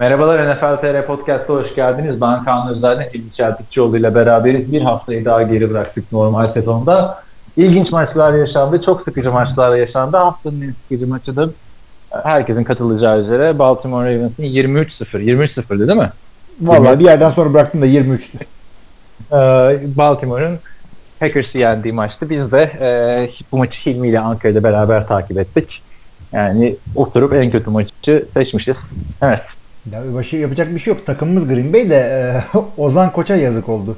Merhabalar NFL TR Podcast'a hoş geldiniz. Ben Kaan Özler'den İlmi Çeltikçioğlu ile beraberiz. Bir haftayı daha geri bıraktık normal sezonda. İlginç maçlar yaşandı. Çok sıkıcı maçlar yaşandı. Haftanın en sıkıcı maçı da herkesin katılacağı üzere Baltimore Ravens'ın 23-0. 23-0'dı değil mi? Vallahi bir yerden sonra bıraktım da 23'tü. Ee, Baltimore'un Packers'ı yendiği maçtı. Biz de e, bu maçı Hilmi ile Ankara'da beraber takip ettik. Yani oturup en kötü maçı seçmişiz. Evet. Ya başı yapacak bir şey yok. Takımımız Green Bay de e, Ozan Koç'a yazık oldu.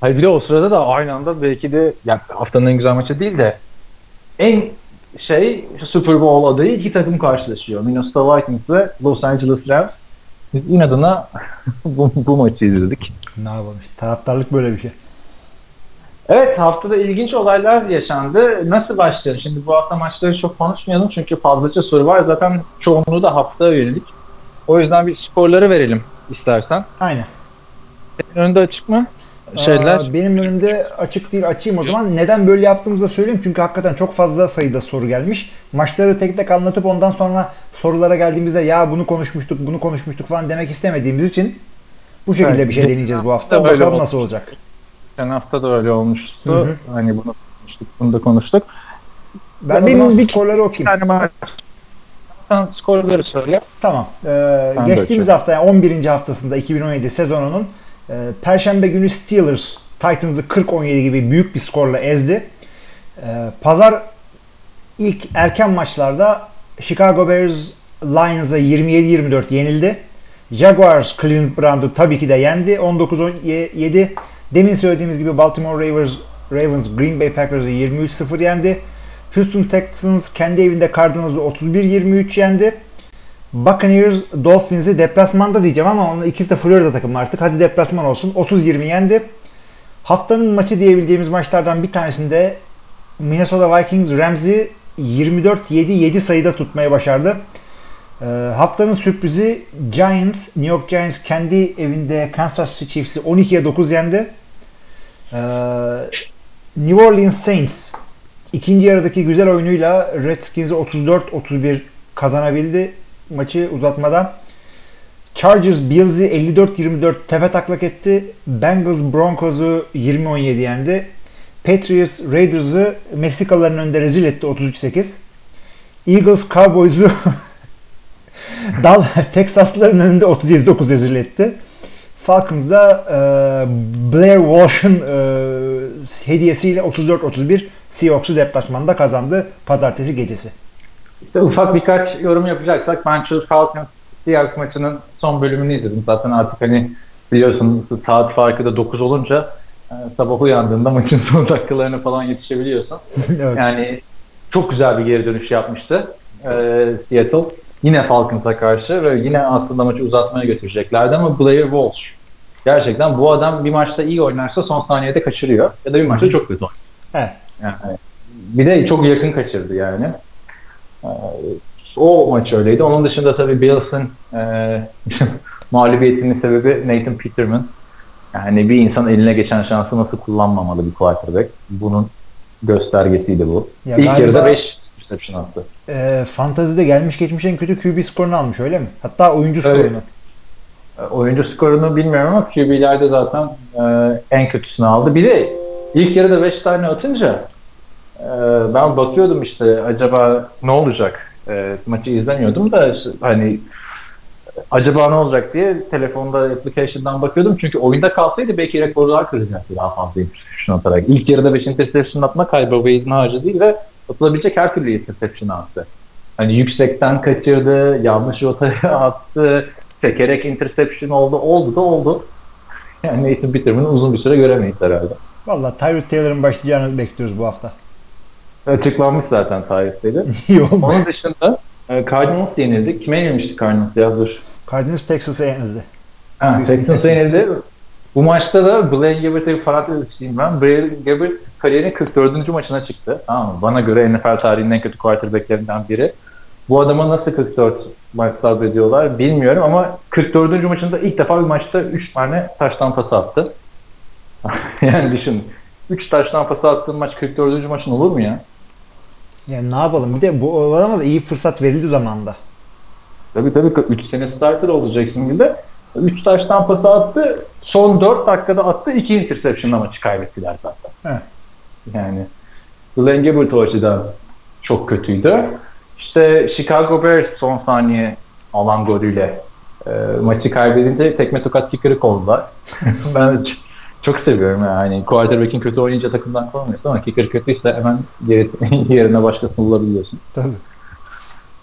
Hayır bir de o sırada da aynı anda belki de yani haftanın en güzel maçı değil de en şey Super Bowl adayı iki takım karşılaşıyor. Minnesota Vikings ve Los Angeles Rams. Biz inadına bu, bu maçı izledik. Ne yapalım işte. Taraftarlık böyle bir şey. Evet haftada ilginç olaylar yaşandı. Nasıl başlayalım? Şimdi bu hafta maçları çok konuşmayalım çünkü fazlaca soru var. Zaten çoğunluğu da haftaya yönelik. O yüzden bir skorları verelim istersen. Aynen. Senin önünde açık mı? Şeyler. Aa, benim önümde açık değil. Açayım o zaman. Neden böyle yaptığımızı da söyleyeyim. Çünkü hakikaten çok fazla sayıda soru gelmiş. Maçları tek tek anlatıp ondan sonra sorulara geldiğimizde ya bunu konuşmuştuk, bunu konuşmuştuk falan demek istemediğimiz için bu şekilde Evet. bir şey deneyeceğiz bu hafta. Böyle Bakalım nasıl olacak. Geçen hafta da öyle olmuştu. Hı hı. Hani bunu konuştuk, bunu da konuştuk. Ben o benim bir- skorları Bir okuyayım. tane maç. Sen skorları söyle. Tamam. Ee, Ben geçtiğimiz hafta yani 11. haftasında 2017 sezonunun e, Perşembe günü Steelers Titans'ı 40-17 gibi büyük bir skorla ezdi. Ee, Pazar ilk erken maçlarda Chicago Bears Lions'a 27-24 yenildi. Jaguars Cleveland Browns'u tabii ki de yendi. 19-7. Demin söylediğimiz gibi Baltimore Ravens, Ravens Green Bay Packers'ı 23-0 yendi. Houston Texans kendi evinde Cardinals'ı 31-23 yendi. Buccaneers Dolphins'i deplasmanda diyeceğim ama onun ikisi de Florida takımı artık. Hadi deplasman olsun. 30-20 yendi. Haftanın maçı diyebileceğimiz maçlardan bir tanesinde Minnesota Vikings Rams'i 24-7-7 sayıda tutmayı başardı. Ee, haftanın sürprizi Giants, New York Giants kendi evinde Kansas City Chiefs'i 12'ye 9 yendi. Ee, New Orleans Saints ikinci yarıdaki güzel oyunuyla Redskins'i 34-31 kazanabildi maçı uzatmadan. Chargers Bills'i 54-24 tepe taklak etti. Bengals Broncos'u 20-17 yendi. Patriots Raiders'ı Meksikalıların önünde rezil etti 33-8. Eagles Cowboys'u Dal Texaslıların önünde 37-9 rezil etti. Falcons da e, Blair Walsh'ın e, hediyesiyle 34-31 Seahawks'u deplasmanda kazandı pazartesi gecesi. İşte ufak birkaç yorum yapacaksak ben şu Falcons Seahawks maçının son bölümünü izledim. Zaten artık hani biliyorsun saat farkı da 9 olunca e, sabah uyandığında maçın son dakikalarına falan yetişebiliyorsun. evet. Yani çok güzel bir geri dönüş yapmıştı e, Seattle. Yine Falcons'a karşı ve yine aslında maçı uzatmaya götüreceklerdi ama Blair Walsh gerçekten bu adam bir maçta iyi oynarsa son saniyede kaçırıyor ya da bir maçta çok kötü oynuyor. Evet. Yani bir de çok yakın kaçırdı yani. Ee, o maç öyleydi. Onun dışında tabii Bills'ın e, mağlubiyetinin sebebi Nathan Peterman. Yani bir insan eline geçen şansı nasıl kullanmamalı bir quarterback. Bunun göstergesiydi bu. Ya İlk yarıda 5 reception attı. E, Fantazide gelmiş geçmiş en kötü QB skorunu almış öyle mi? Hatta oyuncu Evet. skorunu. E, Oyuncu skorunu bilmiyorum ama QB'lerde zaten e, en kötüsünü aldı. Bir de ilk yarıda 5 tane atınca e, ben bakıyordum işte acaba ne olacak? E, maçı izlemiyordum da işte hani acaba ne olacak diye telefonda application'dan bakıyordum. Çünkü oyunda kalsaydı belki rekorlar kıracaktı daha fazla interception atarak. İlk yarıda 5 interception atma kaybı Wade'in harcı değil ve atılabilecek her türlü interception attı. Hani yüksekten kaçırdı, yanlış rotaya attı, tekerek interception oldu, oldu da oldu. Yani Nathan Peterman'ı uzun bir süre göremeyiz herhalde. Valla Tyrod Taylor'ın başlayacağını bekliyoruz bu hafta. Açıklanmış zaten. İyi olmuş. Onun dışında e, Cardinals yenildi. Kime yenilmişti Cardinals ya dur. Cardinals Texas'a yenildi. Ha, Texans. yenildi. Bu maçta da Blaine Gabbert'e bir parantez açayım ben. Blaine Gabbert kariyerinin 44. maçına çıktı. Tamam mı? Bana göre NFL tarihinin en kötü quarterbacklerinden biri. Bu adama nasıl 44 maç sabrediyorlar bilmiyorum ama 44. maçında ilk defa bir maçta 3 tane taştan pası attı. yani düşün. 3 taştan pası attığın maç 44. maçın olur mu ya? Yani ne yapalım? Bir de bu adama da iyi fırsat verildi zamanında. Tabii tabii 3 sene starter olacaksın gibi. 3 taştan pası attı. Son 4 dakikada attı. 2 interception'la maçı kaybettiler zaten. Evet. Yani Gabbard o açıdan çok kötüydü. İşte Chicago Bears son saniye alan golüyle e, maçı kaybedince tekme tokat kicker'ı kovdular. ben çok seviyorum yani. Quarterback'in kötü oynayınca takımdan kovmuyorsun ama kicker kötüyse hemen yeri- yerine başkasını bulabiliyorsun. Tabii.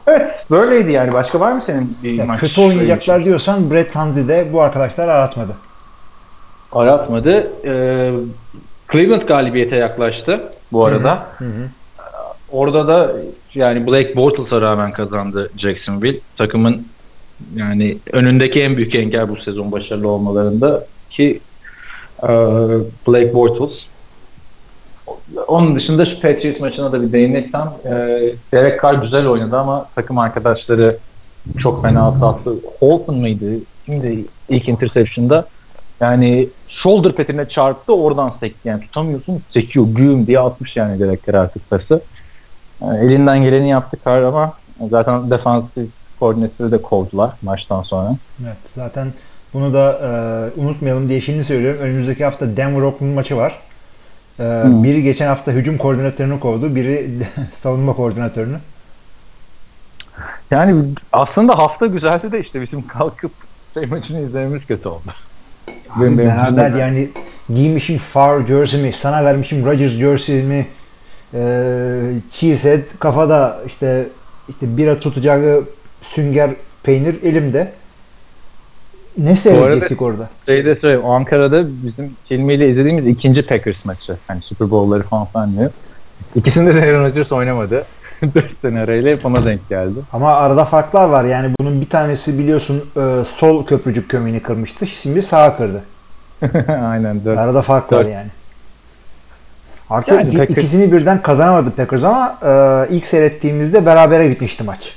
Evet böyleydi yani. Başka var mı senin bir Ya maç? kötü oynayacaklar diyorsan Brett Hundley de bu arkadaşlar aratmadı. Aratmadı. Ee, Cleveland galibiyete yaklaştı bu arada. Hı hı. Orada da yani Blake Bortles'a rağmen kazandı Jacksonville. Takımın yani önündeki en büyük engel bu sezon başarılı olmalarında ki e, Blake Bortles. Onun dışında şu Patriots maçına da bir değinirsem e, Derek Carr güzel oynadı ama takım arkadaşları çok fena attı. Holton mıydı? Şimdi ilk interception'da yani shoulder petine çarptı oradan sekti. Yani tutamıyorsun sekiyor güm diye atmış yani Derek Carr artık pası. Yani elinden geleni yaptı Carr ama zaten defansif koordinatörü de kovdular maçtan sonra. Evet zaten bunu da e, unutmayalım diye şimdi söylüyorum. Önümüzdeki hafta Denver Oakland maçı var. E, biri geçen hafta hücum koordinatörünü kovdu. Biri savunma koordinatörünü. Yani aslında hafta güzeldi de işte bizim kalkıp şey maçını izlememiz kötü oldu. Benim- benim Beraber yüzümden. yani giymişim Far jersey mi, sana vermişim Rodgers jersey mi, e, cheesehead kafada işte işte bira tutacağı sünger peynir elimde. Ne seyredecektik orada? Şey de söyleyeyim Ankara'da bizim Hilmi ile izlediğimiz ikinci Packers maçı. Hani Super Bowl'ları falan falan diyor. İkisinde de Aaron Rodgers oynamadı. 4 sene arayla hep ona denk geldi. Ama arada farklar var. Yani bunun bir tanesi biliyorsun e, sol köprücük kömeğini kırmıştı. Şimdi sağa kırdı. Aynen. Dört. Arada fark var yani. Artık Yani iki- Packers- ikisini birden kazanamadı Packers ama e, ilk seyrettiğimizde berabere bitmişti maç.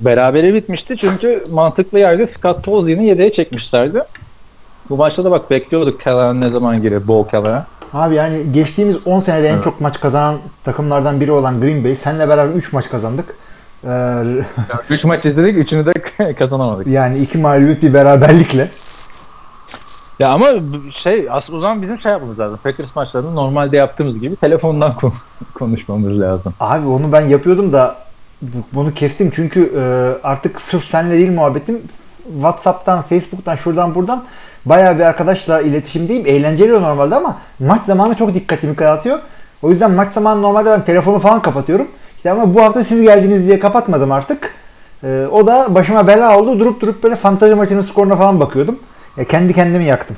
Berabere bitmişti çünkü mantıklı yerde Scott Tolzien'i yedeğe çekmişlerdi. Bu maçta da bak bekliyorduk Callahan ne zaman girer, Bo Callahan. Abi yani geçtiğimiz 10 senede en Evet. çok maç kazanan takımlardan biri olan Green Bay. Seninle beraber 3 maç kazandık. Ee, 3 maç izledik, üçünü de kazanamadık. yani iki mağlubiyet bir beraberlikle. Ya ama şey aslında o zaman bizim şey yapmamız lazım. Packers maçlarını normalde yaptığımız gibi telefondan kon- konuşmamız lazım. Abi onu ben yapıyordum da bu- bunu kestim çünkü e, artık sırf seninle değil muhabbetim Whatsapp'tan, Facebook'tan, şuradan buradan bayağı bir arkadaşla iletişimdeyim. Eğlenceli normalde ama maç zamanı çok dikkatimi dağıtıyor. O yüzden maç zamanı normalde ben telefonu falan kapatıyorum. İşte ama bu hafta siz geldiniz diye kapatmadım artık. E, o da başıma bela oldu. Durup durup böyle fantazi maçının skoruna falan bakıyordum. Ya kendi kendimi yaktım.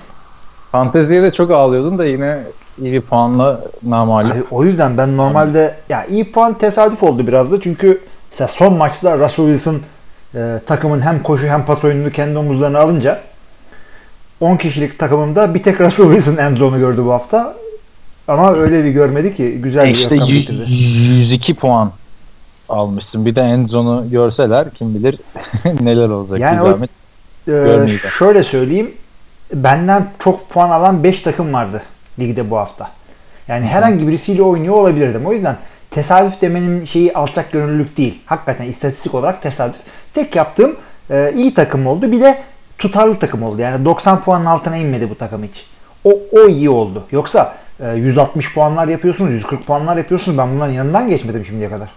Fanteziye de çok ağlıyordun da yine iyi bir puanla namalip. O yüzden ben normalde ya iyi puan tesadüf oldu biraz da çünkü son maçta Russell Wilson e, takımın hem koşu hem pas oyununu kendi omuzlarına alınca 10 kişilik takımımda bir tek Russell Wilson end zone'u gördü bu hafta. Ama öyle bir görmedi ki güzel bir işte rakam bitirdi. 102 puan almışsın. Bir de en zone'u görseler kim bilir neler olacak. Yani o- görmeyeceğim. şöyle söyleyeyim. Benden çok puan alan 5 takım vardı ligde bu hafta. Yani herhangi birisiyle oynuyor olabilirdim. O yüzden tesadüf demenin şeyi alçak gönüllülük değil. Hakikaten istatistik olarak tesadüf. Tek yaptığım e, iyi takım oldu. Bir de tutarlı takım oldu. Yani 90 puanın altına inmedi bu takım hiç. O, o iyi oldu. Yoksa e, 160 puanlar yapıyorsunuz, 140 puanlar yapıyorsunuz. Ben bunların yanından geçmedim şimdiye kadar.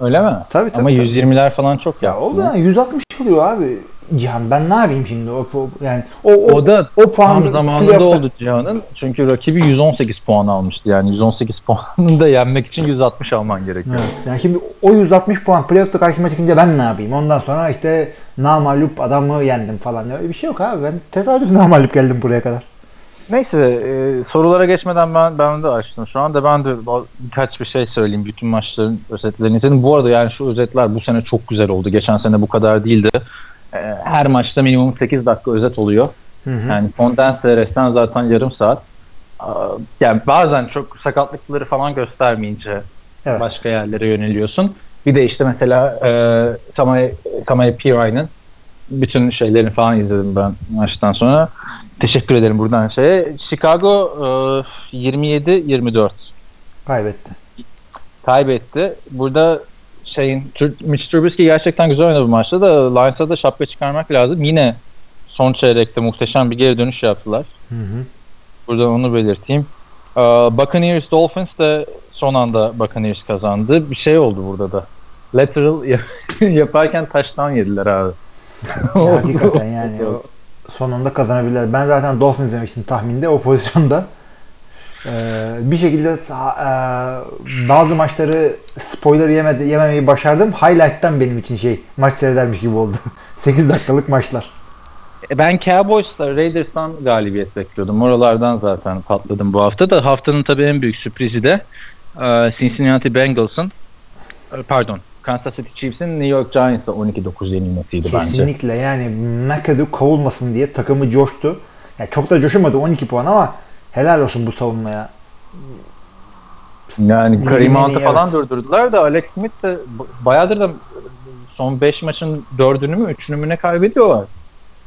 Öyle mi? Tabii, tabii, Ama tabii. 120'ler falan çok Ya ya. oldu yani 160 oluyor abi. Cihan ben ne yapayım şimdi o, o- yani o, o, O da o puan tam zamanında oldu Cihan'ın. Çünkü rakibi 118 puan almıştı. Yani 118 puanını da yenmek için 160 alman gerekiyor. Evet. Yani şimdi o 160 puan playoff'ta karşıma çıkınca ben ne yapayım? Ondan sonra işte namalup adamı yendim falan. Öyle bir şey yok abi. Ben tesadüf namalup geldim buraya kadar. Neyse e, sorulara geçmeden ben ben de açtım. Şu anda ben de birkaç bir şey söyleyeyim. Bütün maçların özetlerini. Bu arada yani şu özetler bu sene çok güzel oldu. Geçen sene bu kadar değildi. E, her maçta minimum 8 dakika özet oluyor. Hı hı. Yani fonten seyretten zaten yarım saat. Aa, Yani bazen çok sakatlıkları falan göstermeyince Evet. başka yerlere yöneliyorsun. Bir de işte mesela e, Tamay, Tamay Piray'ın bütün şeylerini falan izledim ben maçtan sonra. Teşekkür ederim buradan şeye. Chicago e, 27-24 Kaybetti. kaybetti. Burada şeyin Mitch Trubisky gerçekten güzel oynadı bu maçta da Lions'a da şapka çıkarmak lazım. Yine son çeyrekte muhteşem bir geri dönüş yaptılar. Hı hı. Buradan onu belirteyim. Ee, Buccaneers Dolphins de son anda Buccaneers kazandı. Bir şey oldu burada da. Lateral yaparken taştan yediler abi. Ya hakikaten yani o sonunda kazanabilirler. Ben zaten Dolphins demiştim tahminde o pozisyonda. Ee, bir şekilde e, bazı maçları spoiler yemedi, yememeyi başardım. Highlight'tan benim için şey maç seyredermiş gibi oldu. 8 dakikalık maçlar. E, Ben Cowboys'la Raiders'tan galibiyet bekliyordum. Oralardan zaten patladım bu hafta da. Haftanın tabii en büyük sürprizi de e, Cincinnati Bengals'ın pardon Kansas City Chiefs'in New York Giants'a 12-9 yenilmesiydi bence. Kesinlikle yani McAdoo kovulmasın diye takımı coştu. Yani çok da coşamadı 12 puan ama helal olsun bu savunmaya. Yani en Hunt'ı iyi, falan evet. durdurdular da Alex Smith de bayağıdır da son 5 maçın 4'ünü mü 3'ünü mü ne kaybediyorlar.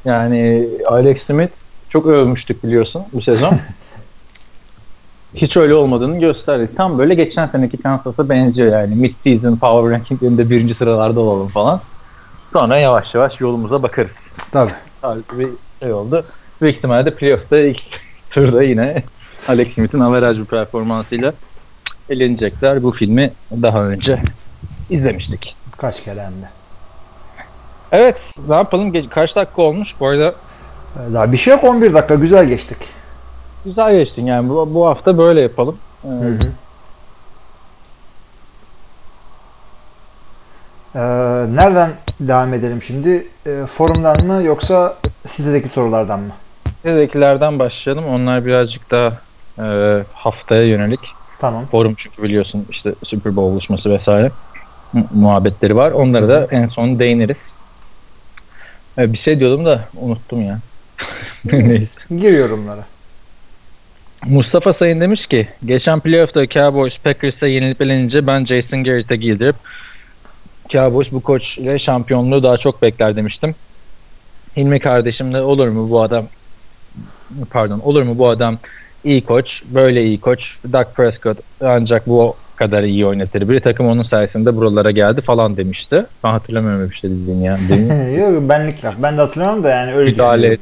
Yani Alex Smith çok övmüştük biliyorsun bu sezon. Hiç öyle olmadığını gösterdi. Tam böyle geçen seneki Kansas'a benziyor yani. Mid-season power rankinglerinde birinci sıralarda olalım falan. Sonra yavaş yavaş yolumuza bakarız. Tabii. Tarzı bir şey oldu. Büyük ihtimalle de playoff'ta ilk turda yine Alex Smith'in averaj bir performansıyla elenecekler. Bu filmi daha önce izlemiştik. Kaç kere hem de. Evet ne yapalım? Ge- Kaç dakika olmuş? Bu arada Daha bir şey yok 11 dakika güzel geçtik. güzel geçtin yani bu, bu hafta böyle yapalım. Ee, Hı hı. Ee, nereden devam edelim şimdi? Ee, forumdan mı yoksa sitedeki sorulardan mı? Sitedekilerden başlayalım. Onlar birazcık daha e, haftaya yönelik. Tamam. Forum çünkü biliyorsun işte Super Bowl buluşması vesaire mu- muhabbetleri var. Onlara da en son değiniriz. E, bir şey diyordum da unuttum ya. Neyse. Gir yorumlara. Mustafa Sayın demiş ki geçen playoff'ta Cowboys Packers'a yenilip elenince ben Jason Garrett'e giydirip Cowboys bu koç ile şampiyonluğu daha çok bekler demiştim. Hilmi kardeşim de olur mu bu adam pardon olur mu bu adam iyi koç böyle iyi koç Dak Prescott ancak bu kadar iyi oynatır. Bir takım onun sayesinde buralara geldi falan demişti. Ben hatırlamıyorum öyle bir şey dediğini ya. Yok benlik laf. Ben de hatırlamam da yani öyle müdahale.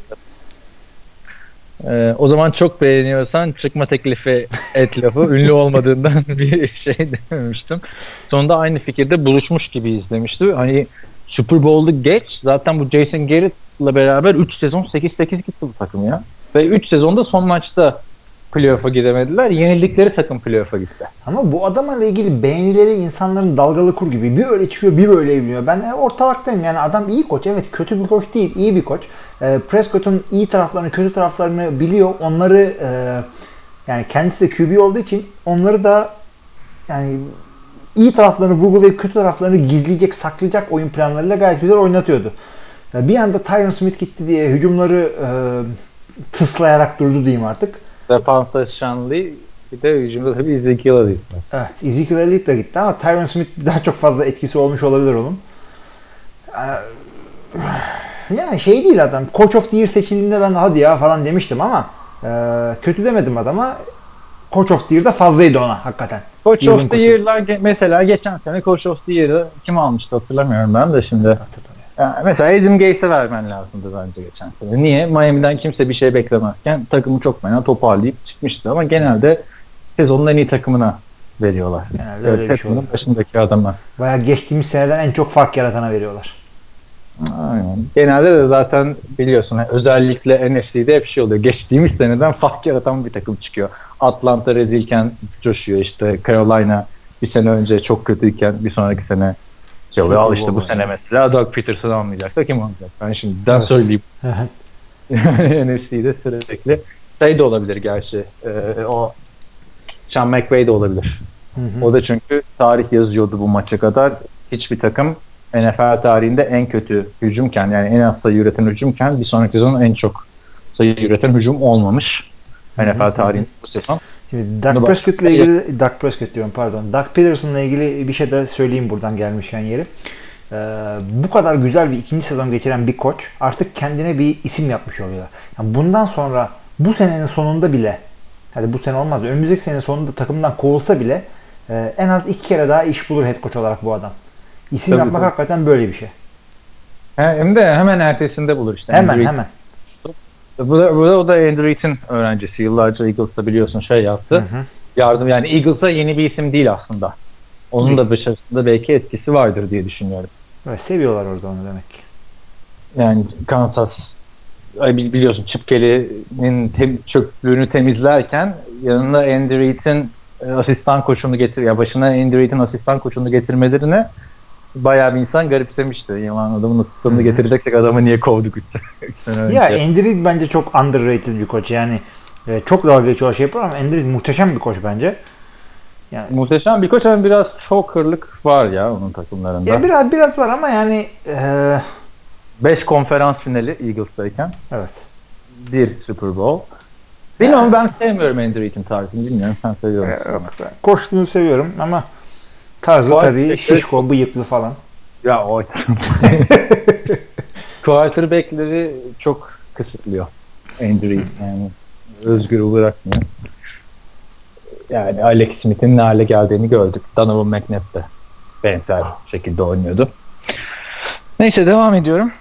Ee, o zaman çok beğeniyorsan çıkma teklifi et lafı ünlü olmadığından bir şey dememiştim. Sonunda aynı fikirde buluşmuş gibi izlemişti. Hani Super Bowl'u geç. Zaten bu Jason Garrett'la beraber 3 sezon 8-8 gitti bu takım ya. Ve 3 sezonda son maçta playoff'a gidemediler. Yenildikleri takım playoff'a gitti. Ama bu adamla ilgili beğenileri insanların dalgalı kur gibi. Bir öyle çıkıyor bir böyle evleniyor. Ben e, ortalaktayım yani adam iyi koç. Evet kötü bir koç değil iyi bir koç. E, Prescott'un iyi taraflarını kötü taraflarını biliyor. Onları e, yani kendisi de QB olduğu için onları da yani iyi taraflarını vurgulayıp kötü taraflarını gizleyecek, saklayacak oyun planlarıyla gayet güzel oynatıyordu. Ya Bir anda Tyron Smith gitti diye hücumları e, tıslayarak durdu diyeyim artık. Defansta Sean Lee bir de hücumda tabii Ezekiel Elliott. Evet, Ezekiel Elliott da gitti ama Tyron Smith daha çok fazla etkisi olmuş olabilir onun. Ee, Yani şey değil adam. Coach of the Year seçildiğinde ben hadi ya falan demiştim ama e, kötü demedim adama. Coach of the Year'da fazlaydı ona hakikaten. Coach Yılın of the. Year'lar mesela geçen sene Coach of the Year'ı kim almıştı hatırlamıyorum ben de şimdi. Yani mesela Adam Gates'e vermen lazımdı bence geçen sene. Niye? Miami'den kimse bir şey beklemezken takımı çok fena toparlayıp çıkmıştı ama genelde sezonun en iyi takımına veriyorlar. Genelde öyle bir şey oluyor. başındaki adama. Bayağı geçtiğimiz seneden en çok fark yaratana veriyorlar. Aynen. Genelde de zaten biliyorsun özellikle NFC'de hep şey oluyor. Geçtiğimiz seneden fark yaratan bir takım çıkıyor. Atlanta rezilken coşuyor işte Carolina bir sene önce çok kötüyken bir sonraki sene oluyor. Al işte bu sene mesela Doug Peterson almayacaksa kim alacak? Ben şimdiden Evet. söyleyeyim. NFC'de sürekli şey de olabilir gerçi. Ee, o Sean McVay de olabilir. Hı hı. O da çünkü tarih yazıyordu bu maça kadar. Hiçbir takım NFL tarihinde en kötü hücumken yani en az sayı üreten hücumken bir sonraki sezon en çok sayı üreten hücum olmamış. NFL tarihinde bu sezon. Şimdi Dak Bunu Prescott'la bak- ilgili Dak Prescott diyorum pardon. Dak Peterson'la ilgili bir şey de söyleyeyim buradan gelmişken yeri. Ee, bu kadar güzel bir ikinci sezon geçiren bir koç artık kendine bir isim yapmış oluyor. Yani bundan sonra bu senenin sonunda bile hadi bu sene olmaz önümüzdeki sene sonunda takımdan kovulsa bile e, en az iki kere daha iş bulur head coach olarak bu adam. İsim Tabii, yapmak tabii. hakikaten böyle bir şey. He, Hem de hemen ertesinde bulur işte. Hemen Andrew hemen. Bu da, bu da o da Andrew Eaton öğrencisi. Yıllarca Eagles'ta biliyorsun şey yaptı. Hı hı. Yardım yani Eagles'a yeni bir isim değil aslında. Onun da başarısında belki etkisi vardır diye düşünüyorum. Evet, seviyorlar orada onu demek ki. Yani Kansas biliyorsun Chip Kelly'nin tem, çöplüğünü temizlerken yanına Andrew Eaton e, asistan koçunu getir ya başına Andrew Eaton asistan koçunu getirmelerine bayağı bir insan garipsemişti. Yani adamın asistanını getireceksek adamı niye kovduk 3 sene. Ya Andy Reid bence çok underrated bir koç. Yani e, çok dalga geçiyor şey yapıyor ama Andy Reid muhteşem bir koç bence. Yani Muhteşem bir koç ama biraz choker'lık var ya onun takımlarında. ya biraz biraz var ama yani e, 5 konferans finali Eagles'tayken evet. bir Super Bowl. Bilmiyorum ben sevmiyorum Andrew Eaton tarzını bilmiyorum sen seviyor musun? E, yok, ben Koçluğunu seviyorum ama tarzı Var, tabii şişko, bıyıklı falan. Ya o quarterback'leri çok kısıtlıyor Andrew yani özgür bırakmıyor. Yani Alex Smith'in ne hale geldiğini gördük. Donovan McNabb de benzer şekilde oynuyordu. Neyse devam ediyorum.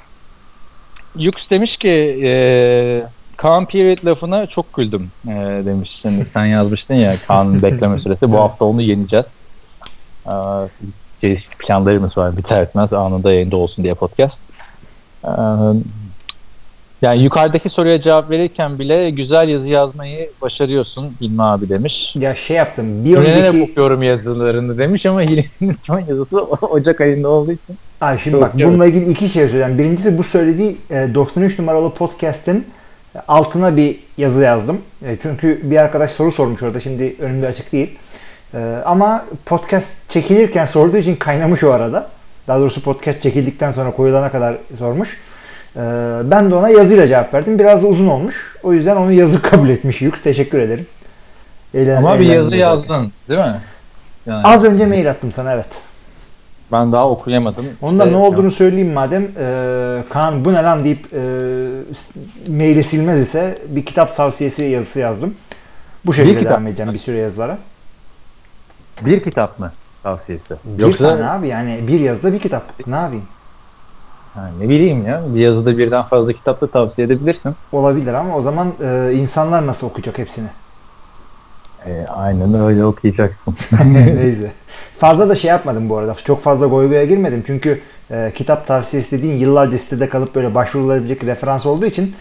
Yux demiş ki e, Kaan Period lafına çok güldüm e, demiş. Sen, sen yazmıştın ya Kaan'ın bekleme süresi. Bu hafta onu yeneceğiz. E, çeşitli planlarımız var. Biter etmez anında yayında olsun diye podcast. E, yani yukarıdaki soruya cevap verirken bile güzel yazı yazmayı başarıyorsun Hilmi abi demiş. Ya şey yaptım. Bir Önceki... önceki okuyorum yazılarını demiş ama Hilmi'nin son yazısı Ocak ayında olduğu için. Abi şimdi Yok, bak evet. bununla ilgili iki şey söyleyeceğim. Birincisi bu söylediği e, 93 numaralı podcast'in altına bir yazı yazdım. E, çünkü bir arkadaş soru sormuş orada. Şimdi önümde açık değil. E, ama podcast çekilirken sorduğu için kaynamış o arada. Daha doğrusu podcast çekildikten sonra koyulana kadar sormuş. E, ben de ona yazıyla cevap verdim. Biraz da uzun olmuş. O yüzden onu yazı kabul etmiş Yük. Teşekkür ederim. Eğlen- Ama bir yazı yazdın değil mi? Yani Az önce mail attım sana evet. ben daha okuyamadım. Onda Ve- ne olduğunu söyleyeyim madem. Ee, Kaan bu ne lan deyip e, maili silmez ise bir kitap tavsiyesi yazısı yazdım. Bu şekilde devam edeceğim bir süre yazılara. Bir kitap mı tavsiyesi? Bir tane abi yani bir yazıda bir kitap. Ne yapayım? Ha, ne bileyim ya bir yazıda birden fazla kitap da tavsiye edebilirsin. Olabilir ama o zaman e, insanlar nasıl okuyacak hepsini? E, aynen öyle okuyacaksın. Neyse. Fazla da şey yapmadım bu arada. Çok fazla goygoya girmedim. Çünkü e, kitap tavsiyesi dediğin yıllarca sitede kalıp böyle başvurulabilecek referans olduğu için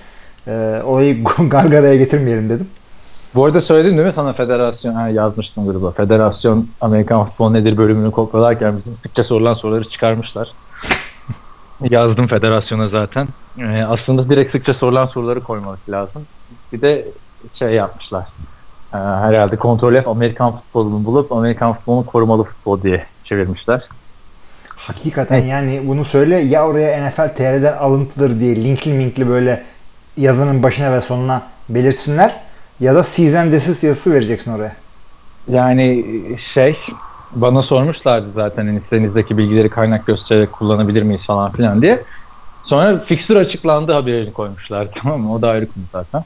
e, olayı gargaraya getirmeyelim dedim. Bu arada söyledim değil mi sana federasyon ha, yazmıştım gruba. Federasyon Amerikan futbol nedir bölümünü kopyalarken bizim sıkça sorulan soruları çıkarmışlar. Yazdım federasyona zaten. Ee, aslında direkt sıkça sorulan soruları koymak lazım. Bir de şey yapmışlar. Ee, herhalde kontrol F Amerikan futbolunu bulup Amerikan futbolunu korumalı futbol diye çevirmişler. Hakikaten Evet. yani bunu söyle ya oraya NFL TR'den alıntıdır diye linkli minkli böyle yazının başına ve sonuna belirsinler ya da season desist yazısı vereceksin oraya. Yani şey bana sormuşlardı zaten hani sitenizdeki bilgileri kaynak göstererek kullanabilir miyiz falan filan diye. Sonra fixture açıklandı haberini koymuşlar tamam mı? O da ayrı konu zaten.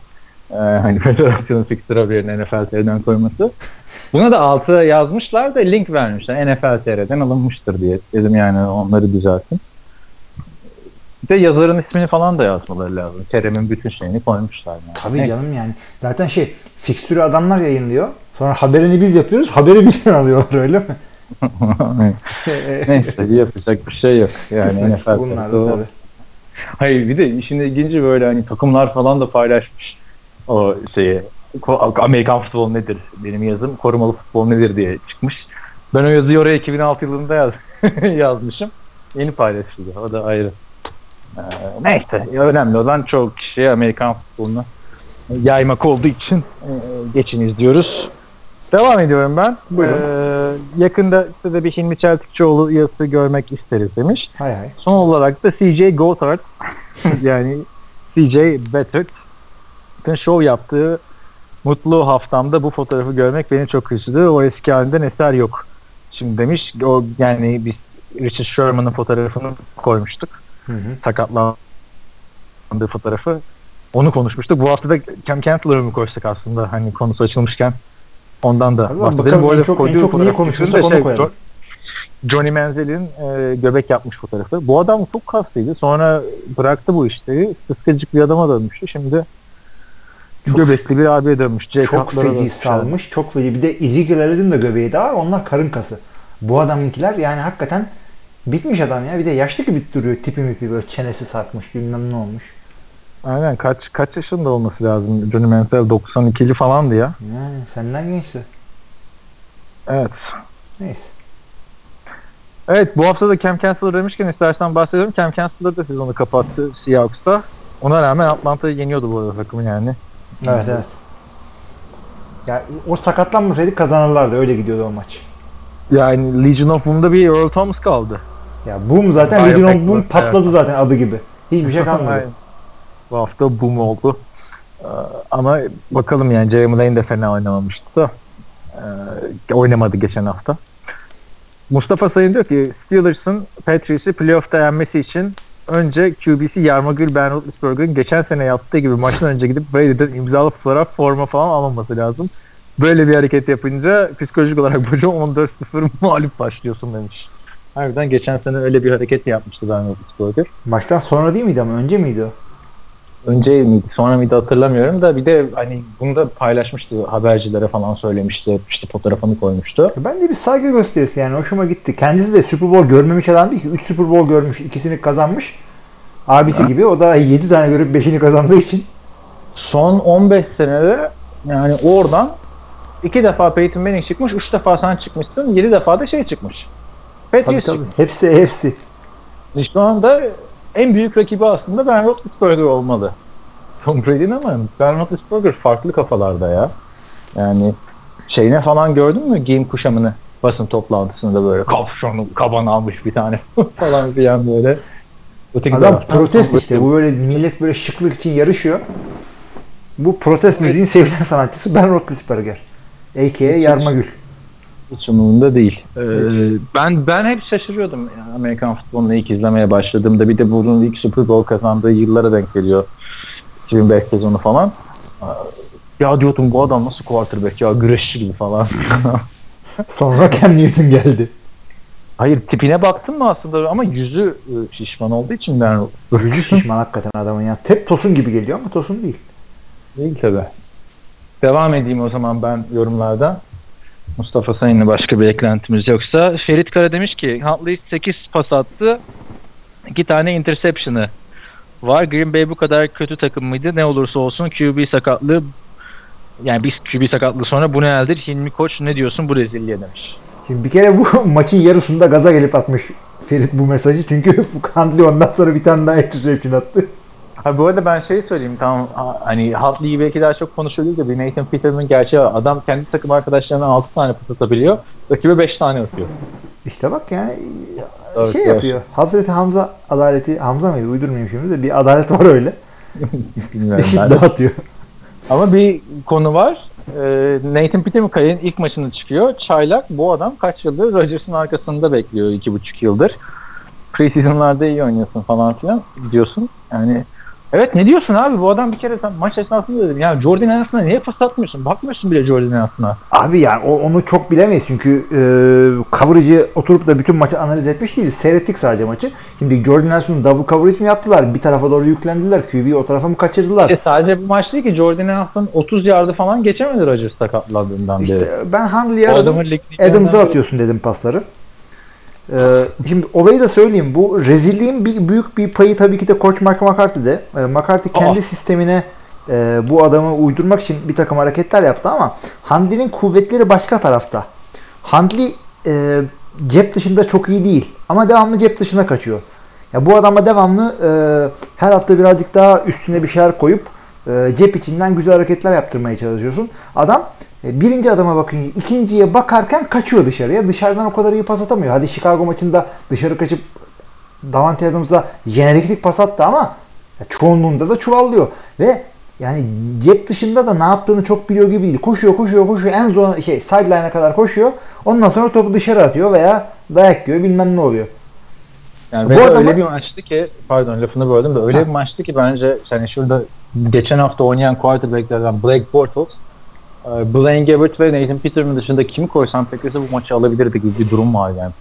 Ee, hani federasyonun fixture haberini NFL TR'den koyması. Buna da altıya yazmışlar da link vermişler. NFL TR'den alınmıştır diye. Dedim yani onları düzeltin. Bir de yazarın ismini falan da yazmaları lazım. Kerem'in bütün şeyini koymuşlar. Yani. Tabii canım yani. Zaten şey fikstürü adamlar yayınlıyor. Sonra haberini biz yapıyoruz. Haberi bizden alıyorlar öyle mi? Neyse yapacak bir şey yok. Yani NFL bunlar da tabii. Hayır bir de işin ilginci böyle hani takımlar falan da paylaşmış o şeyi. Amerikan futbol nedir? Benim yazım korumalı futbol nedir diye çıkmış. Ben o yazıyı oraya 2006 yılında yaz yazmışım. Yeni paylaşıldı. O da ayrı. Ee, neyse önemli olan çok kişiye Amerikan futbolunu yaymak olduğu için e, geçin izliyoruz. Devam ediyorum ben. Buyurun. Ee, yakında size bir Hilmi Çeltikçioğlu yazısı görmek isteriz demiş. Hay hay. Son olarak da CJ Gothard yani CJ Beathard show yaptığı mutlu haftamda bu fotoğrafı görmek beni çok üzdü. O eski halinden eser yok. Şimdi demiş o yani biz Richard Sherman'ın fotoğrafını koymuştuk. Hı hı. Sakatlandığı fotoğrafı. Onu konuşmuştuk. Bu hafta da Cam Cantler'ı mı koştuk aslında hani konusu açılmışken ondan da bahsedelim. Bu arada çok- en çok neyi konuşursak onu koyalım. Johnny Manziel'in e, göbek yapmış fotoğrafı. Bu adam çok kaslıydı. Sonra bıraktı bu işleri. Sıskıcık bir adama dönmüştü. Şimdi Çok- göbekli bir abiye dönmüş. C Çok feci salmış. Çok feci. Bir de Ezekiel Elliott'ın da göbeği de var. Onlar karın kası. Bu adamınkiler yani hakikaten bitmiş adam ya. Bir de yaşlı gibi duruyor. Tipi mipi böyle çenesi sarkmış bilmem ne olmuş. Aynen kaç kaç yaşında olması lazım? Johnny Manziel 92'li falandı ya. Yani senden gençti. Evet. Neyse. Evet bu hafta da Cam Chancellor demişken istersen bahsedelim. Cam Chancellor da sezonu kapattı Seahawks'ta. Ona rağmen Atlanta'yı yeniyordu bu arada takımı yani. Evet evet. Ya o sakatlanmasaydı kazanırlardı. Öyle gidiyordu o maç. Yani Legion of Boom'da bir Earl Thomas kaldı. Ya Boom zaten pek Boom patladı zaten adı gibi. Hiçbir şey kalmadı. Bu hafta Boom oldu. Ee, ama bakalım yani Jeremy Lane de fena oynamamıştı da. Ee, oynamadı geçen hafta. Mustafa Sayın diyor ki Steelers'ın Patriots'ı playoff'ta yenmesi için önce QB'si Yarmagül Ben Roethlisberger'ın geçen sene yaptığı gibi maçtan önce gidip Brady'den imzalı fotoğraf forma falan almaması lazım. Böyle bir hareket yapınca psikolojik olarak böyle 14-0 mağlup başlıyorsun demiş. Harbiden geçen sene öyle bir hareket yapmıştı Ben Roethlisberger. Maçtan sonra değil miydi ama önce miydi o? önce miydi sonra mıydı hatırlamıyorum da bir de hani bunu da paylaşmıştı habercilere falan söylemişti işte fotoğrafını koymuştu. Ben de bir saygı gösterisi yani hoşuma gitti. Kendisi de Super Bowl görmemiş adam değil ki. 3 Super Bowl görmüş, ikisini kazanmış. Abisi gibi o da 7 tane görüp 5'ini kazandığı için. Son 15 senede yani oradan iki defa Peyton Manning çıkmış, üç defa sen çıkmışsın, yedi defa da şey çıkmış. Tabii Patriots tabii. Hepsi hepsi. Şu anda en büyük rakibi aslında Ben Roethlisberger olmalı. Tom Brady'nin ama Ben Roethlisberger farklı kafalarda ya. Yani şeyine falan gördün mü giyim kuşamını basın toplantısında böyle kapşonu kaban almış bir tane falan filan böyle. Öteki Adam taraftan protest işte. Bu böyle millet böyle şıklık için yarışıyor. Bu protest müziğin sevilen sanatçısı Ben Roethlisberger. A.K.A. Yarmagül. Umurumda değil. Ee, ben ben hep şaşırıyordum yani Amerikan futbolunu ilk izlemeye başladığımda. Bir de bunun ilk Super Bowl kazandığı yıllara denk geliyor. 2005 sezonu falan. Ya diyordum bu adam nasıl quarterback ya güreşçi gibi falan. Sonra Cam Newton geldi. Hayır tipine baktın mı aslında ama yüzü e, şişman olduğu için ben Yüzü şişman hakikaten adamın ya. Hep Tosun gibi geliyor ama Tosun değil. Değil tabi. Devam edeyim o zaman ben yorumlarda. Mustafa Sayın'la başka bir eklentimiz yoksa. Ferit Kara demiş ki Huntley 8 pas attı. 2 tane interception'ı var. Green Bay bu kadar kötü takım mıydı? Ne olursa olsun QB sakatlığı yani biz QB sakatlığı sonra bu ne eldir? Hilmi Koç ne diyorsun bu rezilliğe demiş. Şimdi bir kere bu maçın yarısında gaza gelip atmış Ferit bu mesajı. Çünkü Handley ondan sonra bir tane daha interception attı. Ha bu arada ben şey söyleyeyim ha- hani Huntley'i belki daha çok konuşuluyor da bir Nathan Peterman gerçeği var. Adam kendi takım arkadaşlarına 6 tane pas atabiliyor. Rakibe 5 tane atıyor. İşte bak yani Evet, şey evet. yapıyor. Hazreti Hamza adaleti Hamza mıydı? Uydurmayayım şimdi de bir adalet var öyle. Bilmiyorum dağıtıyor. Ama bir konu var. Ee, Nathan Peterman kariyerin ilk maçını çıkıyor. Çaylak bu adam kaç yıldır Rodgers'ın arkasında bekliyor iki buçuk yıldır. Preseason'larda iyi oynuyorsun falan filan diyorsun. Yani evet ne diyorsun abi bu adam bir kere sen maç esnasında dedim ya Jordan Anderson'a niye pas atmıyorsun? Bakmıyorsun bile Jordan Anderson'a. Abi yani o- onu çok bilemeyiz çünkü e, coverage'ı oturup da bütün maçı analiz etmiş değiliz. Seyrettik sadece maçı. Şimdi Jordan Nelson'un double coverage mi yaptılar? Bir tarafa doğru yüklendiler. QB'yi o tarafa mı kaçırdılar? E sadece bu maç değil ki Jordan Anderson 30 yardı falan geçemedi Rodgers sakatlandığından beri. İşte ben Handley'i O aradım. adamın lig Adams'a atıyorsun dedim pasları. Ee, şimdi olayı da söyleyeyim. Bu rezilliğin bir, büyük bir payı tabii ki de Koç Mark McCarthy'de. Ee, McCarthy kendi Aa. sistemine e, bu adamı uydurmak için bir takım hareketler yaptı ama Handley'nin kuvvetleri başka tarafta. Handley e, cep dışında çok iyi değil ama devamlı cep dışına kaçıyor. Ya bu adama devamlı e, her hafta birazcık daha üstüne bir şeyler koyup e, cep içinden güzel hareketler yaptırmaya çalışıyorsun. Adam birinci adama bakıyor, ikinciye bakarken kaçıyor dışarıya. Dışarıdan o kadar iyi pas atamıyor. Hadi Chicago maçında dışarı kaçıp Davante Adams'a jeneriklik pas attı ama çoğunluğunda da çuvallıyor. Ve yani cep dışında da ne yaptığını çok biliyor gibi değil. Koşuyor, koşuyor, koşuyor. En zor şey sideline'a kadar koşuyor. Ondan sonra topu dışarı atıyor veya dayak yiyor bilmem ne oluyor. Yani Bu adamı- öyle bir maçtı ki pardon lafını böldüm de öyle bir maçtı ki bence hani şurada geçen hafta oynayan quarterbacklerden Blake Bortles e, Blaine Gabbert ve Nathan Peterman dışında kimi koysan Packers'e bu maçı alabilirdi gibi bir durum var yani.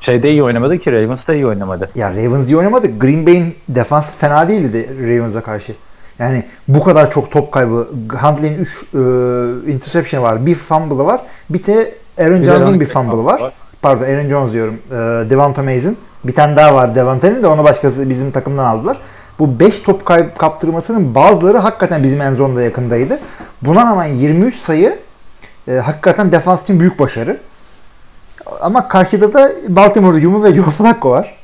şeyde iyi oynamadı ki Ravens'da iyi oynamadı. Ya Ravens iyi oynamadı. Green Bay'in defansı fena değildi de Ravens'a karşı. Yani bu kadar çok top kaybı. Huntley'in 3 e, interception var. Bir fumble'ı var. Bir de Aaron Jones'un bir fumble'ı var. var. Pardon Aaron Jones diyorum. E, Devonta Mays'in. Bir tane daha var Devanta'nın da onu başkası bizim takımdan aldılar. Bu 5 top kaptırmasının bazıları hakikaten bizim en zonda yakındaydı. Buna rağmen 23 sayı e, hakikaten defans için büyük başarı. Ama karşıda da Baltimore hücumu ve Joe Flacco var.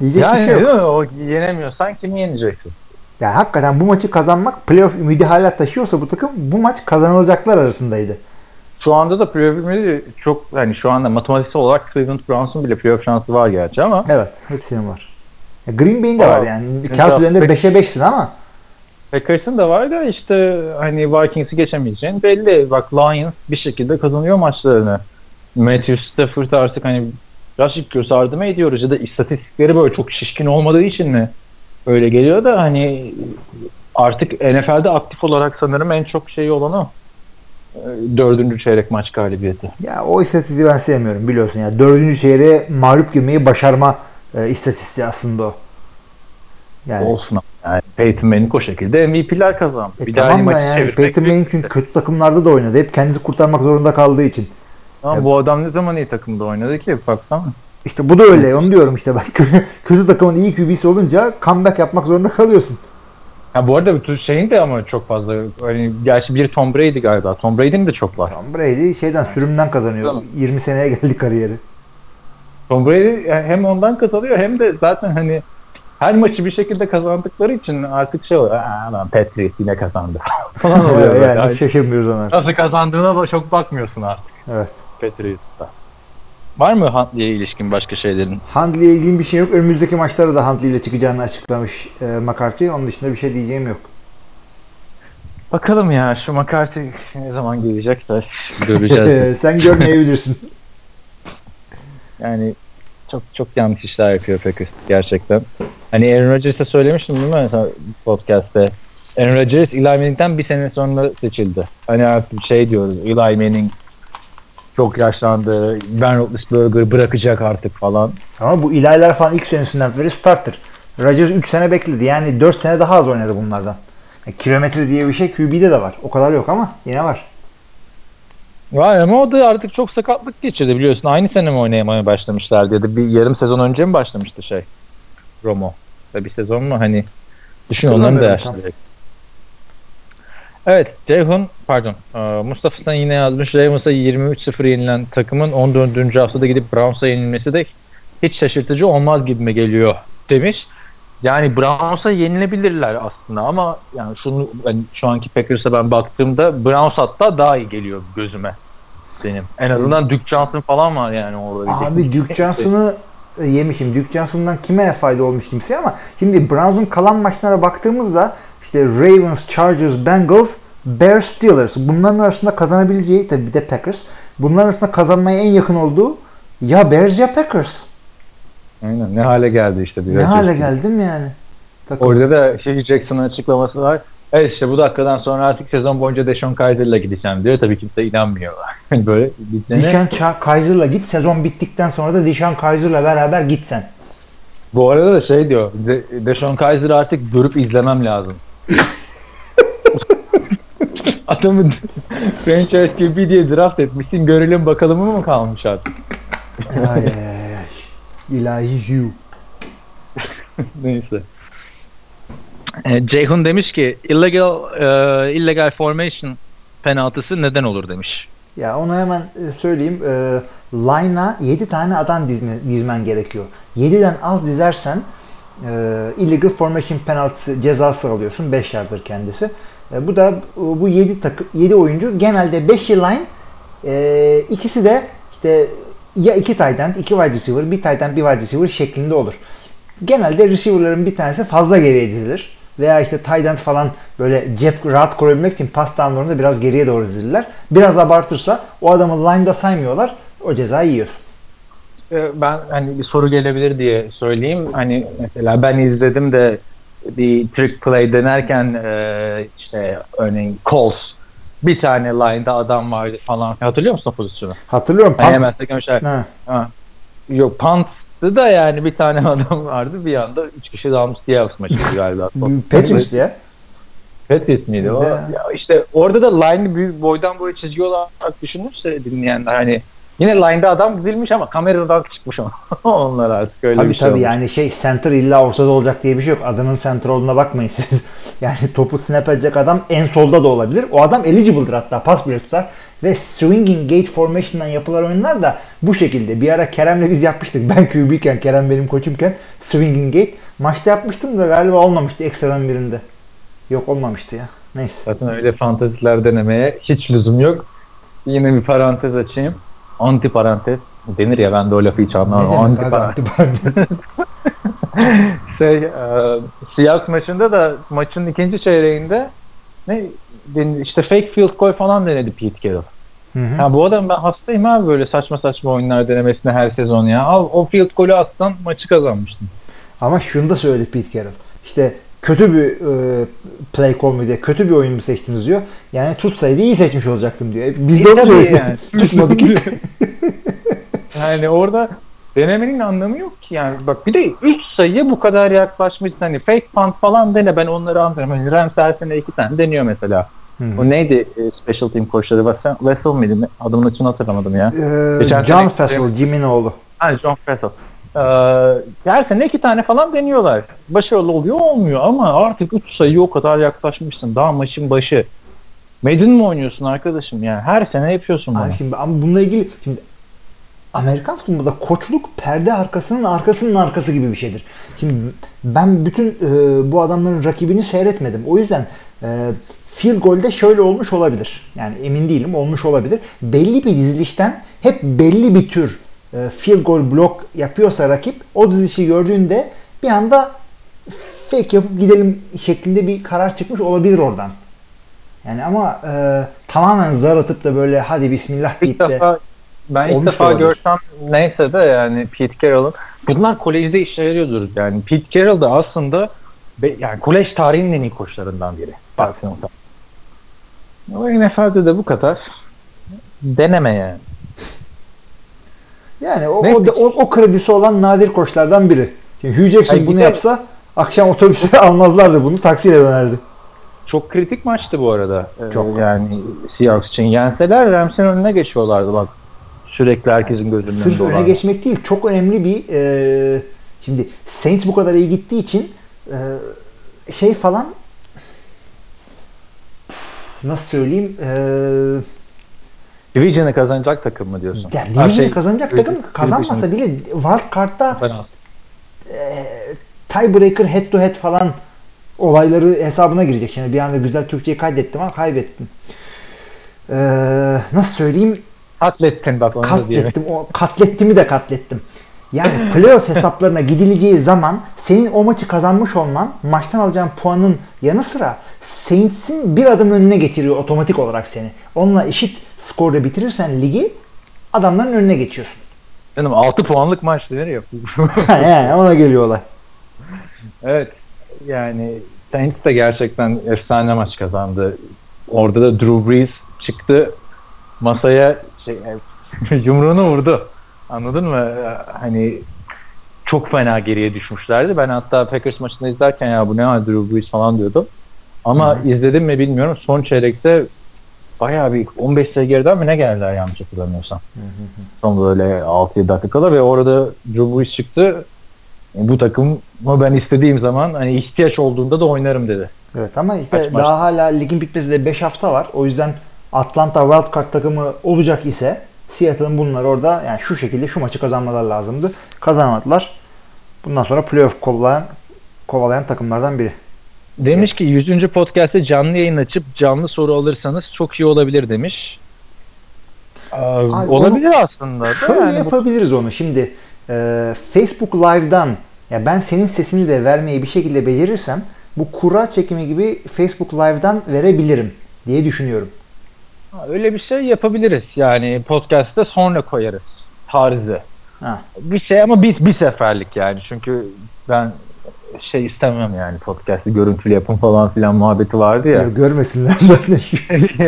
Diyecek Yani bir şey yok. mi? o yenemiyorsan kimi yeneceksin? Yani hakikaten bu maçı kazanmak playoff ümidi hala taşıyorsa bu takım bu maç kazanılacaklar arasındaydı. Şu anda da playoff ümidi çok hani şu anda matematiksel olarak Cleveland Browns'un bile playoff şansı var gerçi ama Evet hepsinin var. Green Bay'in de var yani. Kağıt üzerinde pek- 5'e 5'sin ama Packers'ın da var da işte hani Vikings'i geçemeyeceğin belli. Bak Lions bir şekilde kazanıyor maçlarını. Matthew Stafford artık hani birazcık göz ardı mı ediyoruz ya da istatistikleri böyle çok şişkin olmadığı için mi öyle geliyor da hani artık NFL'de aktif olarak sanırım en çok şey olan o. Ee, Dördüncü çeyrek maç galibiyeti. ya o istatistiği ben sevmiyorum biliyorsun ya. Dördüncü çeyreğe mağlup girmeyi başarma e, istatistiği aslında o. Yani Olsun ama yani Peyton Manning o şekilde MVP'ler kazandı. E bir tamam da yani Peyton. Manning çünkü kötü takımlarda da oynadı. Hep kendisi kurtarmak zorunda kaldığı için. Ama bu adam ne zaman iyi takımda oynadı ki baksana. İşte bu da öyle. Onu diyorum işte bak. kötü takımın iyi QB'si olunca comeback yapmak zorunda kalıyorsun. Ya bu arada bütün şeyin de ama çok fazla hani gerçi bir Tom Brady galiba. Tom Brady'nin de çok var. Tom Brady şeyden sürümden kazanıyor. Tamam. 20 seneye geldi kariyeri. Tom Brady yani hem ondan kazanıyor hem de zaten hani her maçı bir şekilde kazandıkları için artık şey oluyor. Aa lan Patriot yine kazandı falan oluyor. yani, yani şaşırmıyoruz ona. nasıl kazandığına da çok bakmıyorsun artık Evet. Patriot'ta. Var mı Huntley'e ilişkin başka şeylerin? Huntley ile ilgili bir şey yok. Önümüzdeki maçlara da Huntley ile çıkacağını açıklamış e, McCarthy. Onun dışında bir şey diyeceğim yok. Bakalım ya şu McCarthy ne zaman gelecek de göreceğiz. Sen görmeyebilirsin. Yani çok çok yanlış işler yapıyor Packers gerçekten. Hani Aaron Rodgers'a söylemiştim değil mi podcast'te? Aaron Rodgers Eli Manning'den bir sene sonra seçildi. Hani artık şey diyoruz Eli Manning çok yaşlandı. Ben Roethlisberger bırakacak artık falan. Ama bu ilaylar falan ilk senesinden beri starter. Rodgers 3 sene bekledi. Yani 4 sene daha az oynadı bunlardan. Yani kilometre diye bir şey QB'de de var. O kadar yok ama yine var. Var ama o da artık çok sakatlık geçirdi biliyorsun. Aynı sene mi oynayamaya başlamışlardı ya da bir yarım sezon önce mi başlamıştı şey? Romo. Ve bir sezon mu hani düşün onların da yaşları. Evet Ceyhun pardon Mustafa San yine yazmış Ravens'a 23-0 yenilen takımın 14. haftada gidip Browns'a yenilmesi de hiç şaşırtıcı olmaz gibime geliyor demiş. Yani Browns'a yenilebilirler aslında ama yani şunu ben şu anki Packers'a ben baktığımda Browns hatta daha iyi geliyor gözüme benim. En azından Duke Johnson falan var yani orada. Abi Duke Johnson'ı e, yemişim. Duke Johnson'dan kime fayda olmuş kimseye ama şimdi Browns'un kalan maçlara baktığımızda işte Ravens, Chargers, Bengals, Bears, Steelers. Bunların arasında kazanabileceği tabii bir de Packers. Bunların arasında kazanmaya en yakın olduğu ya Bears ya Packers. Aynen ne hale geldi işte. Ne hale geldim yani. Takım. Orada da şey Jackson'ın açıklaması var. Evet işte bu dakikadan sonra artık sezon boyunca Deshaun Kaiser'la gideceğim diyor. Tabii kimse inanmıyor. Böyle bir sene. Dishon Ka- Kaiser'la git. Sezon bittikten sonra da Dishon Kaiser'la beraber git sen. Bu arada da şey diyor. De- Deshaun Kaiser'ı artık görüp izlemem lazım. Adamı franchise QB diye draft etmişsin. Görelim bakalım mı kalmış artık? ay ay ay. İlahi Hugh. Neyse. E, Ceyhun demiş ki illegal e, illegal formation penaltısı neden olur demiş. Ya onu hemen e, söyleyeyim. E, line'a 7 tane adam dizme, dizmen gerekiyor. 7'den az dizersen e, illegal formation penaltısı cezası alıyorsun. 5 yardır kendisi. E, bu da bu 7 takı 7 oyuncu genelde 5'i line e, ikisi de işte ya 2 tight end, 2 wide receiver, bir tight end, bir wide receiver şeklinde olur. Genelde receiver'ların bir tanesi fazla geriye dizilir. Veya işte tight end falan böyle cep rahat koruyabilmek için pas downlarında biraz geriye doğru dizilirler. Biraz abartırsa o adamı line'da saymıyorlar. O cezayı yiyorsun. E, ben hani bir soru gelebilir diye söyleyeyim. Hani mesela ben izledim de bir trick play denerken e, işte örneğin Coles bir tane line'da adam vardı falan. Hatırlıyor musun pozisyonu? Hatırlıyorum. Hani Pan- hemen tekrar Ha. Ha. Yok punt'tı da yani bir tane adam vardı bir anda üç kişi dalmış Seahawks maçıydı galiba. Patriots ya. Patriots miydi o? Ya işte orada da line'ı büyük boydan boya çizgi olarak düşünürse dinleyenler hani yine line'da adam dizilmiş ama kameradan çıkmış ama onlar artık öyle Tabii bir şey tabii olmuş. yani şey center illa ortada olacak diye bir şey yok. Adının center olduğuna bakmayın siz. yani topu snap edecek adam en solda da olabilir. O adam eligible'dır hatta pas bile tutar. Ve swinging gate formation'dan yapılan oyunlar da bu şekilde. Bir ara Kerem'le biz yapmıştık. Ben QB'yken Kerem benim koçumken swinging gate. Maçta yapmıştım da galiba olmamıştı ekstradan birinde. Yok olmamıştı ya. Neyse. Zaten öyle fanteziler denemeye hiç lüzum yok. Yine bir parantez açayım. Anti parantez. Denir ya ben de o lafı hiç anlamam. demek Anti abi parantez. antiparantez? şey, e, Seahawks maçında da maçın ikinci çeyreğinde ne işte fake field goal falan denedi Pete Carroll. Hı hı. Ya bu adam ben hastayım abi böyle saçma saçma oyunlar denemesine her sezon ya. Al o field golü atsan maçı kazanmıştın. Ama şunu da söyledi Pete Carroll. İşte kötü bir e, play call mu diye, kötü bir oyun mu seçtiniz diyor. Yani tutsaydı iyi seçmiş olacaktım diyor. E, Biz de onu Tabii diyoruz. yani. Tutmadı ki. Yani orada denemenin anlamı yok ki yani. Bak bir de 3 sayıya bu kadar yaklaşmış. Hani fake punt falan dene ben onları anlıyorum. Hani Rams her sene 2 tane deniyor mesela. Hı. O neydi e, special team koçları? Wessel miydi? Adımın için hatırlamadım ya. Ee, Geçen John Fassel, Jim'in oğlu. Ha John Wessel. Ee, her sene iki tane falan deniyorlar. Başarılı oluyor olmuyor ama artık 3 sayıya o kadar yaklaşmışsın. Daha maçın başı. Madden mi oynuyorsun arkadaşım yani? Her sene yapıyorsun bunu. Abi şimdi ama bununla ilgili şimdi Amerikan futbolunda koçluk perde arkasının arkasının arkası gibi bir şeydir. Şimdi ben bütün e, bu adamların rakibini seyretmedim. O yüzden e, field golde şöyle olmuş olabilir. Yani emin değilim olmuş olabilir. Belli bir dizilişten hep belli bir tür field goal blok yapıyorsa rakip o dizilişi gördüğünde bir anda fake yapıp gidelim şeklinde bir karar çıkmış olabilir oradan. Yani ama e, tamamen zar atıp da böyle hadi bismillah deyip de ben ilk defa olabilir. görsem neyse de yani Pete Carroll'ın bunlar kolejde işe yarıyordur yani Pete Carroll da aslında be- yani kolej tarihinin en iyi koçlarından biri. Baktığın zaman. O NFL'de de bu kadar deneme yani. Yani o, Ne- o, o, o kredisi olan nadir koçlardan biri. Şimdi Hugh Jackson Hayır, bunu de- yapsa akşam otobüse almazlardı bunu taksiyle dönerdi. Çok kritik maçtı bu arada. Ee, Çok. Yani Seahawks için yenseler Rams'in önüne geçiyorlardı bak. Sürekli herkesin gözünün Sırf önünde öne olan. geçmek değil çok önemli bir e, şimdi Saints bu kadar iyi gittiği için e, şey falan nasıl söyleyeyim e, Division'ı kazanacak takım mı diyorsun? yani Ha, Division'ı şey, kazanacak takım kazanmasa bile wild card'da Ben tiebreaker head to head falan olayları hesabına girecek. Şimdi bir anda güzel Türkçeyi kaydettim ama kaybettim. Ee, nasıl söyleyeyim? Atlettin bak onu. Katlettim. O katlettimi de katlettim. Yani playoff hesaplarına gidileceği zaman senin o maçı kazanmış olman maçtan alacağın puanın yanı sıra Saints'in bir adım önüne getiriyor otomatik olarak seni. Onunla eşit skorda bitirirsen ligi adamların önüne geçiyorsun. Canım 6 puanlık maç ya. yani ona geliyor olay. evet. Yani Saints de gerçekten efsane maç kazandı. Orada da Drew Brees çıktı masaya şey, yumruğunu vurdu. Anladın mı? Hani çok fena geriye düşmüşlerdi. Ben hatta Packers maçını izlerken ya bu ne Drew Brees falan diyordum. Ama izledim mi bilmiyorum. Son çeyrekte bayağı bir 15 sayı geriden mi ne geldiler yanlış hatırlamıyorsam. Son böyle 6-7 dakikada ve orada Drew çıktı. E, bu takımı ben istediğim zaman hani ihtiyaç olduğunda da oynarım dedi. Evet ama işte Kaç maç? daha hala ligin bitmesine 5 hafta var. O yüzden Atlanta Wildcard takımı olacak ise Seattle'ın bunlar orada yani şu şekilde şu maçı kazanmaları lazımdı. Kazanamadılar. Bundan sonra playoff kovalayan, kovalayan takımlardan biri. Demiş ki 100. podcast'te canlı yayın açıp canlı soru alırsanız çok iyi olabilir demiş. Aa, olabilir aslında. da Şöyle yani bu- yapabiliriz onu. Şimdi e, Facebook Live'dan ya ben senin sesini de vermeyi bir şekilde becerirsem bu kura çekimi gibi Facebook Live'dan verebilirim diye düşünüyorum. Ha, öyle bir şey yapabiliriz. Yani podcast'te sonra koyarız tarzı. Ha. Bir şey ama bir, bir seferlik yani. Çünkü ben şey istemem yani podcast'ı görüntülü yapın falan filan muhabbeti vardı ya. Görmesinler zaten.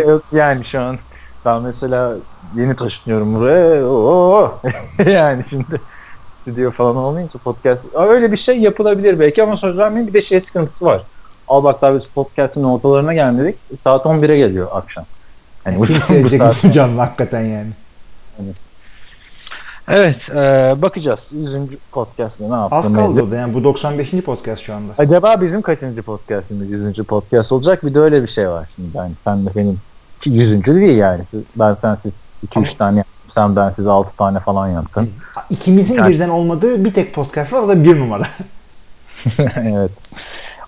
Yok yani şu an ben mesela yeni taşınıyorum buraya. Oo. yani şimdi stüdyo falan olmayınca podcast öyle bir şey yapılabilir belki ama söz vermeyin bir de şey sıkıntısı var. Al bak daha biz podcast'ın ortalarına gelmedik. Saat 11'e geliyor akşam. Yani Kim bu sevecek bu canlı hakikaten yani. Evet, e, bakacağız. 100. podcast'ta ne yaptığını. Az kaldı da yani bu 95. podcast şu anda. Acaba bizim kaçıncı podcast'imiz 100. podcast olacak? Bir de öyle bir şey var şimdi. Yani sen de benim 100. değil yani. Ben sensiz 2-3 tane yaptım. Sen bensiz 6 tane falan yaptın. İkimizin Yani- birden olmadığı bir tek podcast var o da bir numara. evet.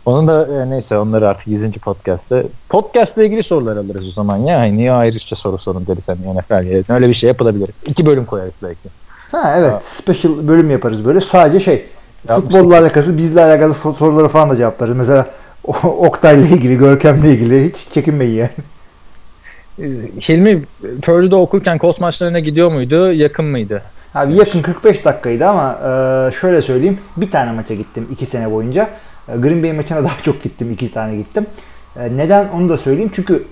Onun da e, neyse onları artık 100. podcast'ta. Podcast'la ilgili sorular alırız o zaman ya. Hani niye ayrıca soru sorun deriz hani NFL yerine. Öyle bir şey yapılabilir. İki bölüm koyarız belki. Ha evet Ha. special bölüm yaparız böyle sadece şey Ya, futbolla alakası bizle alakalı soruları falan da cevaplarız. Mesela Oktay'la ilgili, Görkem'le ilgili hiç çekinmeyin yani. E, Hilmi Purdue'da okurken kos maçlarına gidiyor muydu? Yakın mıydı? Abi yakın 45 dakikaydı ama e, şöyle söyleyeyim bir tane maça gittim 2 sene boyunca. E, Green Bay maçına daha çok gittim 2 tane gittim. E, neden onu da söyleyeyim çünkü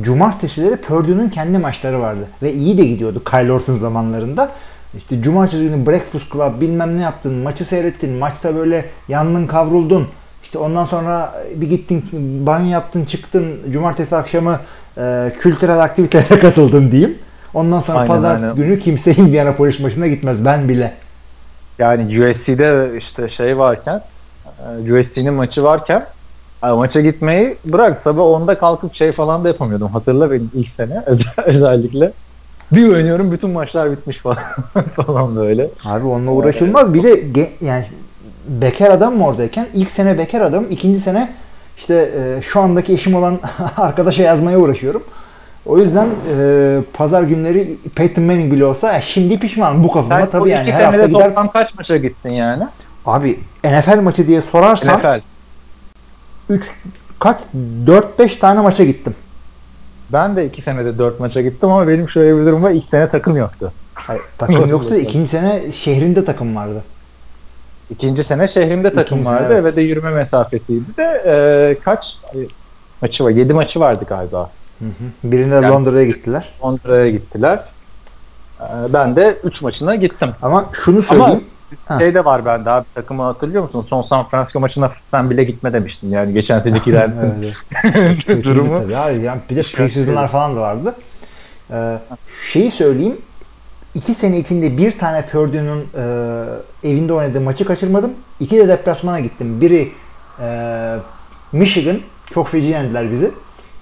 cumartesileri Purdue'nun kendi maçları vardı ve iyi de gidiyordu Kyle Orton zamanlarında. İşte cumartesi günü Breakfast Club bilmem ne yaptın, maçı seyrettin, maçta böyle yandın kavruldun. İşte ondan sonra bir gittin banyo yaptın çıktın cumartesi akşamı e, kültürel aktivitelere katıldın diyeyim. Ondan sonra Aynen, pazar aynen. günü kimse Indianapolis maçına gitmez ben bile. Yani USC'de işte şey varken e, USC'nin maçı varken e, maça gitmeyi bırak sabah 10'da kalkıp şey falan da yapamıyordum. Hatırla benim ilk sene özel- özellikle. Bir oynuyorum bütün maçlar bitmiş falan falan böyle. Abi onunla uğraşılmaz. Bir de yani bekar adam mı oradayken ilk sene bekar adam, ikinci sene işte e, şu andaki eşim olan arkadaşa yazmaya uğraşıyorum. O yüzden e, pazar günleri Peyton Manning bile olsa şimdi pişman bu kafama Sen tabii yani iki her hafta senede gider. toplam kaç maça gittin yani? Abi NFL maçı diye sorarsan NFL. 3 kaç 4-5 tane maça gittim. Ben de iki senede dört maça gittim ama benim şöyle bir durum var. İlk sene takım yoktu. Hayır, takım yoktu. ikinci sene şehrinde takım vardı. İkinci sene şehrimde takım İkinci sene, vardı evet. ve de yürüme mesafesiydi de e, kaç maçı var? Yedi maçı vardı galiba. Hı hı. Birinde Yani- Londra'ya gittiler. Londra'ya gittiler. Ee, Ben de 3 maçına gittim. Ama şunu söyleyeyim. Ha. Şey de var bende abi takımı hatırlıyor musun? Son San Francisco maçına sen bile gitme demiştin yani geçen senekiler durumu. tabii abi. Yani bir de preseason'lar falan da vardı. Ee, şeyi söyleyeyim. iki sene içinde bir tane Purdue'nun e, evinde oynadığı maçı kaçırmadım. İki de deplasmana gittim. Biri e, Michigan. Çok feci yendiler bizi.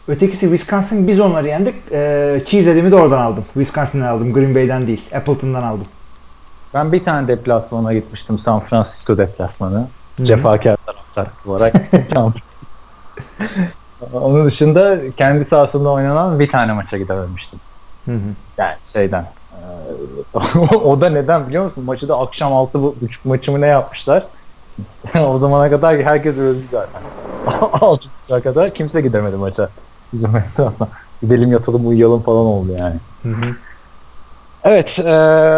Ötekisi Wisconsin. Biz onları yendik. E, cheese de oradan aldım. Wisconsin'den aldım. Green Bay'den değil. Appleton'dan aldım. Ben bir tane deplasmana gitmiştim San Francisco deplasmanı. Cefakar taraftar olarak. Onun dışında kendi sahasında oynanan bir tane maça gidememiştim. Hı hı. Yani şeyden. O da neden biliyor musun? Maçı da akşam 6.30 maçımı ne yapmışlar? o zamana kadar herkes öldü zaten. 6.30'a kadar kimse gidemedi maça. Gidelim yatalım uyuyalım falan oldu yani. Hı hı. Evet, e,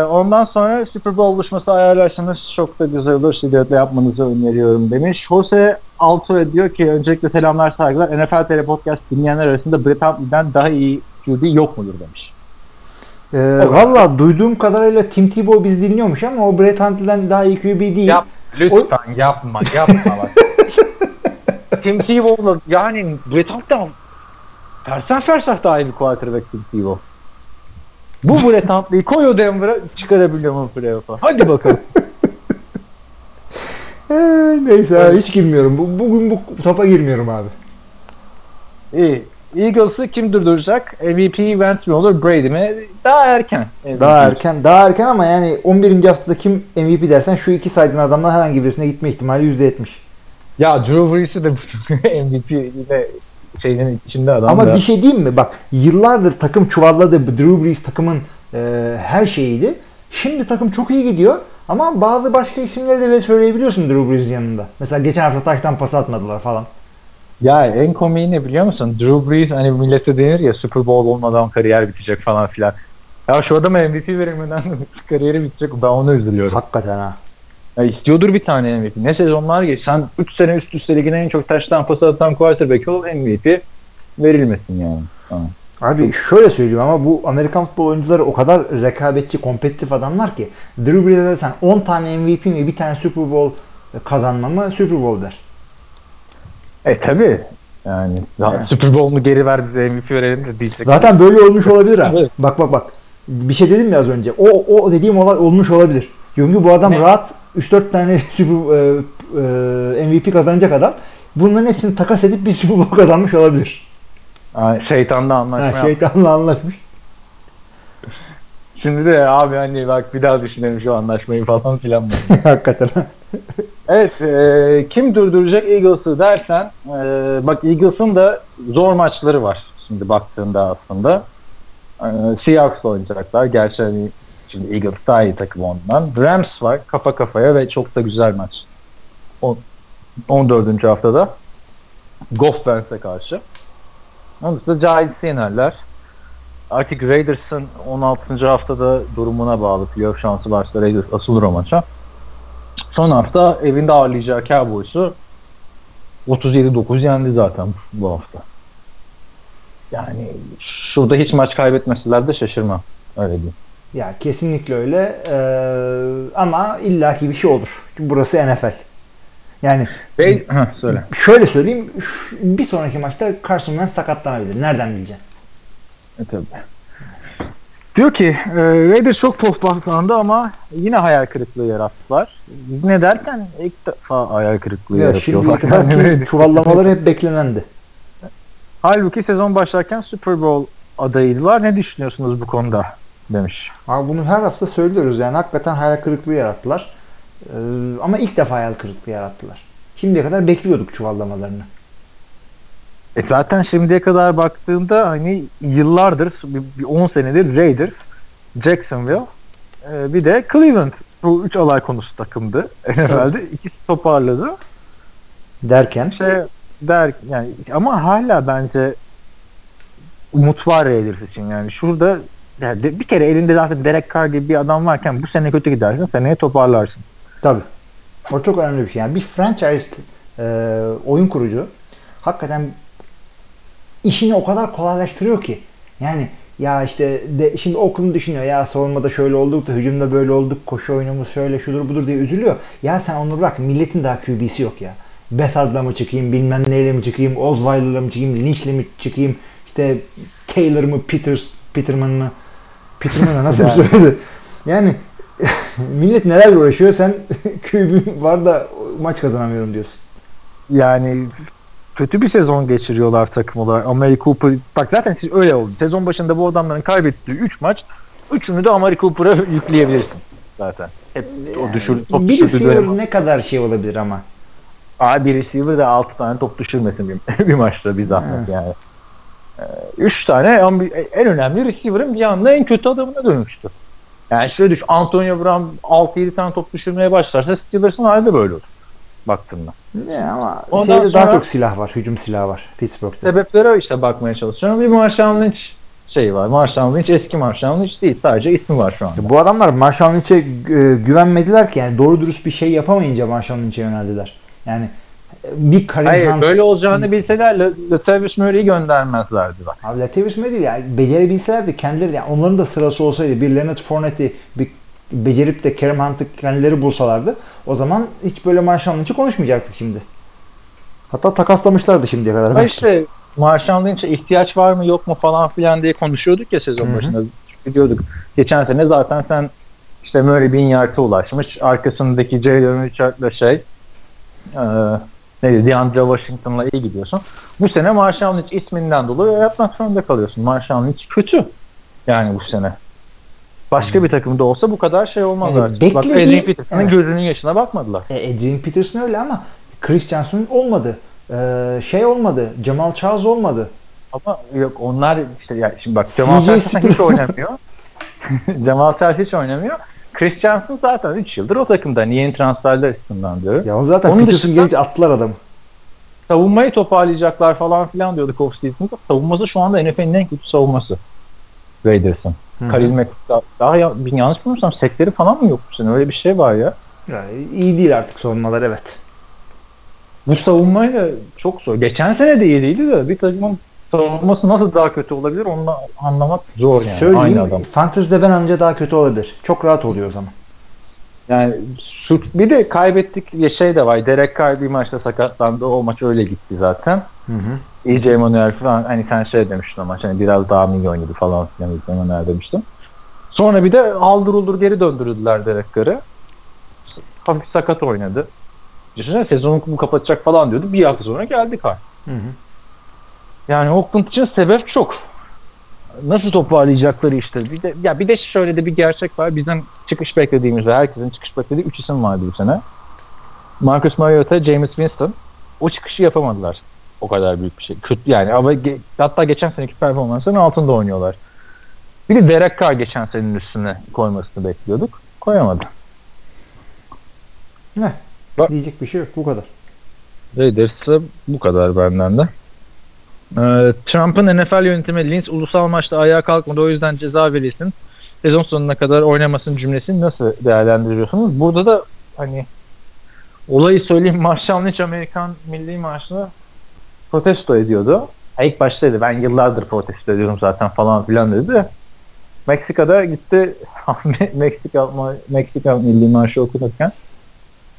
ondan sonra Super Bowl buluşması ayarlarsanız çok da güzel olur. Stüdyoda yapmanızı öneriyorum demiş. Jose Alto diyor ki öncelikle selamlar saygılar. NFL TV Podcast dinleyenler arasında Brett Hundley'den daha iyi QB yok mudur demiş. Ee, Valla duyduğum kadarıyla Tim Tebow biz dinliyormuş ama o Brett Hundley'den daha iyi QB değil. Yap, lütfen yapma, yapma bak. Tim Tebow'la yani Brett Hundley'den fersen fersah daha iyi bir quarterback Tim Tebow. Bu Brett Hundley'i koy o Denver'a çıkarabiliyor mu playoff'a? Hadi bakalım. Ee, neyse abi, hiç girmiyorum. Bu, bugün bu topa girmiyorum abi. İyi. Eagles'ı kim durduracak? MVP Wentz mi olur Brady mi? Daha erken. MVP. Daha erken, daha erken ama yani 11. haftada kim MVP dersen şu iki saydığın adamdan herhangi birisine gitme ihtimali %70. Ya Drew Brees'i de MVP ile şeyinin içinde adam Ama da. bir şey diyeyim mi? Bak yıllardır takım çuvalladı. Drew Brees takımın e, her şeyiydi. Şimdi takım çok iyi gidiyor. Ama bazı başka isimleri de söyleyebiliyorsun Drew Brees'in yanında. Mesela geçen hafta taştan pas atmadılar falan. Ya en komiği ne biliyor musun? Drew Brees hani millete denir ya Super Bowl olmadan kariyer bitecek falan filan. Ya şu adama MVP verilmeden kariyeri bitecek ben ona üzülüyorum. Hakikaten ha. Ya istiyordur bir tane MVP. Ne sezonlar geç. Sen 3 sene üst üste ligin en çok taştan pas atan quarterback ol MVP verilmesin yani. Tamam. Abi şöyle söyleyeyim ama bu Amerikan futbol oyuncuları o kadar rekabetçi, kompetitif adamlar ki Drew Brees'e sen 10 tane MVP mi bir tane Super Bowl kazanma mı Super Bowl der. E tabi. Yani ya Evet. Super Bowl'unu geri ver bize MVP verelim de diyecek. Zaten böyle olmuş olabilir ha. Evet. Bak bak bak. Bir şey dedim ya az önce. O o dediğim olay olmuş olabilir. Çünkü bu adam Ne? rahat 3-4 tane Super e, e, MVP kazanacak adam. Bunların hepsini takas edip bir Super Bowl kazanmış olabilir. Yani şeytanla anlaşma Ha, şeytanla anlaşmış. Şimdi de abi hani bak bir daha düşünelim şu anlaşmayı falan filan. Hakikaten. evet e, kim durduracak Eagles'ı dersen e, bak Eagles'ın da zor maçları var şimdi baktığında aslında. E, Seahawks'la oynayacaklar. Gerçi hani şimdi Eagles daha iyi takım ondan. Rams var kafa kafaya ve çok da güzel maç. On- 14. haftada. Goff Bentz'e karşı. Onun dışında Giants'ı yenerler. Artık Raiders'ın 16. haftada durumuna bağlı. Playoff şansı varsa Raiders asılır o maça. Son hafta evinde ağırlayacağı Cowboys'u 37-9 yendi zaten bu hafta. Yani şurada hiç maç kaybetmeseler de şaşırmam. Öyle diyeyim. Ya kesinlikle öyle. Ee, ama illaki bir şey olur. Çünkü burası NFL. Yani Ve Heh, söyle. şöyle söyleyeyim. Bir sonraki maçta Carson Wentz sakatlanabilir. Nereden bileceksin? E, tabii. Diyor ki e, Raiders çok pohpohlandı ama yine hayal kırıklığı yarattılar. Ne derken ilk defa hayal kırıklığı Ya şimdiye yaratıyorlar. kadar Yani ki çuvallamaları hep beklenendi. Halbuki sezon başlarken Super Bowl adayıydılar. Ne düşünüyorsunuz bu konuda? Demiş. Abi bunu her hafta söylüyoruz yani hakikaten hayal kırıklığı yarattılar. Ee, ama ilk defa hayal kırıklığı yarattılar. Şimdiye kadar bekliyorduk çuvallamalarını. E zaten şimdiye kadar baktığımda hani yıllardır, bir, bir 10 senedir Raiders, Jacksonville, e, bir de Cleveland bu üç alay konusu takımdı. Herhalde ikisi toparladı. Derken Şey der yani ama hala bence umut var Raiders için yani şurada yani bir kere elinde zaten Derek Carr gibi bir adam varken bu sene kötü gidersin seneye toparlarsın. tabi. O çok önemli bir şey. Yani bir franchise e, oyun kurucu hakikaten işini o kadar kolaylaştırıyor ki. Yani ya işte de, şimdi Oakland düşünüyor ya savunmada şöyle olduk da hücumda böyle olduk koşu oyunumuz şöyle şudur budur diye üzülüyor. Ya sen onu bırak milletin daha QB'si yok ya. Bethard'la mı çıkayım bilmem neyle mi çıkayım Osweiler'la mı çıkayım Lynch'le mi çıkayım işte Taylor mı Peters Peterman mı Peterman'a nasıl söyledi. Yani millet neler uğraşıyor sen QB var da maç kazanamıyorum diyorsun. Yani kötü bir sezon geçiriyorlar takım olarak. Amari Cooper bak zaten siz öyle oldu. Sezon başında bu adamların kaybettiği 3 maç üçünü de Amari Cooper'a yükleyebilirsin zaten. Hep o düşür, top bir receiver ne kadar şey olabilir ama. Abi bir receiver de 6 tane top düşürmesin bir, bir maçta bir zahmet yani. 3 tane ama bir- en önemli receiver'ın bir anda en kötü adamına dönüştü. Yani şöyle düş Antonio Brown 6-7 tane top düşürmeye başlarsa Steelers'ın hali de böyle olur. Baktığında. Ne ama Ondan şeyde daha sonra- çok silah var. Hücum silahı var Pittsburgh'te. Sebeplere işte bakmaya çalışıyorum. Bir Marshall Lynch şey var. Marshall Lynch eski Marshall Lynch değil. Sadece ismi var şu anda. Bu adamlar Marshall Lynch'e e, güvenmediler ki yani doğru dürüst bir şey yapamayınca Marshall Lynch'e yöneldiler. Yani bir Karim Hayır Hunt, böyle olacağını bilseler Le- Latavius Murray'i göndermezlerdi bak. Abi Latavius Murray değil ya. Becerebilseler de kendileri yani onların da sırası olsaydı bir Leonard Fournette'i bir becerip de Kerem Hunt'ı kendileri bulsalardı o zaman hiç böyle Marshall Lynch'i konuşmayacaktık şimdi. Hatta takaslamışlardı şimdiye kadar. Belki. işte Marshall Lynch'e ihtiyaç var mı yok mu falan filan diye konuşuyorduk ya sezon Hı hı. başında. Çünkü diyorduk geçen sene zaten sen işte Murray bin yarda ulaşmış. Arkasındaki Jalen Richard'la şey e, neydi DeAndre Washington'la iyi gidiyorsun. Bu sene Marshall Lynch isminden dolayı yapmak zorunda kalıyorsun. Marshall Lynch kötü. Yani bu sene. Başka bir takımda olsa bu kadar şey olmaz Yani artık. Bak Adrian Peterson'ın Evet. gözünün yaşına bakmadılar. E, Adrian Peterson öyle ama Chris Johnson olmadı. Ee, şey olmadı. Jamal Charles olmadı. Ama yok onlar işte ya şimdi bak CJ Charles hiç oynamıyor. Cemal Charles hiç oynamıyor. Chris Johnson zaten 3 yıldır o takımda. Hani yeni transferler açısından diyor. Ya o zaten Onun Peterson dışında- gelince attılar adamı. Savunmayı toparlayacaklar falan filan diyorduk off-season'da. Savunması şu anda NFL'in en kötü savunması. Raiders'ın. Khalil Mack daha, ya, yanlış bilmiyorsam sekleri falan mı yok bu sene? Öyle bir şey var ya. Yani iyi değil artık savunmalar evet. Bu savunmayla çok zor. Geçen sene de iyi değildi de bir takımın savunması nasıl daha kötü olabilir onu anlamak zor yani. Söyleyeyim Aynı adam. Fantasy'de ben anca daha kötü olabilir. Çok rahat oluyor o zaman. Yani bir de kaybettik ya şey de var. Derek Carr bir maçta sakatlandı. O maç öyle gitti zaten. Hı hı. EJ Manuel falan hani sen şey demiştin ama hani biraz daha milli oynadı falan filan EJ Manuel demiştin. Sonra bir de haldır uldur geri döndürdüler Derek Carr'ı. Hafif sakat oynadı. Düşünsene sezonu kapatacak falan diyordu. Bir hafta sonra geldi Carr. Hı hı. Yani Oakland için sebep çok. Nasıl toparlayacakları işte. Bir de ya bir de şöyle de bir gerçek var. Bizim çıkış beklediğimiz ve herkesin çıkış beklediği 3 isim vardı bu sene. Marcus Mariota, James Winston. O çıkışı yapamadılar. O kadar büyük bir şey. Kötü yani ama ge- hatta geçen seneki performansların altında oynuyorlar. Bir de Derek Carr geçen senenin üstüne koymasını bekliyorduk. Koyamadı. Ne? Diyecek bir şey yok. Bu kadar. Raiders'a bu kadar benden de. Ee, Trump'ın NFL yönetimi Linz ulusal maçta ayağa kalkmadı o yüzden ceza verilsin. Sezon sonuna kadar oynamasın cümlesini nasıl değerlendiriyorsunuz? Burada da hani olayı söyleyeyim Marshall Lynch Amerikan milli marşını protesto ediyordu. İlk başta dedi ben yıllardır protesto ediyorum zaten falan filan dedi de Meksika'da gitti Meksika, Meksika milli marşı okunurken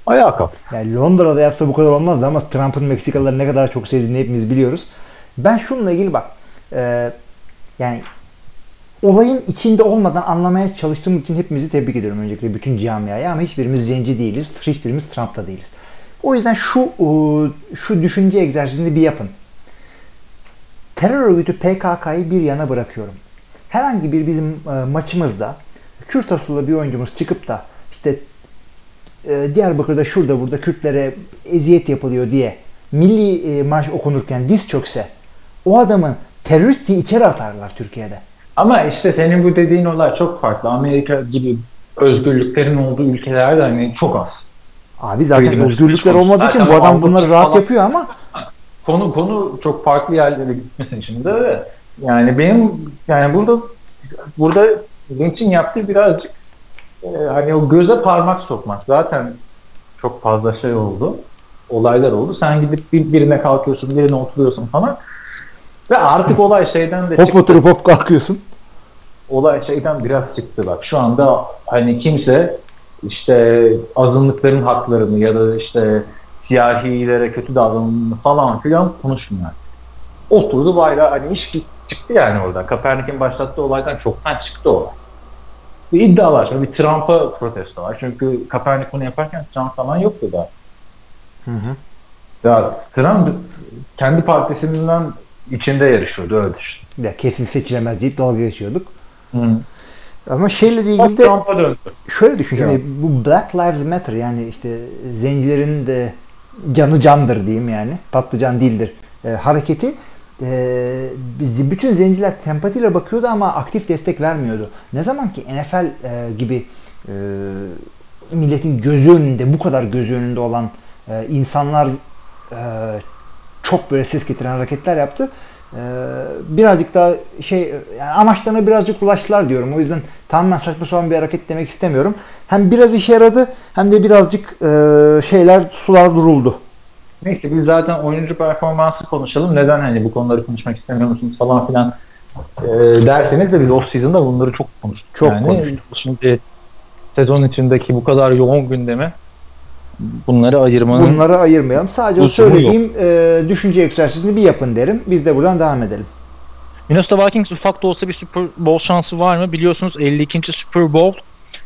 ayağa kalktı. Yani Londra'da yapsa bu kadar olmazdı ama Trump'ın Meksikalıları ne kadar çok sevdiğini hepimiz biliyoruz. Ben şununla ilgili bak e, yani olayın içinde olmadan anlamaya çalıştığımız için hepimizi tebrik ediyorum öncelikle bütün camiaya ama hiçbirimiz zenci değiliz, hiçbirimiz Trump'ta değiliz. O yüzden şu e, şu düşünce egzersizini bir yapın. Terör örgütü PKK'yı bir yana bırakıyorum. Herhangi bir bizim e, maçımızda Kürt asıllı bir oyuncumuz çıkıp da işte e, Diyarbakır'da şurada burada Kürtlere eziyet yapılıyor diye milli marş okunurken diz çökse o adamın terörist diye içeri atarlar Türkiye'de. Ama işte senin bu dediğin olay çok farklı. Amerika gibi özgürlüklerin olduğu ülkelerde hani çok az. Abi zaten Freedom özgürlükler olmadığı için bu zaten adam bunları rahat falan- yapıyor ama Konu konu çok farklı yerlere gitmesin şimdi evet. Yani benim yani burada burada Lynch'in yaptığı birazcık e, hani o göze parmak sokmak. Zaten çok fazla şey oldu. Olaylar oldu. Sen gidip bir, birine kalkıyorsun, birine oturuyorsun falan. Ve artık olay şeyden de hop çıktı. oturup hop kalkıyorsun. olay şeyden biraz çıktı bak. Şu anda hani kimse işte azınlıkların haklarını ya da işte siyahilere kötü davranımını falan filan konuşmuyor. Oturdu bayrağı hani iş çıktı yani orada. Kaepernick'in başlattığı olaydan çoktan çıktı o. Bir iddia var. Şimdi bir Trump'a protesto var. Çünkü Kaepernick bunu yaparken Trump falan yoktu da. Hı hı. Ya Trump kendi partisinden içinde yarışıyordu öyle düşün. Ya kesin seçilemez deyip dalga geçiyorduk. Hı. Ama şeyle de ilgili de şöyle düşün şimdi bu Black Lives Matter yani işte zencilerin de canı candır diyeyim yani patlıcan değildir e, hareketi e, bizi bütün zenciler sempatiyle bakıyordu ama aktif destek vermiyordu. Ne zaman ki NFL e, gibi e, milletin gözü önünde bu kadar gözü önünde olan e, insanlar e, çok böyle ses getiren hareketler yaptı. E, birazcık daha şey yani amaçlarına birazcık ulaştılar diyorum. O yüzden tamamen saçma sapan bir hareket demek istemiyorum. Hem biraz işe yaradı hem de birazcık e, şeyler sular duruldu. Neyse biz zaten oyuncu performansı konuşalım. Neden hani bu konuları konuşmak istemiyor musunuz falan filan e, derseniz de biz off season'da bunları çok konuştuk. Çok yani. konuştuk. Şimdi sezon içindeki bu kadar yoğun gündeme bunları ayırmanın Bunları ayırmayalım. Sadece o söylediğim e, düşünce egzersizini bir yapın derim. Biz de buradan devam edelim. Minnesota Vikings ufak da olsa bir Super Bowl şansı var mı? Biliyorsunuz 52. Super Bowl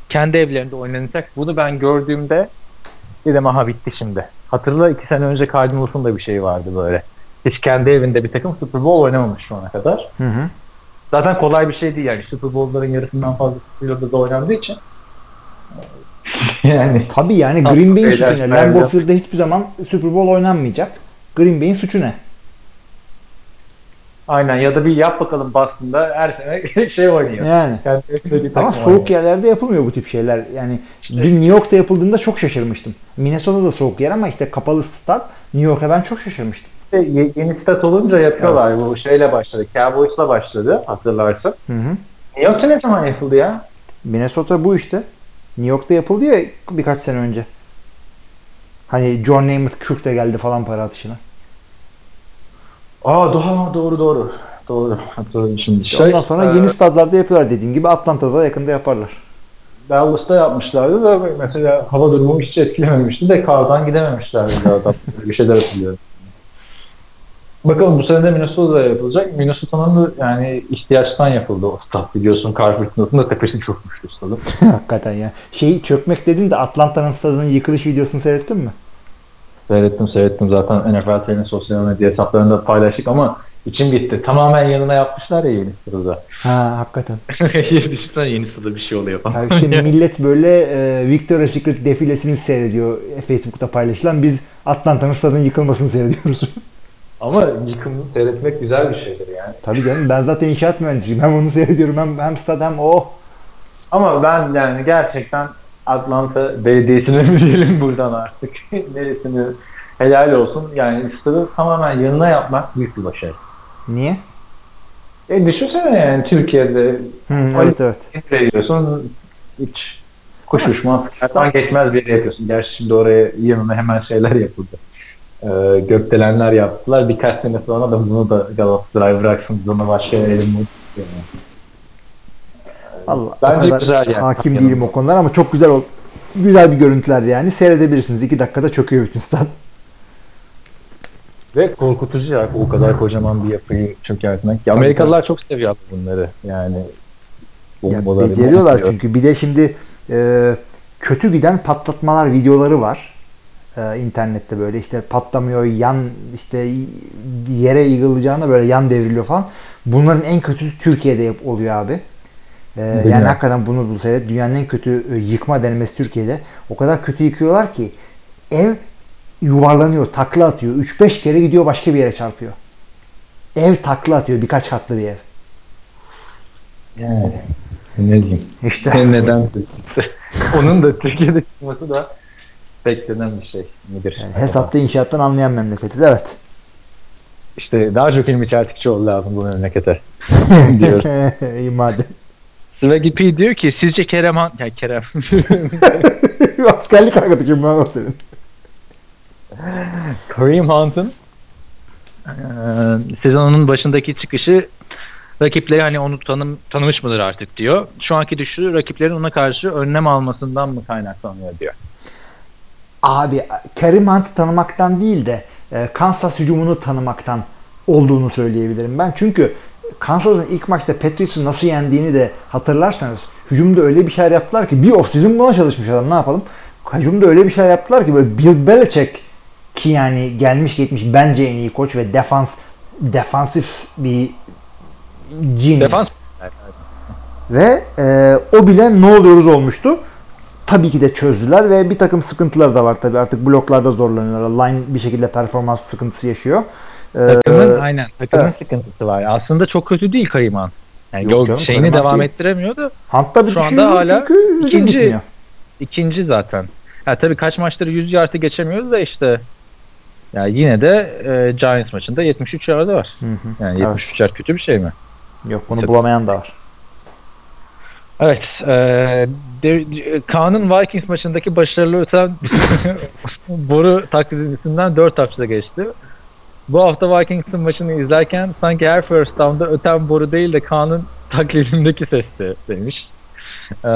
kendi evlerinde oynanacak. Bunu ben gördüğümde dedim aha bitti şimdi. Hatırla iki sene önce Cardinals'ın da bir şey vardı böyle. Hiç kendi evinde bir takım Super Bowl oynamamış şu ana kadar. Hı hı. Zaten kolay bir şey değil yani. Super Bowl'ların yarısından fazla Floridda'da oynandığı için. yani Tabii yani Green Bay'in suçu ne? Lambeau Field'da hiçbir zaman Super Bowl oynanmayacak. Green Bay'in suçu ne? aynen ya da bir yap bakalım Boston'da her sene şey oynuyor. Yani. Bir Ama takım soğuk oynuyor. yerlerde yapılmıyor bu tip şeyler. Yani İşte- dün New York'ta yapıldığında çok şaşırmıştım. Minnesota'da soğuk yer ama işte kapalı stat New York'a ben çok şaşırmıştım. İşte ye- yeni stat olunca yapıyorlar. Bu şeyle başladı. Cowboys'la başladı hatırlarsın. Hı hı. New York'ta ne zaman yapıldı ya? Minnesota bu işte. New York'ta yapıldı ya birkaç sene önce. Hani John Namath Kürk de geldi falan para atışına. Aa doğru doğru doğru. Doğru. Hatırladım şimdi. Şey, Ondan sonra e, yeni stadlarda yapıyorlar dediğin gibi Atlanta'da da yakında yaparlar. Dallas'ta yapmışlardı da mesela hava durumu hiç etkilememişti de kardan gidememişlerdi daha bir şeyler hatırlıyorum. Bakalım bu sene de Minnesota'da yapılacak. Minnesota'nın da yani ihtiyaçtan yapıldı o stat biliyorsun. Kar fırtınasında tepesini çökmüştü stadı. Hakikaten ya. Şeyi çökmek dedin de Atlanta'nın stadının yıkılış videosunu seyrettin mi? Seyrettim seyrettim zaten NFL TV'nin sosyal medya hesaplarında paylaştık ama içim gitti. Tamamen yanına yapmışlar ya yeni stadı. Ha hakikaten. Düşünsene yeni stadı bir şey oluyor falan. Ya işte millet böyle e, Victoria's Secret defilesini seyrediyor Facebook'ta paylaşılan. Biz Atlanta'nın stadının yıkılmasını seyrediyoruz. Ama yıkımını seyretmek güzel bir şeydir yani. Tabii canım ben zaten inşaat mühendisiyim. Hem onu seyrediyorum hem, hem stad hem oh. Ama ben yani gerçekten Atlanta Belediyesi'ne mi diyelim buradan artık neresini helal olsun. Yani stadı tamamen yanına yapmak büyük bir başarı. Niye? E düşünsene yani Türkiye'de Hı, evet evet. veriyorsun hiç kervan geçmez bir yere yapıyorsun. Gerçi şimdi oraya yanına hemen şeyler yapıldı. Ee, gökdelenler yaptılar. Birkaç sene sonra da bunu da Galatasaray bıraksın ona başka yere elim yani. Allah Bence kadar güzel yani. hakim değilim o konular ama çok güzel ol güzel bir görüntüler yani. Seyredebilirsiniz. iki dakikada çöküyor bütün stad. Ve korkutucu ya o kadar kocaman bir yapıyı çökertmek. Ya Amerikalılar çok seviyor bunları. Yani Ya beceriyorlar çünkü. Bir de şimdi e, kötü giden patlatmalar videoları var. E, internette böyle işte patlamıyor, yan işte yere yığılacağına böyle yan devriliyor falan. Bunların en kötüsü Türkiye'de oluyor abi. E, yani mi? hakikaten bunu bu seyret. Dünyanın en kötü e, yıkma denemesi Türkiye'de. O kadar kötü yıkıyorlar ki ev yuvarlanıyor, takla atıyor. 3-5 kere gidiyor başka bir yere çarpıyor. Ev takla atıyor. Birkaç katlı bir ev. Yani ne diyeyim. İşte Neden? Onun da Türkiye'de çıkması da beklenen bir şey midir? Yani hesapta inşaattan anlayan memleketiz. Evet. İşte daha çok ilmi çeltikçi lazım bu memlekete. diyor. İyi madem. Swaggy P diyor ki sizce Kerem Han... Ya Kerem. Askerlik arkadaşım lan o senin. Kareem Hunt'ın eee, sezonun başındaki çıkışı rakipleri hani onu tanım, tanımış mıdır artık diyor. Şu anki düşüşü rakiplerin ona karşı önlem almasından mı kaynaklanıyor diyor. Abi Kerim Hunt'ı tanımaktan değil de e, Kansas hücumunu tanımaktan olduğunu söyleyebilirim ben. Çünkü Kansas'ın ilk maçta Patriots'ı nasıl yendiğini de hatırlarsanız hücumda öyle bir şeyler yaptılar ki bir off-season buna çalışmış adam ne yapalım. Hücumda öyle bir şeyler yaptılar ki böyle Bill Belichick ki yani gelmiş geçmiş bence en iyi koç ve defans defansif bir genius. Defans Ve e, o bile ne oluyoruz olmuştu. Tabii ki de çözdüler ve bir takım sıkıntılar da var tabii artık bloklarda zorlanıyorlar. Line bir şekilde performans sıkıntısı yaşıyor. E, takımın aynen takımın evet. sıkıntısı var. Aslında çok kötü değil Hunt. Yani Yok canım, şeyini devam değil. ettiremiyordu. Hunt'ta bir Şu anda hala ikinci-. İkinci zaten. Ha tabii kaç maçları 100 yardı geçemiyoruz da işte ya yine de e, Giants maçında 73 yardı var. Hı hı. Yani Evet. 73 yard kötü bir şey mi? Yok bunu Tabii. bulamayan da var. Evet. E, Kaan'ın Vikings maçındaki başarılı öten boru taklidisinden 4 hafta geçti. Bu hafta Vikings'in maçını izlerken sanki her first down'da öten boru değil de Kaan'ın taklidindeki sesti demiş. E,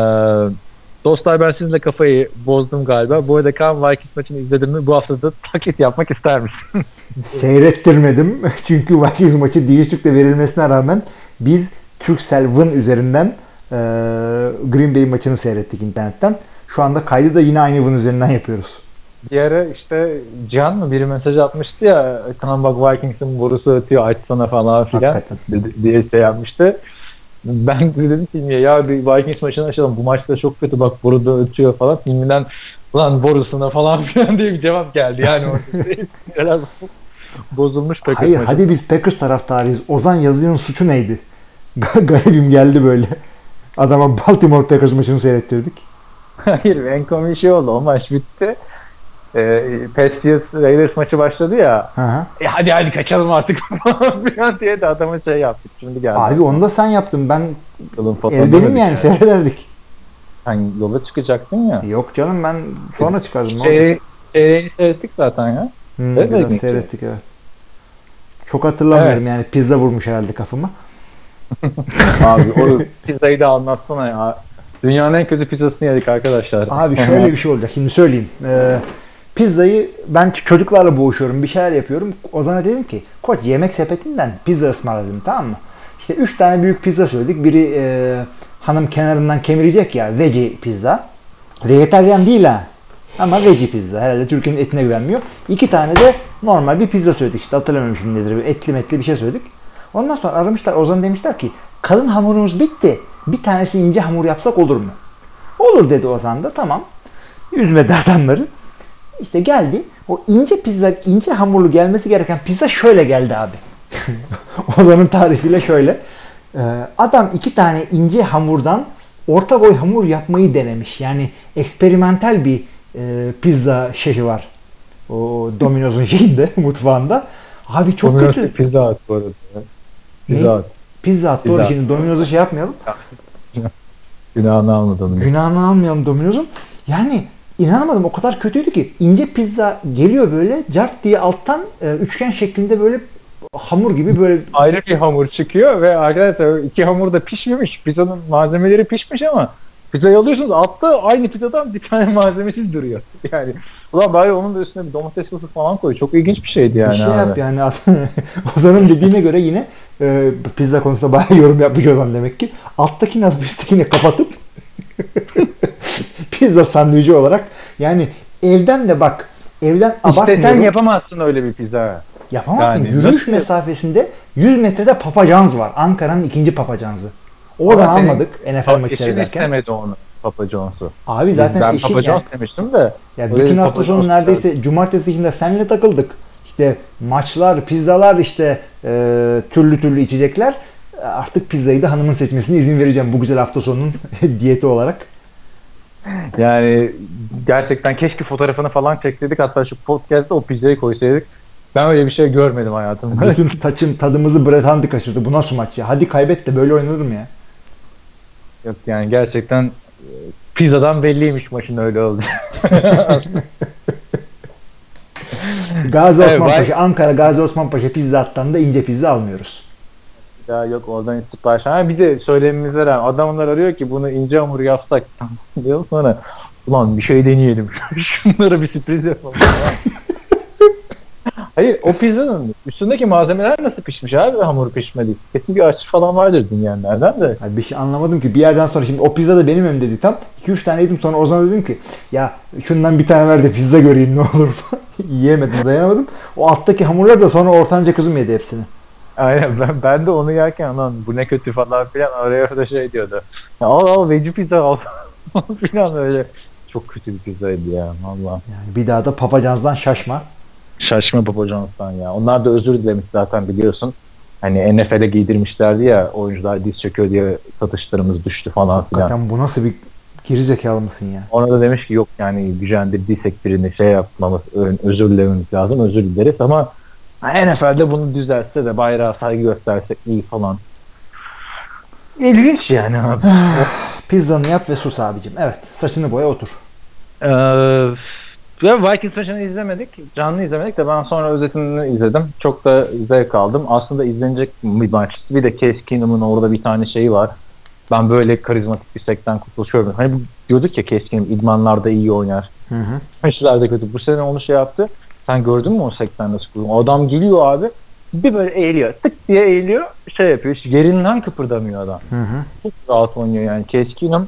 dostlar ben sizinle kafayı bozdum galiba. Bu arada Kaan Vikings maçını izledin mi? Bu hafta da taklit yapmak ister misin? Seyrettirmedim. Çünkü Vikings maçı Dijitürk'te verilmesine rağmen biz Turkcell Win üzerinden Green Bay maçını seyrettik internetten. Şu anda kaydı da yine aynı Win üzerinden yapıyoruz. Bir ara işte Cihan mı biri mesaj atmıştı ya bak Vikings'in borusu ötüyor açsana falan filan diye şey yapmıştı. Ben de dedim ki ya, bir Vikings maçını açalım bu maçta çok kötü bak boru da ötüyor falan filminden lan borusuna falan filan diye bir cevap geldi yani biraz bozulmuş Packers Hayır maçı. hadi biz Packers taraftarıyız. Ozan Yazıcı'nın suçu neydi? Garibim geldi böyle. Adama Baltimore Packers maçını seyrettirdik. Hayır en komik şey oldu o maç bitti. Ee, Patriots Raiders maçı başladı ya hı. e hadi hadi kaçalım artık falan diye de adama şey yaptık şimdi geldi. Abi onu da sen yaptın. Ben fotoğrafı benim yani seyrederdik. Sen yola çıkacaksın ya. Yok canım ben sonra çıkardım. Şey, şeyi seyrettik zaten ya. Hmm, Evet, biraz evet. seyrettik evet. Çok hatırlamıyorum yani pizza vurmuş herhalde kafama. Abi o pizzayı da anlatsana ya. Dünyanın en kötü pizzasını yedik arkadaşlar. Abi şöyle bir şey olacak şimdi söyleyeyim. Ee, pizzayı ben çocuklarla boğuşuyorum bir şeyler yapıyorum. Ozan'a dedim ki koç yemek sepetinden pizza ısmarladım tamam mı? İşte 3 tane büyük pizza söyledik. Biri e, hanım kenarından kemirecek ya veggie pizza. Vejetaryen değil ha. Ama veggie pizza. Herhalde Türkiye'nin etine güvenmiyor. İki tane de normal bir pizza söyledik işte hatırlamıyorum şimdi nedir. Etli metli bir şey söyledik. Ondan sonra aramışlar Ozan demişler ki kalın hamurumuz bitti. Bir tanesi ince hamur yapsak olur mu? Olur dedi Ozan da tamam. Üzmedi adamları. İşte geldi. O ince pizza, ince hamurlu gelmesi gereken pizza şöyle geldi abi. Ozan'ın tarifiyle şöyle. Ee, adam iki tane ince hamurdan orta boy hamur yapmayı denemiş. Yani eksperimental bir e, pizza şefi var. O Domino's'un şeyinde, mutfağında. Abi çok Domino's kötü. Pizza Hut bu arada. Pizza? Hut. Pizza Hut. Doğru Pizza. şimdi Domino's'u şey yapmayalım. Günahını almadım. Günahını almayalım Domino's'un. Yani inanamadım o kadar kötüydü ki. ince pizza geliyor böyle cart diye alttan e, üçgen şeklinde böyle hamur gibi böyle Ayrı bir hamur çıkıyor ve arkadaşlar iki hamur da pişmemiş. Pizzanın malzemeleri pişmiş ama pizzayı alıyorsunuz altta aynı pizzadan bir tane malzemesiz duruyor. Yani ulan bari onun da üstüne bir domates sosu falan koy. Çok ilginç bir şeydi yani bir şey abi. yap yani. Ozan'ın dediğine göre yine e, pizza konusunda bayağı yorum yapmış Ozan demek ki. Alttakini alıp üsttekini kapatıp pizza sandviçi olarak yani evden de bak evden İşte sen abartmıyorum. yapamazsın öyle bir pizza. Yapamazsın. Yani Yürüyüş nasıl- mesafesinde 100 metrede Papacanz var. Ankara'nın ikinci Papacanz'ı. Oradan Ama almadık NFL maçı seyrederken. istemedi onu Papa John'su. Abi zaten ben eşim Papa yani, John's demiştim de. ya bütün hafta Papa sonu John's neredeyse cumartesi içinde seninle takıldık. İşte maçlar, pizzalar işte e, türlü türlü içecekler. Artık pizzayı da hanımın seçmesine izin vereceğim bu güzel hafta sonunun diyeti olarak. Yani gerçekten keşke fotoğrafını falan çekseydik. Hatta şu podcast'ta o pizzayı koysaydık. Ben öyle bir şey görmedim hayatımda. Bütün taçın tadımızı Brett Hundley kaçırdı. Bu nasıl maç ya? Hadi kaybet de böyle oynanır mı ya? Yok yani gerçekten e, pizzadan belliymiş maçın öyle oldu. Gazi Evet, Osman Paşa, Ankara Gazi Osman Paşa pizza hattan da ince pizza almıyoruz. ya yok oradan sipariş. Ha bir de söylememize rağmen adamlar arıyor ki bunu ince hamur yapsak diyor sonra ulan bir şey deneyelim. Şunlara bir sürpriz yapalım. Hayır o pizzanın üstündeki malzemeler nasıl pişmiş abi hamur pişmedi. Kesin bir açı falan vardır dinleyenlerden de. Yani bir şey anlamadım ki bir yerden sonra şimdi o pizza da benim önüm dedi tam. 2-3 tane yedim sonra Ozan'a dedim ki ya şundan bir tane ver de pizza göreyim ne olur falan. Yiyemedim dayanamadım. O alttaki hamurlar da sonra ortanca kızım yedi hepsini. Aynen ben, ben de onu yerken lan bu ne kötü falan filan araya da şey diyordu. Ya, al al veggie pizza al filan öyle. Çok kötü bir pizzaydı ya valla. Yani bir daha da Papacans'dan şaşma. Şaşma Baba John's'tan ya. Onlar da özür dilemiş zaten biliyorsun. Hani NFL'e giydirmişlerdi ya oyuncular diz çöküyor diye satışlarımız düştü falan filan. Hakikaten bu nasıl bir gerizekalı mısın ya? Ona da demiş ki yok yani gücendirdiysek birini şey yapmamız, özür dilememiz lazım, özür dileriz ama NFL'de bunu düzeltse de bayrağa saygı göstersek iyi falan. İlginç yani abi. Pizzanı yap ve sus abicim. Evet saçını boya otur. Ee, ve Vikings maçını izlemedik. Canlı izlemedik de ben sonra özetini izledim. Çok da zevk aldım. Aslında izlenecek bir maç. Bir de Case Keenum'un orada bir tane şeyi var. Ben böyle karizmatik bir sekten kurtuluşuyorum. Hani bu diyorduk ya Case Keenum idmanlarda iyi oynar. Hı hı. Meşhurlarda kötü. Bu sene onu şey yaptı. Sen gördün mü o sekten nasıl kurtulduğunu? Adam geliyor abi. Bir böyle eğiliyor. Tık diye eğiliyor. Şey yapıyor. Hiç yerinden kıpırdamıyor adam. Hı hı. Çok rahat oynuyor yani. Case Keenum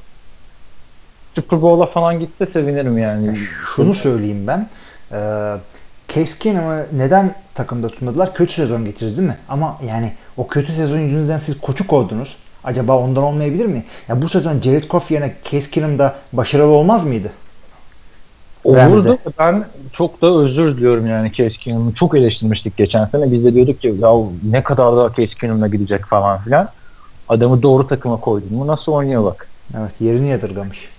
Super Bowl'a falan gitse sevinirim yani. Şunu söyleyeyim ben. Ee, Case neden takımda tutmadılar? Kötü sezon geçirdi değil mi? Ama yani o kötü sezon yüzünden siz koçu kovdunuz. Acaba ondan olmayabilir mi? Ya bu sezon Jared Goff yerine Case Keenum da başarılı olmaz mıydı? Olurdu. Ben çok da özür diliyorum yani Case Keenum'u. Çok eleştirmiştik geçen sene. Biz de diyorduk ki ya ne kadar daha Case Keenum'la gidecek falan filan. Adamı doğru takıma koydun mu nasıl oynuyor bak. Evet yerini yadırgamış.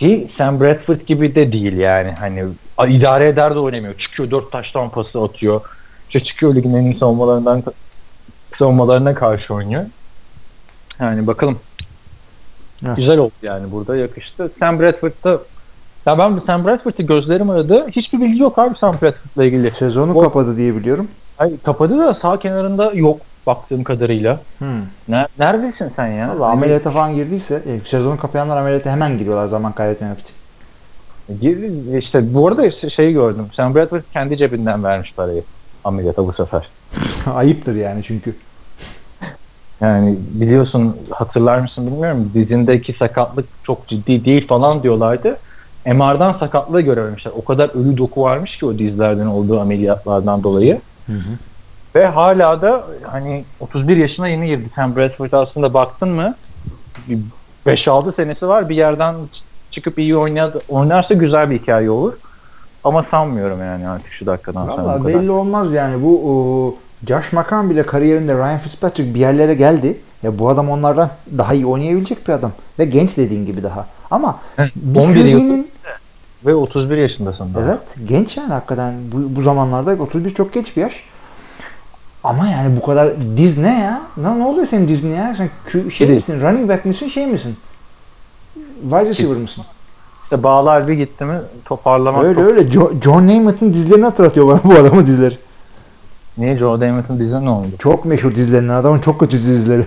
Ki Sam Bradford gibi de değil yani. Hani idare eder de oynamıyor. Çıkıyor dört taştan pası atıyor. İşte çıkıyor ligin en iyi savunmalarından savunmalarına karşı oynuyor. Yani bakalım. Evet. güzel oldu yani burada yakıştı. Sam Bradford'da ya ben Sam Bradford'ı gözlerim aradı. Hiçbir bilgi yok abi Sam Bradford'la ilgili. Sezonu O- kapadı diye biliyorum. Ay, kapadı da sağ kenarında yok baktığım kadarıyla. Hmm. Ne, neredesin sen ya? Valla ameliyata falan girdiyse e, sezonu kapayanlar ameliyata hemen giriyorlar zaman kaybetmemek için. Gir- işte bu arada işte şeyi gördüm. Sam Bradford kendi cebinden vermiş parayı ameliyata bu sefer. Ayıptır yani çünkü. Yani biliyorsun hatırlar mısın bilmiyorum dizindeki sakatlık çok ciddi değil falan diyorlardı. MR'dan sakatlığı görememişler. O kadar ölü doku varmış ki o dizlerden olduğu ameliyatlardan dolayı. Hı hı. Ve hala da hani 31 yaşına yeni girdi. Sam Bradford aslında baktın mı bir 5-6 senesi var. Bir yerden çıkıp iyi oynar, oynarsa güzel bir hikaye olur. Ama sanmıyorum yani artık şu dakikadan sonra. Valla belli olmaz yani bu o, Josh McCown bile kariyerinde Ryan Fitzpatrick bir yerlere geldi. Ya bu adam onlardan daha iyi oynayabilecek bir adam. Ve genç dediğin gibi daha. Ama bir 11 yıl QB'nin ve 31 yaşındasın. daha. evet genç yani hakikaten bu, bu zamanlarda 31 çok geç bir yaş. Ama yani bu kadar diz ne ya? Ne, ne oluyor senin dizin ya? Sen şey Değil. misin? Running back misin? Şey misin? Wide receiver mısın? İşte bağlar bir gitti mi toparlamak Öyle çok- öyle. Jo- John Namath'ın dizlerini hatırlatıyor bana bu adamın dizleri. Niye Joe Damont'un dizi ne oldu? Çok meşhur dizlerinden. Adamın çok kötü dizleri.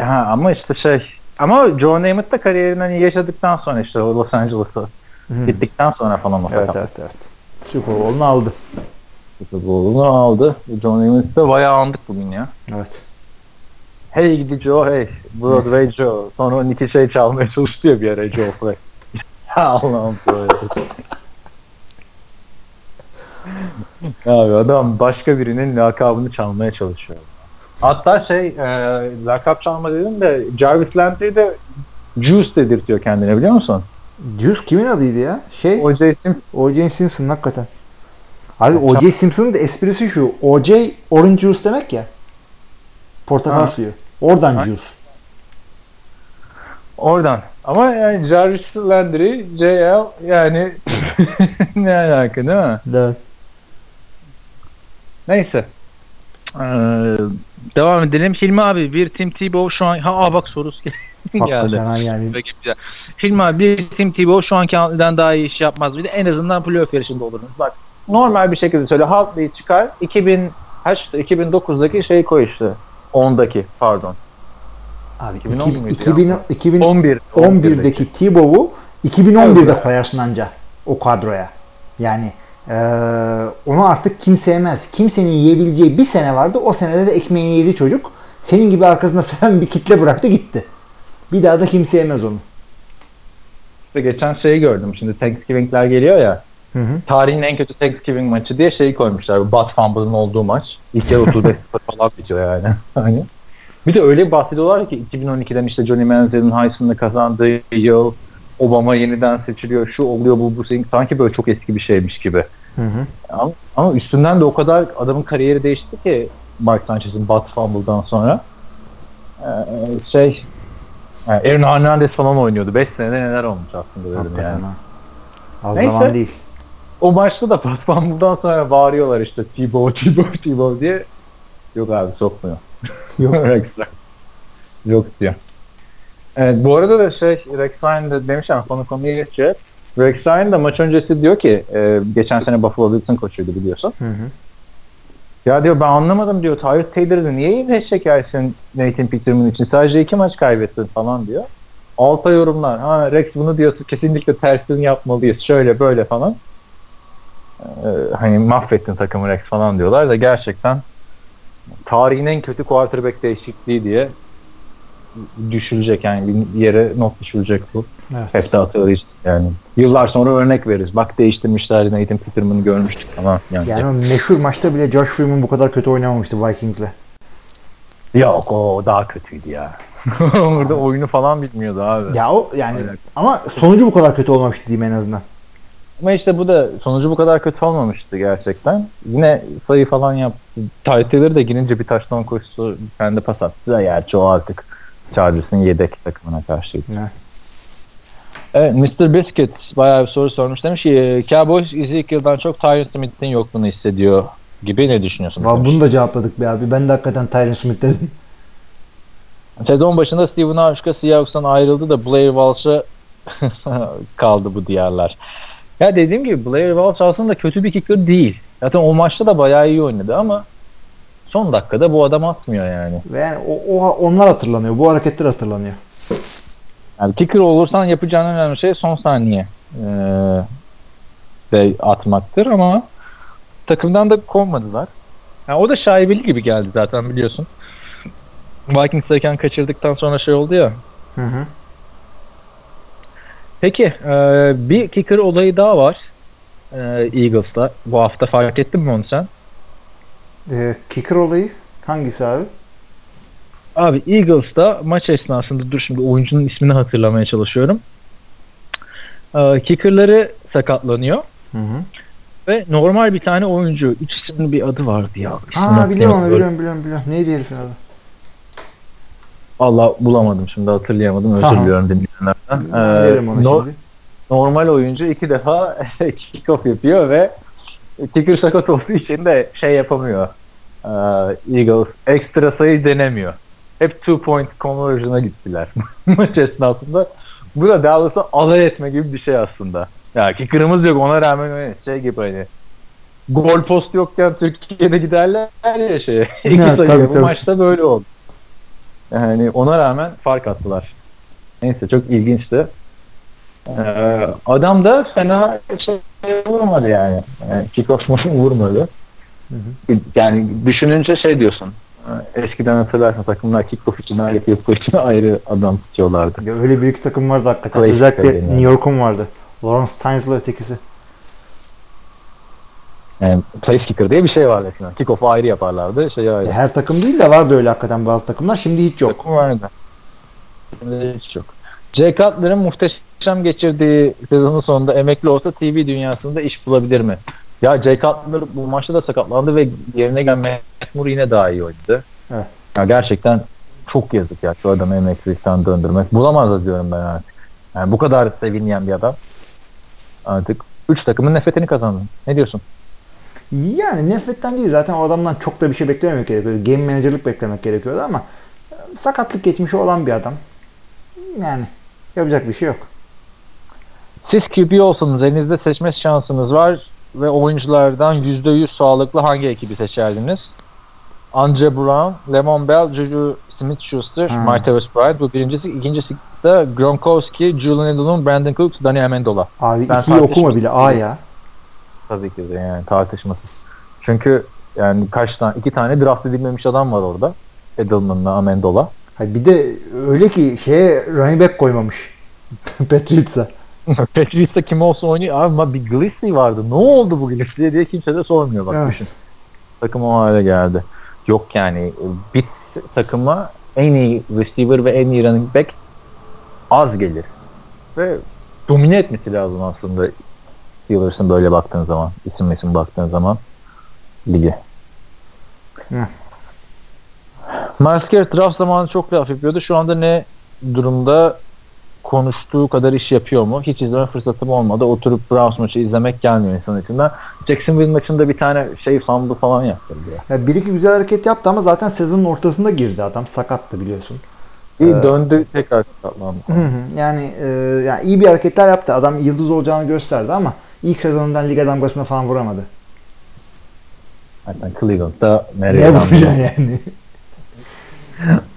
Ha, ama işte şey ama Joe Namath da kariyerinden iyi yaşadıktan sonra işte Los Angeles'a Hmm. gittikten sonra falan o Evet evet evet. Super Bowl'unu aldı. Super Bowl'unu aldı. Namath'ı da bayağı andık bugün ya. Evet. Hey gidi Joe hey. Broadway Joe. Sonra iki şey çalmaya çalıştı ya bir ara Joe ya Allah'ım böyle. Abi adam başka birinin lakabını çalmaya çalışıyor. Hatta şey e, lakap çalma dedim de Jarvis Landry de Juice dedirtiyor kendine biliyor musun? Juice kimin adıydı ya? Şey O.J. Simpson O.J. Simpson hakikaten. Abi O.J. Simpson'ın da esprisi şu. O.J. Orange Juice demek ya. Portakal Ha. suyu. Oradan Ha. juice. oradan. Ama yani Jarvis Landry, JL yani ne alaka değil mi? Evet. Neyse. Ee, devam edelim. Hilmi abi bir Tim Tebow şu an ha bak sorusu geldi. Yani. Hilmi abi bir Tim Tebow şu anki Huntley'den daha iyi iş yapmaz. Bir de en azından playoff yarışında olursunuz. Bak normal bir şekilde söyle. Huntley çıkar. 2000 kaçtı? 2009'daki şey koy işte. 10'daki pardon. Abi 2010 iki- muydu 2000, 2000, 11. 11'deki T-Bow'u 2011'de Evet. koyarsın anca o kadroya. Yani eee, onu artık kimse yemez. Kimsenin yiyebileceği bir sene vardı. O senede de ekmeğini yedi çocuk. Senin gibi arkasında seven bir kitle bıraktı gitti. Bir daha da kimse yemez onu. İşte geçen şeyi gördüm. Şimdi Thanksgiving'ler geliyor ya. Hı hı. Tarihin en kötü Thanksgiving maçı diye şeyi koymuşlar. Bu Bat Fumble'ın olduğu maç. İlk yarı 35 falan bitiyor yani. hani. Bir de öyle bahsediyorlar ki 2012'den işte Johnny Manziel'in Heisman'ı kazandığı yıl Obama yeniden seçiliyor. Şu oluyor bu bu sanki böyle çok eski bir şeymiş gibi. Hı hı. Ama, ama üstünden de o kadar adamın kariyeri değişti ki Mark Sanchez'in Bat Fumble'dan sonra. Ee, şey yani Aaron Hernandez falan oynuyordu. 5 senede neler olmuş aslında dedim Hakikaten yani. ha. Az Neyse. zaman değil. O maçta da Pat Fumble'dan sonra bağırıyorlar işte Tebow, Tebow diye. Yok abi sokmuyor. Yok. Rex'ler. Yok diyor. Evet bu arada da şey Rex Ryan da demiş ama konu konuya geçecek. Rex Ryan da maç öncesi diyor ki e, geçen sene Buffalo Bills'in koçuydu biliyorsun. Hı hı. Ya diyor ben anlamadım diyor. Tyrod Taylor'ı niye yine çekersin Nathan Peterman için? Sadece iki maç kaybettin falan diyor. Alta yorumlar. Ha Rex bunu diyorsa kesinlikle tersini yapmalıyız. Şöyle böyle falan. Ee, hani mahvettin takımı Rex falan diyorlar da gerçekten tarihin en kötü quarterback değişikliği diye düşülecek yani bir yere not düşülecek bu. Evet. Hep de hatırlayacağız yani. Yıllar sonra örnek veririz. Bak değiştirmişler Nathan Peterman'ı görmüştük falan. Yani, Yani o meşhur maçta bile Josh Freeman bu kadar kötü oynamamıştı Vikings'le. Yok o daha kötüydü ya. Orada oyunu falan bilmiyordu abi. Ya o yani Aynen. ama sonucu bu kadar kötü olmamıştı diyeyim en azından. Ama işte bu da sonucu bu kadar kötü olmamıştı gerçekten. Yine sayı falan yaptı. Taytları da girince bir taştan koştu. Kendi pas attı da gerçi o artık Chargers'ın yedek takımına karşıydı. Ne? Evet Mr. Biscuit bayağı bir soru sormuş. Demiş ki Cowboys Ezekiel'dan çok Tyron Smith'in yokluğunu hissediyor gibi ne düşünüyorsun? Vallahi bunu da cevapladık be abi. Ben de hakikaten Tyron Smith dedim. Sezon başında Steven Arshka Seahawks'tan ayrıldı da Blair Walsh'a kaldı bu diyarlar. Ya dediğim gibi Blair Walsh aslında kötü bir kicker değil. Zaten o maçta da bayağı iyi oynadı ama son dakikada bu adam atmıyor yani. Ve yani o, o- onlar hatırlanıyor. Bu hareketler hatırlanıyor. Yani kicker olursan yapacağın önemli şey son saniye de atmaktır ama takımdan da kovmadılar. Yani o da şaibeli gibi geldi zaten biliyorsun. Vikings'tayken kaçırdıktan sonra şey oldu ya. Hı hı. Peki eee, bir kicker olayı daha var eee, Eagles'ta. Bu hafta fark ettin mi onu sen? Ee, kicker olayı hangisi abi? Abi Eagles'ta maç esnasında dur şimdi oyuncunun ismini hatırlamaya çalışıyorum. Eee kicker'ları sakatlanıyor. Hı hı. Ve normal bir tane oyuncu. Üç isimli bir adı vardı ya. Aa biliyorum biliyorum biliyorum biliyorum. Neydi herifin adı? Allah bulamadım şimdi hatırlayamadım. Özür Tamam. diliyorum dinleyenlerden. Ee, no- şimdi. normal oyuncu iki defa kick-off yapıyor ve kicker sakat olduğu için de şey yapamıyor. Ee, Eagles ekstra sayı denemiyor. Hep two point conversion'a gittiler maç esnasında. Bu da Dallas'ı alay etme gibi bir şey aslında. Ya kicker'ımız yok ona rağmen öyle şey gibi hani gol post yokken Türkiye'de giderler ya şeye. İki sayı. Bu tabii. maçta böyle oldu. Yani ona rağmen fark attılar. Neyse çok ilginçti. Ee, adam da fena şey vurmadı yani. yani Kickoff vurmadı. Yani düşününce şey diyorsun. Eskiden hatırlarsın takımlar kickoff için ayrı, kickoff için ayrı adam tutuyorlardı. Ya öyle iki takım vardı hakikaten. Play Özellikle yani. New York'un vardı. Lawrence Tynes'la ötekisi. Yani place kicker diye bir şey vardı eskiden. Kickoff'u ayrı yaparlardı. Şeyi ayrı. Ya her takım değil de vardı öyle hakikaten bazı takımlar. Şimdi hiç yok. Takım vardı. Şimdi hiç yok. Jay Cutler'ın muhteşem geçirdiği sezonun sonunda emekli olsa TV dünyasında iş bulabilir mi? Ya Jay Cutler bu maçta da sakatlandı ve yerine Matt Moore yine daha iyi oynadı. Evet. Ya gerçekten çok yazık ya şu adamı emeklilikten döndürmek. Bulamaz diyorum ben artık. Yani bu kadar sevilmeyen bir adam artık 3 takımın nefretini kazandı. Ne diyorsun? Yani nefretten değil zaten o adamdan çok da bir şey beklememek gerekiyordu. Game manager'lık beklemek gerekiyordu ama e, sakatlık geçmişi olan bir adam. Yani yapacak bir şey yok. Siz QB olsanız elinizde seçme şansınız var ve oyunculardan %100 sağlıklı hangi ekibi seçerdiniz? Andre Brown, Lemon Bell, Juju Smith-Schuster, Ha. Martavis Bryant bu birincisi. ikincisi de Gronkowski, Julian Edelman, Brandon Cooks, Danny Amendola. Abi Ben ikiyi okuma bile A ya. Tabii ki de yani tartışmasız. Çünkü yani kaç tane, iki tane draft edilmemiş adam var orada. Edelman'la Amendola. Hayır, bir de öyle ki şeye running back koymamış. Patriots'a. Patriots'ta kim olsa oynuyor. Abi ama bir Gillespie vardı. Ne oldu bu Gillespie'ye diye kimse de sormuyor bak Evet. düşün. Takım o hale geldi. Yok yani bir takıma en iyi receiver ve en iyi running back az gelir. Ve domine etmesi lazım aslında Steelers'ın böyle baktığın zaman, isim isim baktığın zaman ligi. Hı. Miles Garrett draft zamanı çok laf yapıyordu. Şu anda ne durumda konuştuğu kadar iş yapıyor mu? Hiç izleme fırsatım olmadı. Oturup Browns maçı izlemek gelmiyor insan içinden. Jacksonville maçında bir tane şey fumble falan yaptırdı ya. Bir iki güzel hareket yaptı ama zaten sezonun ortasında girdi adam. Sakattı biliyorsun. Bir Ee, döndü tekrar sakatlandı. Yani, e, yani iyi bir hareketler yaptı. Adam yıldız olacağını gösterdi ama ilk sezonundan liga damgasına falan vuramadı. Zaten Cleveland'da nereye Ne vuracaksın yani?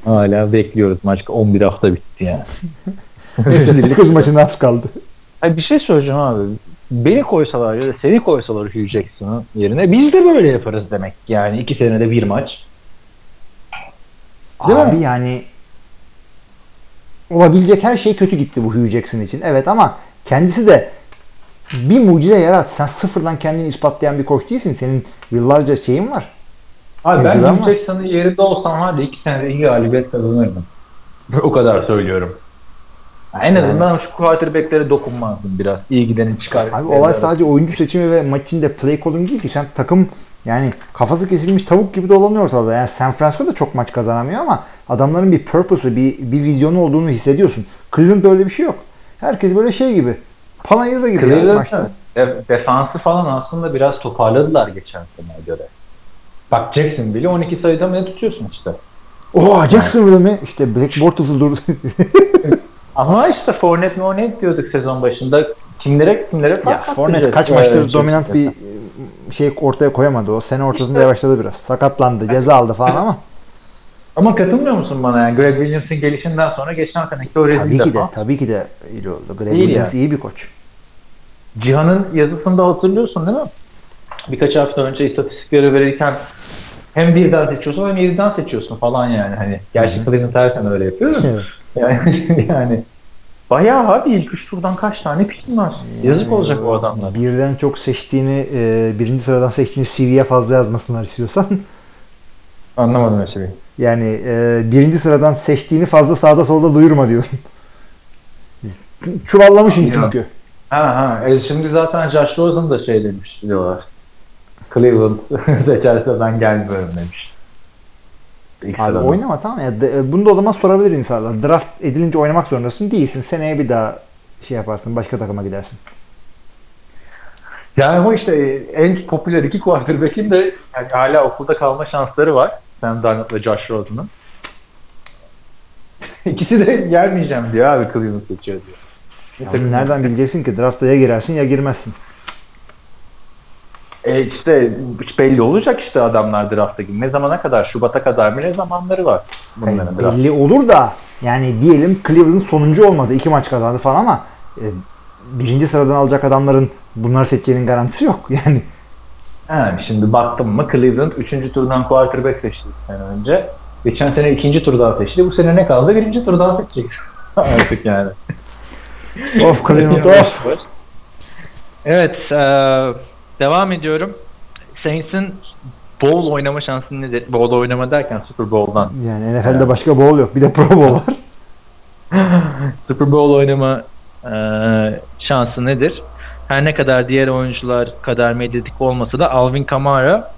Hala bekliyoruz. Maç 11 hafta bitti yani. Neyse Packers maçına az kaldı. Hayır, bir şey söyleyeceğim abi. Beni koysalar ya da seni koysalar Hugh Jackson'ın yerine biz de böyle yaparız demek. Yani iki senede bir maç. Değil Abi mi? yani olabilecek her şey kötü gitti bu Hugh Jackson için. Evet ama kendisi de bir mucize yarat. Sen sıfırdan kendini ispatlayan bir koç değilsin. Senin yıllarca şeyin var. Abi ben Tecrüben Hugh var. Jackson'ın yerinde olsam ya iki senede iyi galibiyet kazanırdım. o kadar söylüyorum. En azından şu quarterback'lere dokunmazdım biraz. İyi gideni çıkar. Abi olay sadece oyuncu seçimi ve maçın da play calling değil ki. Sen takım yani kafası kesilmiş tavuk gibi dolanıyor ortada. Yani San Francisco da çok maç kazanamıyor ama adamların bir purpose'ı, bir, bir vizyonu olduğunu hissediyorsun. Cleveland'da öyle bir şey yok. Herkes böyle şey gibi. Panayırda gibi ya maçta. De- defansı falan aslında biraz toparladılar geçen seneye göre. Bak Jacksonville'i 12 sayıda mı ne tutuyorsun işte. Oha Jacksonville mi? İşte Black Bortles'ı dur. Ama işte Fournette Fournette diyorduk sezon başında. Kimlere kimlere ya pas Fournette attıracak? kaç maçtır şey- dominant bir şey ortaya koyamadı o. Sene ortasında yavaşladı biraz. Sakatlandı, ceza aldı falan ama Ama katılmıyor musun bana yani? Greg Williams'ın gelişinden sonra geçen seneki o rezil tabii ki de defa. tabii ki de iyi oldu. Greg Değil Williams yani. iyi bir koç. Cihan'ın yazısında hatırlıyorsun değil mi? Birkaç hafta önce istatistikleri verirken hem birden seçiyorsun hem yediden seçiyorsun falan yani. Hani gerçi Cleveland her sene öyle yapıyor. Evet. Yani, yani bayağı abi ilk üç turdan kaç tane pikin var. Yazık olacak o adamlar. Birden çok seçtiğini, e, birinci sıradan seçtiğini CV'ye fazla yazmasınlar istiyorsan. Anlamadım mesela. Yani e, birinci sıradan seçtiğini fazla sağda solda duyurma diyorum. Çuvallamışsın çünkü. Ha ha. E şimdi zaten Josh Rosen da şey demiş diyorlar. Cleveland seçerse ben gelmiyorum demiş. İlk Abi sırada. oynama tamam ya. De- e, bunu da o zaman sorabilir insanlar. Draft edilince oynamak zorundasın. Değilsin. Seneye bir daha şey yaparsın. Başka takıma gidersin. Yani ama işte en popüler iki quarterback'in de yani hala okulda kalma şansları var. Sam Darnold ve Josh Rosen'ın. İkisi de gelmeyeceğim diyor abi Cleveland seçiyor diyor. Abi nereden bileceksin ki? Drafta ya girersin ya girmezsin. E işte belli olacak işte adamlar drafta gibi. Ne zamana kadar? Şubat'a kadar mı ne zamanları var bunların Yani draft. belli olur da yani diyelim Cleveland sonuncu olmadı. iki maç kazandı falan ama e, birinci sıradan alacak adamların bunları seçeceğinin garantisi yok. Yani Ha, şimdi baktım mı Cleveland 3. turdan quarterback seçti sene önce. Geçen sene ikinci turdan seçti. Bu sene ne kaldı? Birinci turdan seçecek. Artık yani. Of Cleveland of. Evet, eee, devam ediyorum. Saints'in bowl oynama şansı nedir? Bowl oynama derken Super Bowl'dan. Yani NFL'de başka bowl yok. Bir de Pro Bowl var. Super Bowl oynama eee, şansı nedir? Her ne kadar diğer oyuncular kadar medyatik olmasa da Alvin Kamara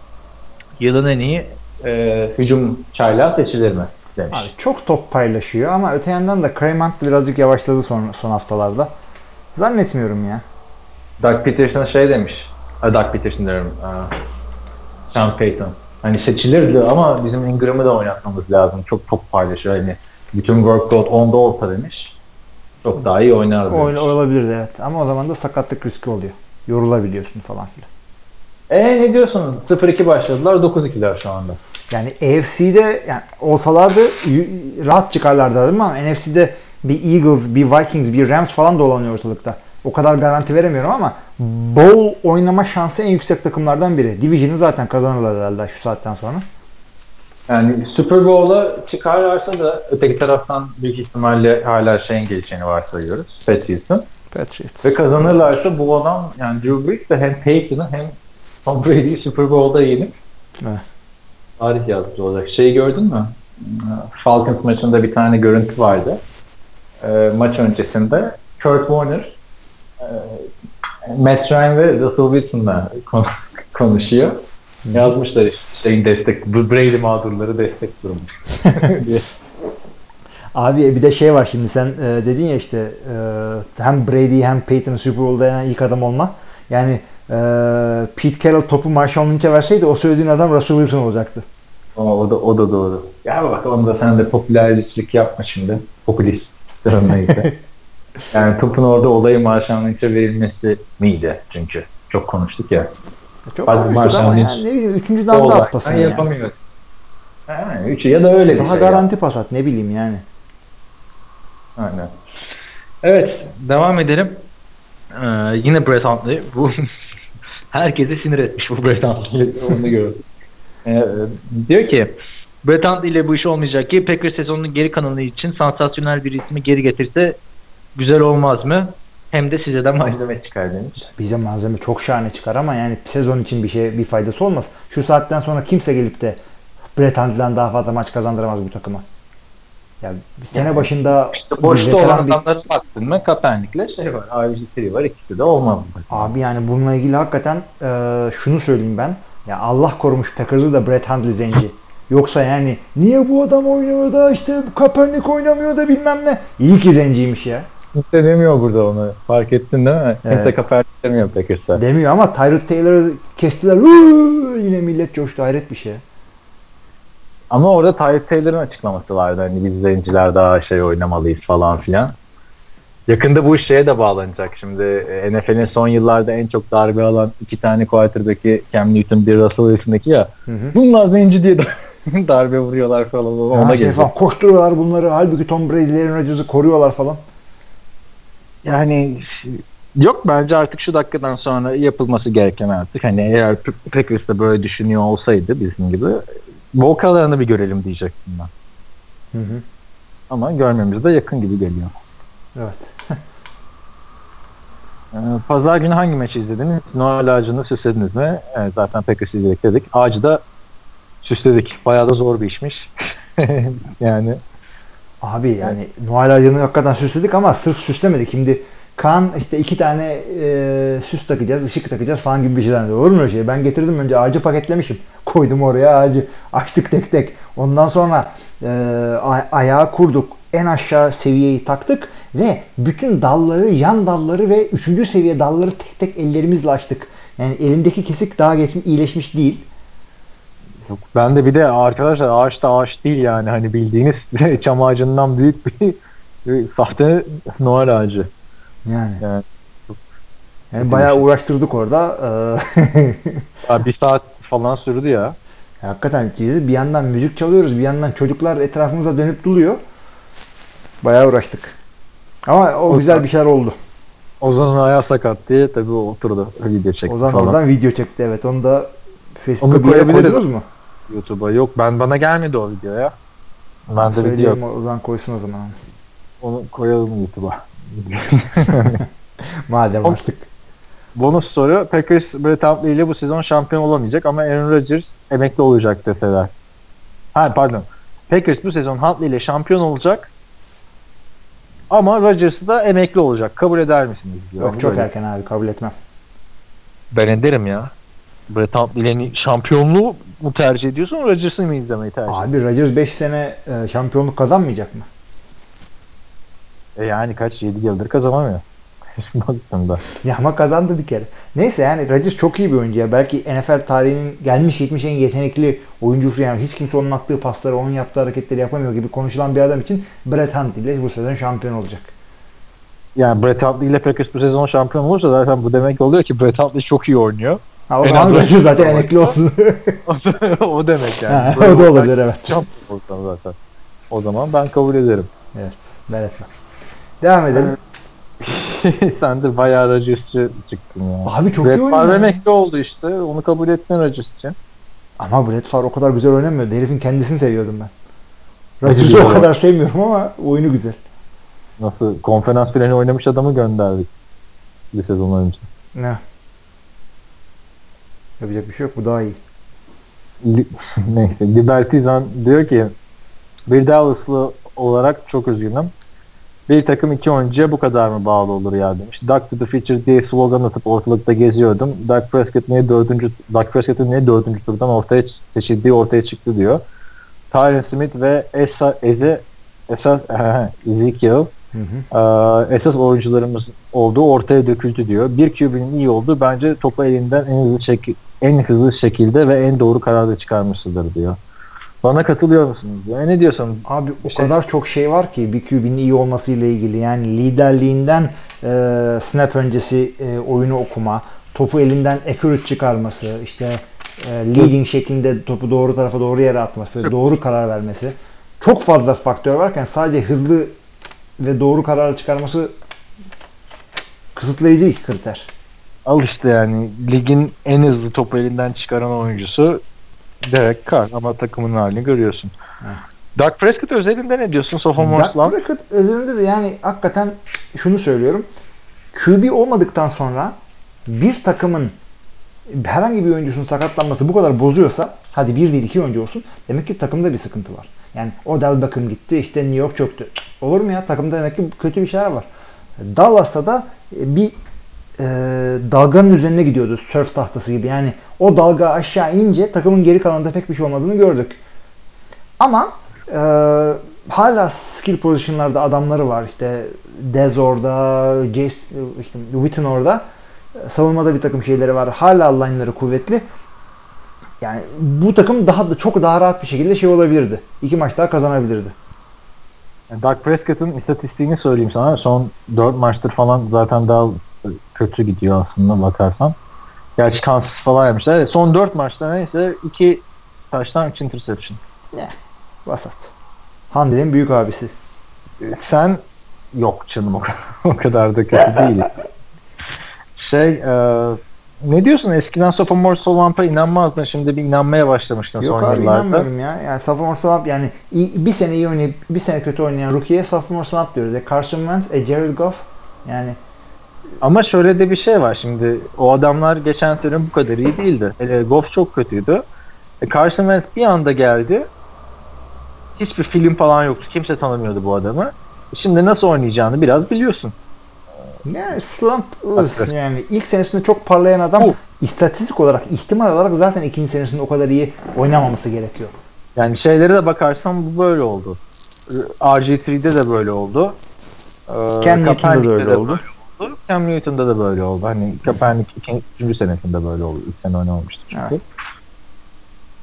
yılın en iyi eee hücum çaylağı seçilir mi? Demiş. Abi çok top paylaşıyor ama öte yandan da Cremant birazcık yavaşladı son, son haftalarda. Zannetmiyorum ya. Doug Peterson şey demiş. A, Doug Peterson diyorum. aa, Sean Payton. Hani seçilirdi ama bizim Ingram'ı da oynatmamız lazım. Çok top paylaşıyor. Hani bütün workload onda olsa demiş. Çok daha iyi oynardı. O demiş. olabilirdi evet. Ama o zaman da sakatlık riski oluyor. Yorulabiliyorsun falan filan. E ne diyorsun? 0-2 başladılar. 9-2'ler şu anda. Yani AFC'de yani olsalardı rahat çıkarlardı değil mi? Ama NFC'de bir Eagles, bir Vikings, bir Rams falan dolanıyor ortalıkta. O kadar garanti veremiyorum ama bowl oynama şansı en yüksek takımlardan biri. Division'ı zaten kazanırlar herhalde şu saatten sonra. Yani Super Bowl'a çıkarlarsa da öteki taraftan büyük ihtimalle hala şeyin geleceğini varsayıyoruz. Patriots'ın. Patriots. Ve kazanırlarsa bu adam yani Drew Brees de hem Peyton'ı hem Tom Brady'yi Super Bowl'da yenip Evet. Tarih yazıcı olacak. Şeyi gördün mü? Falcons maçında bir tane görüntü vardı. Ee, maç öncesinde Kurt Warner e, Matt Ryan ve Russell Wilson'la kon- konuşuyor. Yazmışlar işte şeyin destek, Brady mağdurları destek diye. Abi bir de şey var şimdi sen e, dedin ya işte e, hem Brady hem Peyton'ı Super Bowl'da yenen ilk adam olma. Yani e, Pete Carroll topu Marshawn Lynch'e verseydi o söylediğin adam Russell Wilson olacaktı. o, o da o da doğru. Ya bak onu da sen de popülerlik yapma şimdi. Popülist. neyse. yani topun orada olayı Marshall Lynch'e verilmesi miydi çünkü. Çok konuştuk ya. Çok Hadi konuştuk ama Lynch yani ne bileyim üçüncü damda Olay. atmasın yani. yapamıyor. Ha, üçü ya da öyle bir Daha şey. ya. garanti pas at ne bileyim yani. Aynen. Evet, devam edelim. Ee, yine Brett Huntley. Bu herkese sinir etmiş bu Brett Huntley. Onu gördüm. Ee, diyor ki Brett Huntley ile bu iş olmayacak ki Packers sezonunun geri kanalı için sansasyonel bir ismi geri getirse güzel olmaz mı? Hem de size de malzeme çıkar demiş. Bize malzeme çok şahane çıkar ama yani sezon için bir şey bir faydası olmaz. Şu saatten sonra kimse gelip de Hundley'den daha fazla maç kazandıramaz bu takıma. Ya sene Yani başında İşte boşta olan bir- adamlara baktın mı Kaepernick'le şey var. RG3 var. ikisi de olmaz. Abi yani bununla ilgili hakikaten e, şunu söyleyeyim ben. Ya Allah korumuş Packers'ı da Brett Hundley zenci. Yoksa yani niye bu adam oynuyor da işte Kaepernick oynamıyor da bilmem ne. İyi ki zenciymiş ya. Kimse demiyor burada onu. Fark ettin değil mi? Kimse Evet. Kaepernick demiyor Packers'a. Demiyor ama Tyrod Taylor'ı kestiler. Uuu, yine millet coştu hayret bir şey. Ama orada Tyrese Taylor'ın açıklaması vardı. Hani biz zenciler daha şey oynamalıyız falan filan. Yakında bu iş şeye de bağlanacak. Şimdi e, NFL'in son yıllarda en çok darbe alan iki tane quarterback'i Cam Newton bir Russell Wilson'daki ya. Hı hı. Bunlar zenci diye darbe vuruyorlar falan. Ona Ha, şey falan, koşturuyorlar bunları. Halbuki Tom Brady'lerin Rodgers'ı koruyorlar falan. Yani yok bence artık şu dakikadan sonra yapılması gereken artık hani eğer Packers da böyle düşünüyor olsaydı bizim gibi Volkalarını bir görelim diyecektim ben. Hı hı. Ama görmemiz de yakın gibi geliyor. Evet. Ee, Pazar günü hangi maçı izlediniz? Noel ağacını süslediniz mi? Evet, zaten Packers'ı izledik dedik. Ağacı da süsledik. Bayağı da zor bir işmiş. yani Abi yani Noel ağacını hakikaten süsledik ama sırf süslemedik. Şimdi Kaan işte iki tane e, süs takacağız, ışık takacağız falan gibi bir şeyler diyor. Olur mu öyle şey? Ben getirdim önce ağacı paketlemişim. Koydum oraya ağacı. Açtık tek tek. Ondan sonra e, ayağı kurduk. En aşağı seviyeyi taktık ve bütün dalları, yan dalları ve üçüncü seviye dalları tek tek ellerimizle açtık. Yani elimdeki kesik daha geçmiş, iyileşmiş değil. ben de bir de arkadaşlar ağaç da ağaç değil yani hani bildiğiniz çam ağacından büyük bir sahte Noel ağacı. Yani. Yani Yani bayağı uğraştırdık orada. Ee, ya bir saat falan sürdü ya. Hakikaten bir yandan müzik çalıyoruz, bir yandan çocuklar etrafımıza dönüp duruyor. Bayağı uğraştık. Ama o O güzel bir şeyler oldu. Ozan'ın ayağı sakat diye tabii oturdu video çekti Ozan falan. oradan video çekti evet. Onu da Facebook'a Onu bir yere koyabiliriz. koydunuz mu? YouTube'a yok ben bana gelmedi o video ya. Ben de video Ozan koysun o zaman. onu koyalım YouTube'a. Madem artık. Bonus soru Packers Brett Hundley ile bu sezon şampiyon olamayacak ama Aaron Rodgers emekli olacak deseler. Ha pardon. Packers bu sezon Huntley ile şampiyon olacak ama Rodgers da emekli olacak. Kabul eder misiniz? diyor. Yok çok Böyle. erken abi kabul etmem. Ben ederim ya. Brett Huntley ile şampiyonluğu mu tercih ediyorsun Rodgers'ı mı izlemeyi tercih ediyorsun? Abi Rodgers 5 sene e, şampiyonluk kazanmayacak mı? E yani kaç 7 yıldır kazanamıyor. Baktığımda. Ya ama kazandı bir kere. Neyse yani Rodgers çok iyi bir oyuncu ya. Belki NFL tarihinin gelmiş geçmiş en yetenekli oyuncusu yani. Hiç kimse onun attığı pasları, onun yaptığı hareketleri yapamıyor gibi konuşulan bir adam için Brett Hundley ile bu sezon şampiyon olacak. Yani Brett Huntley ile Packers bu sezon şampiyon olursa zaten bu demek oluyor ki Brett Huntley çok iyi oynuyor. Ha, o En zaman Rodgers zaten emekli olsun. o demek yani. Ha, o da olabilir evet. Şampiyon zaten. O zaman ben kabul ederim. Evet. Ben etmem. Devam edelim. Sen de bayağı Rodgers'çı çıktın ya. Abi çok Brett iyi oynuyor. Favre ya. emekli oldu işte. Onu kabul ettin Rodgers'çı. Ama Brett Favre o kadar güzel oynamıyordu. Herifin kendisini seviyordum ben. Rodgers'ı o. kadar sevmiyorum ama oyunu güzel. Nasıl konferans finali oynamış adamı gönderdik. Bir sezon önce. Ne? Yapacak bir şey yok. Bu daha iyi. Li- Neyse. Libertizan diyor ki bir Dallas'lı olarak çok üzgünüm. Bir takım iki oyuncuya bu kadar mı bağlı olur ya demiş. Duck to the future diye slogan atıp ortalıkta geziyordum. Dak Prescott niye dördüncü, Dak Prescott'ın niye dördüncü turdan ortaya seçildiği ortaya çıktı diyor. Tyron Smith ve Esa, Eze, esas Ezekiel Hı hı. Ee, esas oyuncularımız olduğu ortaya döküldü diyor. Bir QB'nin iyi olduğu bence topu elinden en hızlı şekil, en hızlı şekilde ve en doğru kararda çıkarmıştır diyor. Bana katılıyor musunuz? E, ne diyorsun? Abi o İşte- kadar çok şey var ki bir QB'nin iyi olmasıyla ilgili. Yani liderliğinden e, snap öncesi e, oyunu okuma, topu elinden accurate çıkarması, işte e, leading şeklinde topu doğru tarafa doğru yere atması, doğru karar vermesi. Çok fazla faktör varken sadece hızlı ve doğru karar çıkarması kısıtlayıcı iki kriter. Al işte yani ligin en hızlı topu elinden çıkaran oyuncusu Derek Carr ama takımın halini görüyorsun. Dak Prescott özelinde ne diyorsun? Sophomore Dak slump. Prescott özelinde de yani hakikaten şunu söylüyorum. QB olmadıktan sonra bir takımın herhangi bir oyuncusunun sakatlanması bu kadar bozuyorsa hadi bir değil iki oyuncu olsun demek ki takımda bir sıkıntı var. Yani Odell Beckham gitti işte New York çöktü. Olur mu ya? Takımda demek ki kötü bir şeyler var. Dallas'ta da e, bir e, dalganın üzerine gidiyordu sörf tahtası gibi. Yani o dalga aşağı inince takımın geri kalanında pek bir şey olmadığını gördük. Ama e, hala skill pozisyonlarda adamları var. İşte Dez orada, Jace, işte Witten orada. Savunmada bir takım şeyleri var. Hala line'ları kuvvetli. yani bu takım daha da çok daha rahat bir şekilde şey olabilirdi. İki maç daha kazanabilirdi. Doug Prescott'ın istatistiğini söyleyeyim sana. Son 4 maçtır falan zaten daha kötü gidiyor aslında bakarsan. Gerçi Kansas falan yapmışlar. Evet, son 4 maçta neyse 2 taştan 3 interception. Vasat. Handel'in büyük abisi. Sen yok canım o kadar, o kadar da kötü değil. Şey e, ne diyorsun eskiden sophomore Solamp'a inanmazdın şimdi bir inanmaya başlamıştın Yok son abi yıllarda. inanmıyorum ya. Yani sophomore swap yani iyi- bir sene iyi oynayıp bir sene kötü oynayan rookie'ye sophomore swap diyoruz. E Carson Wentz, e Jared Goff yani Ama şöyle de bir şey var şimdi o adamlar geçen sene bu kadar iyi değildi. Hele Goff çok kötüydü. E, Carson Wentz bir anda geldi. Hiçbir film falan yoktu. Kimse tanımıyordu bu adamı. E, Şimdi nasıl oynayacağını biraz biliyorsun. yani slump Haklı. yani ilk senesinde çok parlayan adam Bu. istatistik olarak ihtimal olarak zaten ikinci senesinde o kadar iyi oynamaması gerekiyor. Yani şeylere de bakarsan bu böyle oldu. RG3'de de böyle oldu. Ee, Cam Newton'da da öyle oldu. Oldu. Cam Newton'da da böyle oldu. Hani Kaepernick ikinci, senesinde böyle oldu. İlk sene oynamamıştı çünkü. Evet.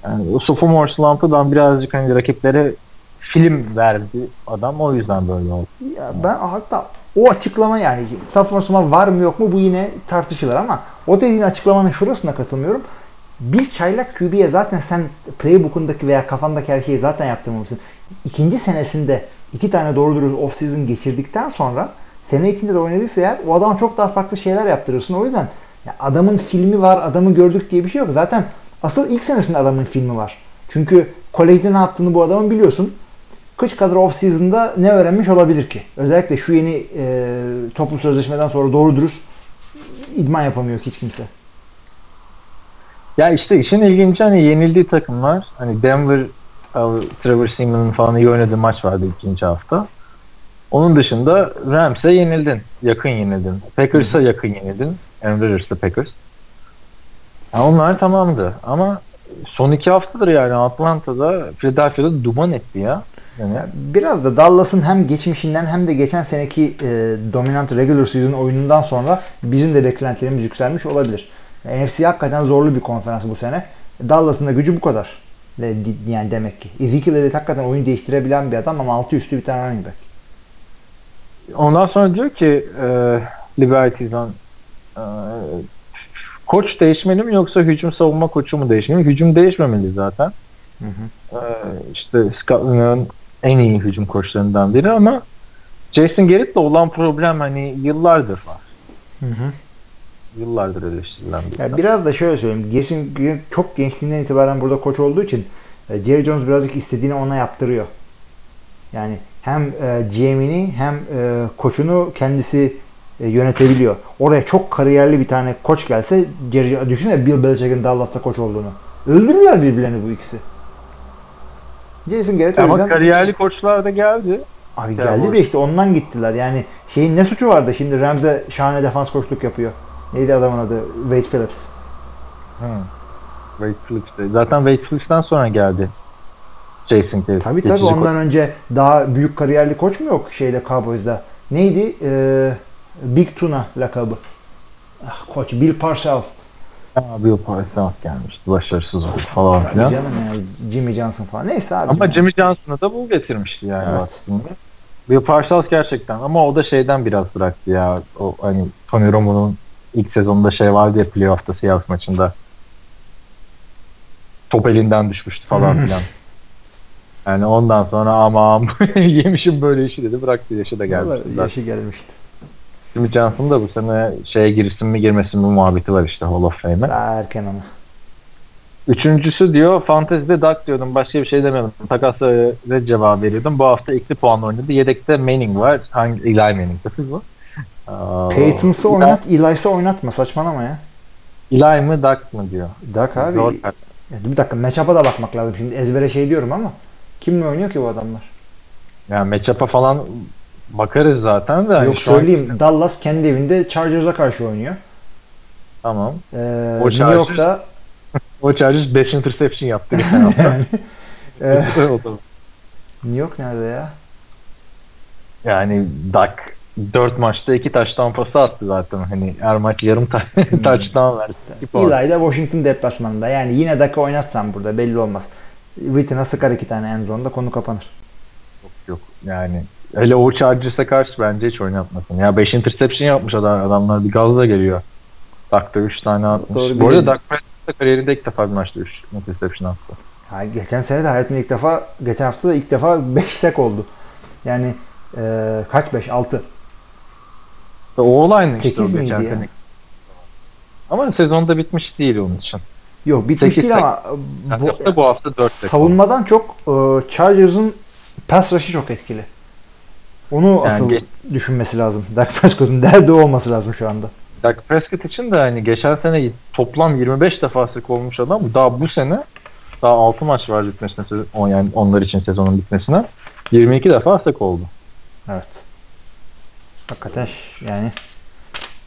Yani o sophomore slump'ı ben birazcık hani rakiplere film verdi adam. O yüzden böyle oldu. Ya ben hatta o açıklama yani sophomore var mı yok mu bu yine tartışılır ama o dediğin açıklamanın şurasına katılmıyorum. Bir çaylak QB'ye zaten sen playbook'undaki veya kafandaki her şeyi zaten yaptırmamışsın. İkinci senesinde iki tane doğru dürüst off season geçirdikten sonra sene içinde de oynadıysa eğer o adama çok daha farklı şeyler yaptırırsın. O yüzden ya adamın filmi var, adamı gördük diye bir şey yok. Zaten asıl ilk senesinde adamın filmi var. Çünkü kolejde ne yaptığını bu adamın biliyorsun. Kış kadar off season'da ne öğrenmiş olabilir ki? Özellikle şu yeni e, toplu sözleşmeden sonra doğru dürüst idman yapamıyor hiç kimse. Ya işte işin ilginci hani yenildiği takımlar hani Denver Trevor Seaman'ın falan iyi oynadığı maç vardı ikinci hafta. Onun dışında Rams'e yenildin. Yakın yenildin. Packers'a yakın yenildin. Aaron Rodgers'la Packers. Ya onlar tamamdı. Ama son iki haftadır yani Atlanta'da Philadelphia'da duman etti ya. Yani Biraz da Dallas'ın hem geçmişinden hem de geçen seneki e, dominant regular season oyunundan sonra bizim de beklentilerimiz yükselmiş olabilir. NFC hakikaten zorlu bir konferans bu sene. Dallas'ın da gücü bu kadar. De- Yani demek ki. Ezekiel Elliott hakikaten oyun değiştirebilen bir adam ama altı üstü bir tane running back. Ondan sonra diyor ki e, Liberty'den e, koç değişmeli mi yoksa hücum savunma koçu mu değişmeli? Hücum değişmemeli zaten. Hı hı. E, işte Scotland'ın en iyi hücum koçlarından biri ama Jason Garrett'le olan problem hani yıllardır var. Hı hı. Yıllardır eleştirilen bir Ya adam. biraz da şöyle söyleyeyim. Jason Garrett çok gençliğinden itibaren burada koç olduğu için e, Jerry Jones birazcık istediğini ona yaptırıyor. Yani hem e, GM'ini hem e, koçunu kendisi e, yönetebiliyor. Oraya çok kariyerli bir tane koç gelse Jerry, düşünsene Bill Belichick'in Dallas'ta koç olduğunu. Öldürürler birbirlerini bu ikisi. Jason Garrett Ama yüzden kariyerli koçlar da geldi. abi Ya geldi de işte ondan gittiler. Yani şeyin ne suçu vardı şimdi Rams'de şahane defans koçluk yapıyor. Neydi adamın adı? Wade Phillips. Hı. Wade Phillips'te. Zaten Wade Phillips'ten sonra geldi. Jason Garrett. Tabii tabii ondan önce daha büyük kariyerli koç mu yok şeyde Cowboys'da? Neydi? Ee, Big Tuna lakabı. Ah, koç Bill Parcells. Ha, Bill Parcells gelmişti. Başarısız oldu falan Tabii filan. canım ya Jimmy Johnson falan. Neyse abi. Ama Jimmy Johnson'ı da bu getirmişti yani Evet. aslında. Bill Parcells gerçekten ama o da şeyden biraz bıraktı ya. O hani Tony Romo'nun ilk sezonunda şey vardı ya playoff'ta Seahawks maçında. Top elinden düşmüştü falan filan. Yani ondan sonra amam yemişim böyle işi dedi bıraktı yaşı da gelmişti. zaten. Yaşı gelmişti. Jimmy Johnson da bu sene şeye girsin mi girmesin mi muhabbeti var işte Hall of Fame'e. Daha erken ama. Üçüncüsü diyor fantezide Duck diyordum başka bir şey demedim. Takasla red cevabı veriyordum. Bu hafta ikili puan oynadı. Yedekte Manning var. Hangi Eli Manning tabii bu. Peyton'sı oynat, Eli'sı oynatma. Saçmalama ya. Eli mi Duck mı diyor. Dak abi. Zor. Ya bir dakika matchup'a da bakmak lazım. Şimdi ezbere şey diyorum ama kimle oynuyor ki bu adamlar? Yani matchup'a falan bakarız zaten de. hani Yok an- söyleyeyim. Dallas kendi evinde Chargers'a karşı oynuyor. Tamam. Ee, O New Chargers- York'ta O Chargers 5 interception yaptı geçen hafta. yani, e, New York nerede ya? yani Duck 4 maçta 2 taş tampası attı zaten. Hani her maç yarım ta taştan verdi. Eli de Washington deplasmanında. Yani yine dakika oynatsan burada belli olmaz. Witten'a sıkar iki tane en zonda konu kapanır. Yok yani. Hele o Chargers'a karşı bence hiç oynatmasın. Ya 5 interception yapmış adam, adamlar bir gazla geliyor. Dakika 3 tane atmış. Doğru, Bu arada bir- Dak Prescott da kariyerinde ilk defa bir maçta 3 interception attı. Ha, geçen sene de hayatımda ilk defa, geçen hafta da ilk defa 5 sek oldu. Yani e, kaç 5? 6. O olaydı işte Sekiz o miydi geçen ya? sene. Ama sezonda bitmiş değil onun için. Yok bitmiş Sekiz değil ama Bu, hafta, bu hafta 4 sek. savunmadan çok e, Chargers'ın pass rush'ı çok etkili. Onu Yani asıl geç- düşünmesi lazım. Dak Prescott'un derdi o olması lazım şu anda. Dak Prescott için de hani geçen sene toplam 25 defa sık olmuş adam. Daha bu sene daha 6 maç var bitmesine o yani onlar için sezonun bitmesine 22 defa sık oldu. Evet. Hakikaten ş- yani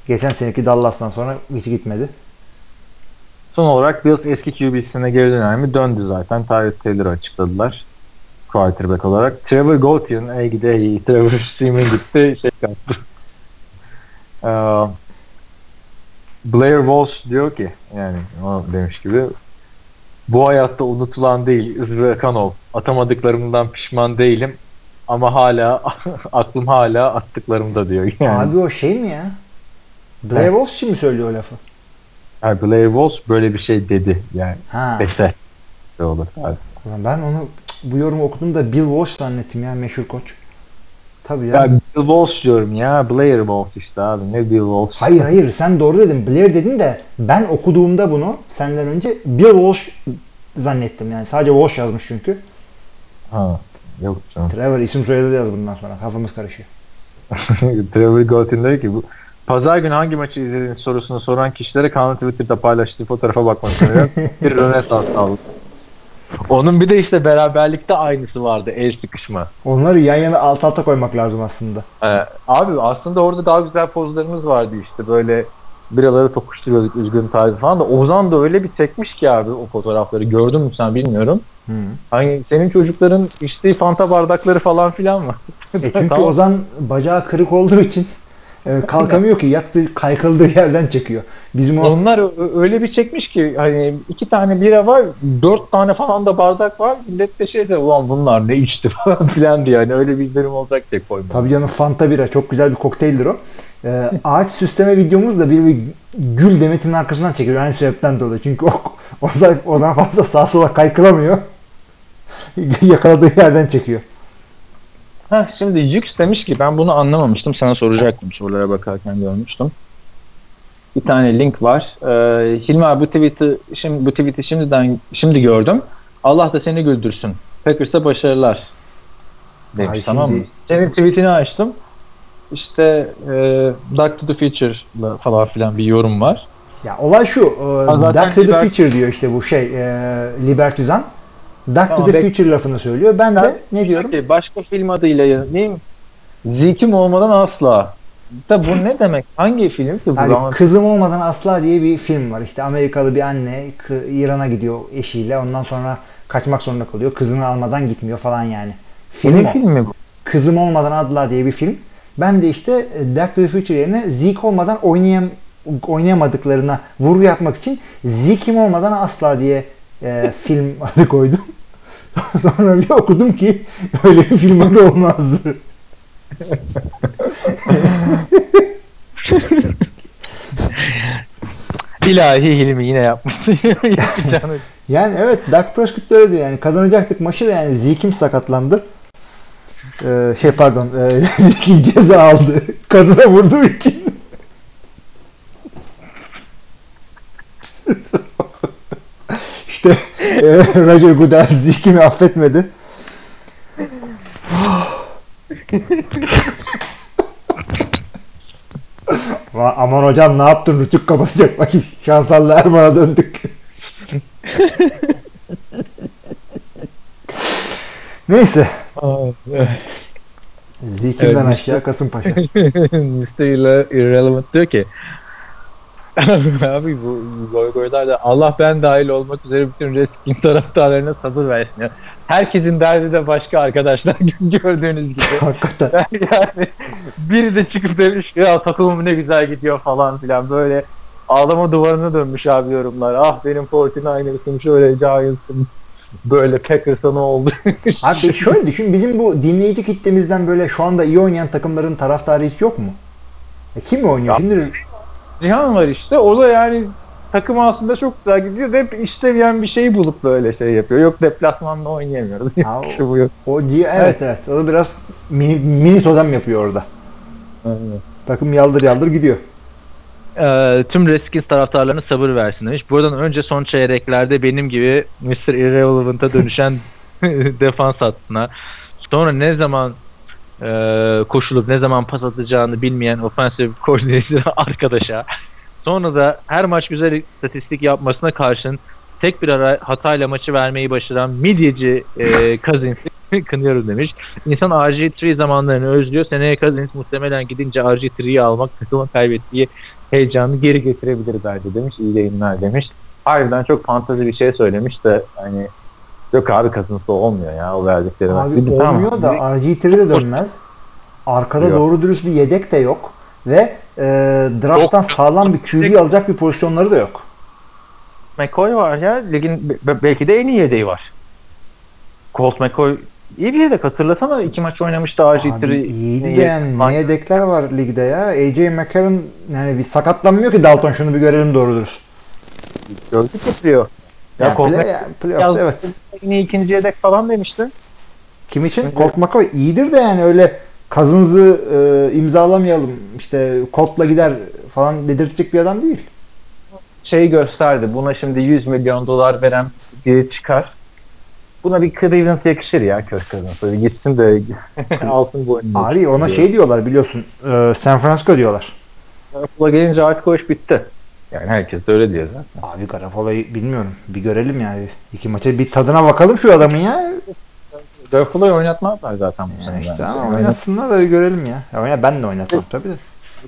geçen seneki Dallas'tan sonra hiç gitmedi. Son olarak Bills eski QB'sine geri döner mi? Döndü zaten. Tyrod Taylor'ı açıkladılar. Quarterback olarak. Trevor Gautier, ey gidi ey. Trevor Seaman gitti. Şey yaptı. Ee, Blair Walsh diyor ki yani o demiş gibi bu hayatta unutulan değil ızrakan ol. Atamadıklarımdan pişman değilim ama hala aklım hala attıklarımda diyor. Yani. Abi o şey mi ya? Blair. Walsh için mi söylüyor o lafı? Yani Blair Walsh böyle bir şey dedi yani. Ha. Dese. Ne olur. abi. Ben onu bu yorumu okudum da Bill Walsh zannettim ya meşhur koç. Tabii ya. Ya Bill Walsh diyorum ya. Blair Walsh işte abi. Ne Bill Walsh? Hayır hayır sen doğru dedin. Blair dedin de ben okuduğumda bunu senden önce Bill Walsh zannettim yani. Sadece Walsh yazmış çünkü. Ha. Yok canım. Trevor isim soyadı yaz bundan sonra. Kafamız karışıyor. Trevor Gautier diyor ki bu Pazar günü hangi maçı izlediğiniz sorusunu soran kişilere kanal Twitter'da paylaştığı fotoğrafa bakmak istiyorum. bir Rönesans aldı. Onun bir de işte beraberlikte aynısı vardı. El sıkışma. Onları yan yana alt alta koymak lazım aslında. Ee, abi aslında orada daha güzel pozlarımız vardı işte böyle biraları tokuşturuyorduk üzgün tarzı falan da Ozan da öyle bir çekmiş ki abi o fotoğrafları gördün mü sen bilmiyorum. Hı. Hani senin çocukların içtiği fanta bardakları falan filan mı? E çünkü Tamam. Ozan bacağı kırık olduğu için kalkamıyor ki yattığı kaykıldığı yerden çekiyor. Bizim o Onlar öyle bir çekmiş ki hani iki tane bira var, dört tane falan da bardak var. Millet de şey de ulan bunlar ne içti falan filan diye. Yani öyle bir izlenim olacak diye koymadım. tabii canım Fanta bira çok güzel bir kokteyldir o. E, ağaç süsleme videomuz da bir, bir gül demetinin arkasından çekiyor. Aynı sebepten dolayı. Çünkü o, Ozan, Ozan fazla sağa sola kaykılamıyor. Yakaladığı yerden çekiyor. Heh, şimdi Yük demiş ki ben bunu anlamamıştım. Sana soracaktım sorulara bakarken görmüştüm. Bir tane link var. Ee, Hilmi abi bu tweet'i şimdi bu tweet'i şimdiden şimdi gördüm. Allah da seni güldürsün. Packers'a başarılar. Demiş Ay tamam mı? şimdi- Senin tweet'ini açtım. İşte e, Back to the Future'la falan filan bir yorum var. Ya olay şu. E, Dark to the Future diyor işte bu şey. E, Libertizan. Dark Tamam, to the bek- Future lafını söylüyor. Ben de ne diyorum? Başka film adıyla yayınlayayım. Zeke'im olmadan asla. Da bu ne demek? Hangi film ki bu Yani zaman? Kızım Olmadan Asla diye bir film var. İşte Amerikalı bir anne İran'a gidiyor eşiyle. Ondan sonra kaçmak zorunda kalıyor. Kızını almadan gitmiyor falan yani. Film Ne o. filmi bu? Kızım Olmadan Asla diye bir film. Ben de işte e, Dark to the Future yerine Zeke olmadan oynayam oynayamadıklarına vurgu yapmak için Zeke'im olmadan asla diye e, film adı koydum. Sonra bir okudum ki öyle bir film adı olmaz. İlahi Hilmi yine yapmış. Yapacağını- Yani evet Dak Prescott da öyle diyor yani kazanacaktık maçı da yani Zeke'im sakatlandı. Ee, şey pardon e, Zeke'im ceza aldı. Kadına vurduğu için. İşte e, Roger Goodell Zeke'imi affetmedi. Ama- Aman hocam ne yaptın? Rütük kapatacak. Bak şansallı Erman'a döndük. Neyse. Aa, evet. Zekim'den Evet, aşağı Kasımpaşa. Mr. Irre- Irrelevant diyor ki Abi bu goy goylarda Allah ben dahil olmak üzere bütün Redskins taraftarlarına sabır versin. ya. Herkesin derdi de başka arkadaşlar gördüğünüz gibi. Hakikaten. yani biri de çıkıp demiş ya takımım ne güzel gidiyor falan filan böyle ağlama duvarına dönmüş abi yorumlar. Ah benim 49ers'ım şöyle Giants'ım böyle Packers'a ne oldu? Abi şöyle düşün bizim bu dinleyici kitlemizden böyle şu anda iyi oynayan takımların taraftarı hiç yok mu? E kim oynuyor? Ya- Şimdi Cihan var işte o da yani takım aslında çok güzel gidiyor. Hep istemeyen bir şey bulup böyle şey yapıyor. Yok deplasmanla oynayamıyoruz. Ha, o- Şu bu yok. o G- evet evet. O da biraz mini, mini todem yapıyor orada. Takım yaldır yaldır gidiyor. Ee, tüm Redskins taraftarlarına sabır versin demiş. Buradan önce son çeyreklerde benim gibi Mr. Irrelevant'a dönüşen defans hattına sonra ne zaman e, koşulup ne zaman pas atacağını bilmeyen offensive coordinator arkadaşa sonra da her maç güzel istatistik yapmasına karşın tek bir ara hatayla maçı vermeyi başaran midyeci e, Cousins'i kınıyorum demiş. İnsan RG3 zamanlarını özlüyor. Seneye Cousins muhtemelen gidince RG3'yi almak takımın kaybettiği heyecanı geri getirebilir bence demiş. İyi yayınlar demiş. Harbiden çok fantazi bir şey söylemiş de hani yok abi Cousins'la olmuyor ya o verdikleri. Abi Bir de tamam, olmuyor da RG3 de dönmez. Arkada Yok. doğru dürüst bir yedek de yok. Ve e, drafttan Yok. sağlam bir QB alacak bir pozisyonları da yok. McCoy var ya ligin be- belki de en iyi yedeği var. Colt McCoy iyi bir yedek hatırlasana iki maç oynamıştı Abi RG3. iyiydi de yani ne yedekler var ligde ya. AJ McCarron yani bir sakatlanmıyor ki Dalton şunu bir görelim doğru dürüst. Gördük yapıyor. Ya Yani Colt play- McCoy yani playoff'ta evet. en iyi ikinci yedek falan demişti. Kim için? Önce- Colt McCoy iyidir de yani öyle Cousins'ı e, imzalamayalım işte Colt'la gider falan dedirtecek bir adam değil. Şey gösterdi. Buna şimdi 100 milyon dolar veren biri çıkar. Buna bir Cleveland yakışır ya Kirk Cousins. Böyle gitsin de alsın bu oyunu. Abi ona şey diyorlar biliyorsun e, San Francisco diyorlar. Buffalo gelince artık o iş bitti. Yani herkes de öyle diyor zaten. Abi Garafolo'yu bilmiyorum. Bir görelim yani. İki maça bir tadına bakalım şu adamın ya. Buffalo'yu oynatmazlar zaten bu Ya sene. işte ama Yani oynatsınlar da bir görelim ya. ya oyna, ben de oynatmam tabii de.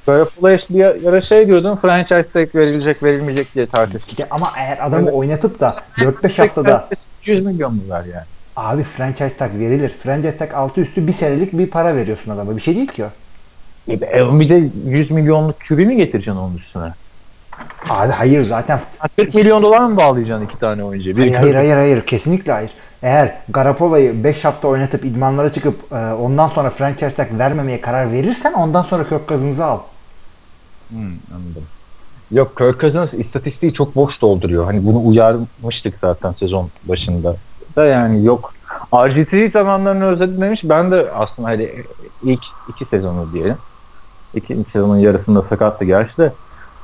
Buffalo'ya işte ara şey diyordun franchise tag verilecek verilmeyecek diye tartıştık. Ama eğer adamı Evet. oynatıp da 4-5 haftada 100 milyon mu var yani? abi franchise tag verilir. Franchise tag altı üstü bir senelik bir para veriyorsun adama. Bir şey değil ki o. E, bir de 100 milyonluk kübü mi getireceksin onun üstüne? Abi hayır zaten. Ha, 40 milyon dolar mı bağlayacaksın iki tane? Hayır Bir hayır hayır, hayır. kesinlikle hayır. Eğer Garapola'yı 5 hafta oynatıp idmanlara çıkıp e, ondan sonra franchise tag vermemeye karar verirsen ondan sonra Kirk Cousins'ı al. Hmm, anladım. Yok Kirk Cousins istatistiği çok boş dolduruyor. Hani bunu uyarmıştık zaten sezon başında. Da yani yok. RG3 zamanlarını özledim demiş. Ben de aslında hani ilk iki sezonu diyelim. İkinci sezonun yarısında sakattı gerçi de.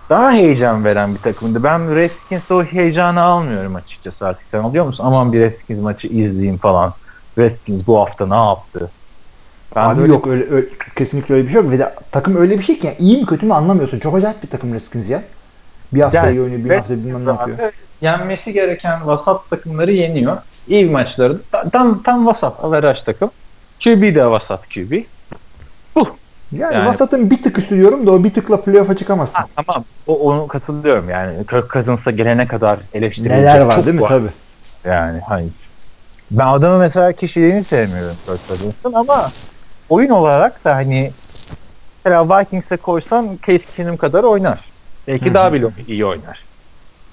Daha heyecan veren bir takımdı. Ben Redskins'te o heyecanı almıyorum açıkçası artık. Sen alıyor musun? Aman bir Redskins maçı izleyeyim falan. Redskins bu hafta ne yaptı? Ben Abi öyle- yok öyle, öyle- kesinlikle öyle bir şey yok. Ve de takım öyle bir şey ki yani iyi mi kötü mü anlamıyorsun. Çok acayip bir takım Redskins ya. Bir hafta Yani, iyi oynuyor, bir hafta bilmem ne yapıyor. Yenmesi gereken vasat takımları yeniyor. İyi maçları tam tam vasat averaj takım. QB de vasat QB. Yani, Yani- vasatın bir tık üstü diyorum da o bir tıkla playoff'a çıkamazsın. Ha, tamam. O onu katılıyorum yani. Kirk Cousins'a gelene kadar eleştirilecek Neler var çok değil mi? Tabii. Yani hayır. Ben adamı mesela kişiliğini sevmiyorum Kirk Cousins'ın ama oyun olarak da hani mesela Vikings'e koysam Case Keenum kadar oynar. Belki Hı hı. daha bile iyi oynar.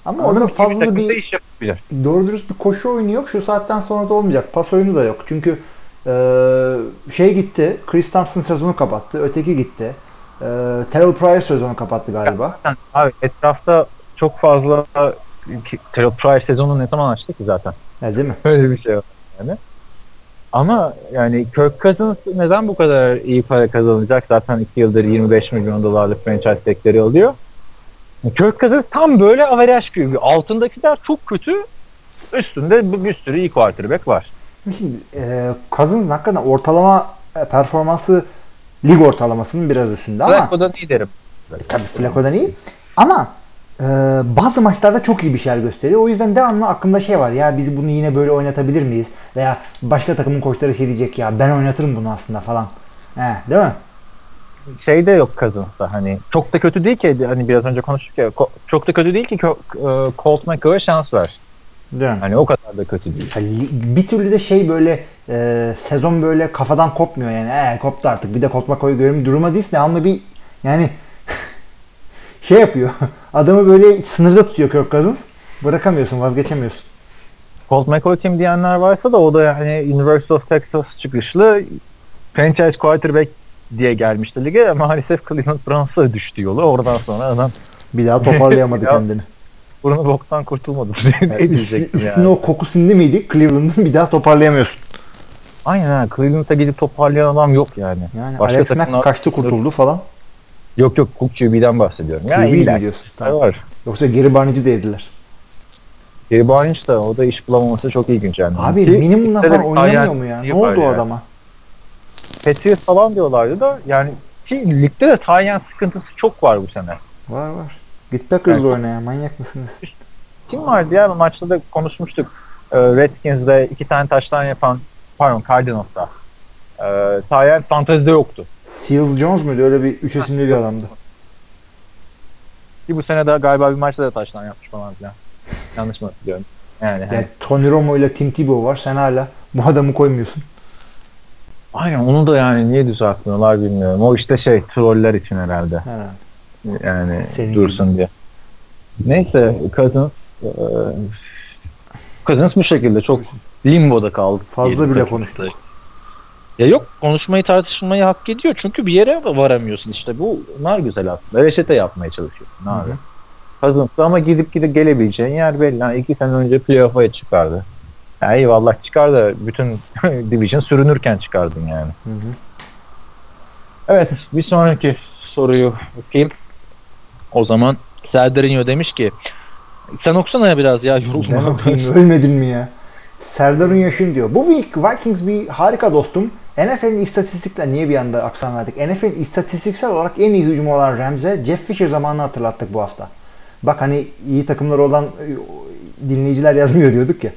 Ama onun fazla bir iş yapabilir. doğru dürüst bir koşu oyunu yok. Şu saatten sonra da olmayacak. Pas oyunu da yok. Çünkü eee, şey gitti. Chris Thompson sezonu kapattı. Öteki gitti. Eee Terrell Pryor sezonu kapattı galiba. Zaten abi etrafta çok fazla Terrell Pryor sezonu ne zaman açtı ki zaten? Ya değil mi? Öyle bir şey var yani. Ama yani Kirk Cousins neden bu kadar iyi para kazanacak? Zaten 2 yıldır 25 milyon dolarlık franchise tagleri alıyor. Kirk Cousins tam böyle averaj gibi. Altındakiler çok kötü. Üstünde bir sürü iyi quarterback var. Şimdi e, Cousins'ın hakikaten ortalama e, performansı lig ortalamasının biraz üstünde ama Flacco'dan iyi derim. tabii Flacco'dan iyi. Ama e, bazı maçlarda çok iyi bir şeyler gösteriyor. O yüzden devamlı aklımda şey var. Ya biz bunu yine böyle oynatabilir miyiz? Veya başka takımın koçları şey diyecek ya ben oynatırım bunu aslında falan. He, değil mi? şey de yok Cousins'ta hani çok da kötü değil ki hani biraz önce konuştuk ya çok da kötü değil ki e, Colt McCoy'a şans ver. Değil mi? Hani o kadar da kötü değil. Bir türlü de şey böyle e, sezon böyle kafadan kopmuyor yani. E, koptu artık bir de kopma koyu görüm duruma değilsin de ama bir yani şey yapıyor. Adamı böyle sınırda tutuyor Kirk Cousins. Bırakamıyorsun vazgeçemiyorsun. Colt McCoy kim diyenler varsa da o da yani University of Texas çıkışlı franchise quarterback diye gelmişti lige. Maalesef Cleveland Browns'a düştü yolu. Oradan sonra adam Bir daha toparlayamadı Ya, kendini. Burnu boktan kurtulmadı. ne Yani diyecektim üstüne yani. o koku sindi miydi Cleveland'ın bir daha toparlayamıyorsun. Aynen ha. Cleveland'a gidip toparlayan adam yok yani. Yani Başka Alex Mack takımlar- kaçtı kurtuldu falan. Yok yok Cook QB'den bahsediyorum. Ya QB mi diyorsun? Tamam. var. Yoksa geri barnıcı değildiler. Gary Barnes da o da iş bulamaması çok ilginç yani. Abi Ki minimumdan de falan bir oynamıyor mu ya? Ne oldu o yani. adama? Patriots falan diyorlardı da yani ki ligde de Tayland sıkıntısı çok var bu sene. Var var. Git Packers'la Evet. oyna ya manyak mısınız? Kim vardı ya maçta da konuşmuştuk. Ee, Redskins'de iki tane taştan yapan pardon Cardinals'ta. Ee, Tayland fantezide yoktu. Seals Jones muydu? Öyle bir üç isimli bir adamdı. Ki bu sene de galiba bir maçta da taştan yapmış falan filan. Yanlış mı hatırlıyorum? Yani, hani- Yani Tony Romo ile Tim Tebow var. Sen hala bu adamı koymuyorsun. aynen onu da yani niye düzeltmiyorlar bilmiyorum. O işte şey troller için herhalde. Herhalde. Yani Senin dursun diye. Neyse Cousins e, Cousins bu şekilde çok limboda kaldı. Fazla bile konuştuk. Ya yok konuşmayı tartışmayı hak ediyor çünkü bir yere varamıyorsun işte bu bunlar güzel aslında. Reçete yapmaya çalışıyorsun abi. Cousins ama gidip gidip gelebileceğin yer belli. Ha, iki sene önce playoff'a çıkardı. Ya eyvallah çıkar da bütün division sürünürken çıkardın yani. Hı hı. Evet bir sonraki soruyu okuyayım. O zaman Serdar demiş ki sen okusana ya biraz ya yoruldum. Ben okuyayım ölmedin mi ya? Serdar Ünyaş'ın diyor. Bu week Vikings bir harika dostum. NFL'in istatistikler niye bir anda aksan verdik? NFL'in istatistiksel olarak en iyi hücumu olan Rams'e Jeff Fisher zamanını hatırlattık bu hafta. Bak hani iyi takımlar olan e, dinleyiciler yazmıyor diyorduk ya.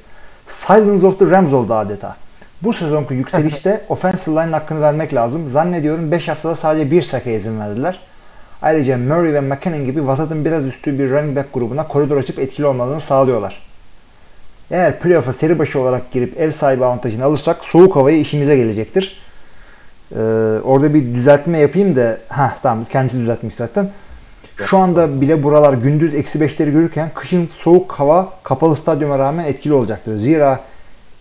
Silence of the Rams oldu adeta. Bu sezonki yükselişte offensive line hakkını vermek lazım. Zannediyorum 5 haftada sadece bir sack'e izin verdiler. Ayrıca Murray ve McKinnon gibi vasatın biraz üstü bir running back grubuna koridor açıp etkili olmalarını sağlıyorlar. Eğer playoff'a seri başı olarak girip ev sahibi avantajını alırsak soğuk havayı işimize gelecektir. Ee, orada bir düzeltme yapayım da ha tamam kendisi düzeltmiş zaten. Şu anda bile buralar gündüz eksi 5'leri görürken kışın soğuk hava kapalı stadyuma rağmen etkili olacaktır. Zira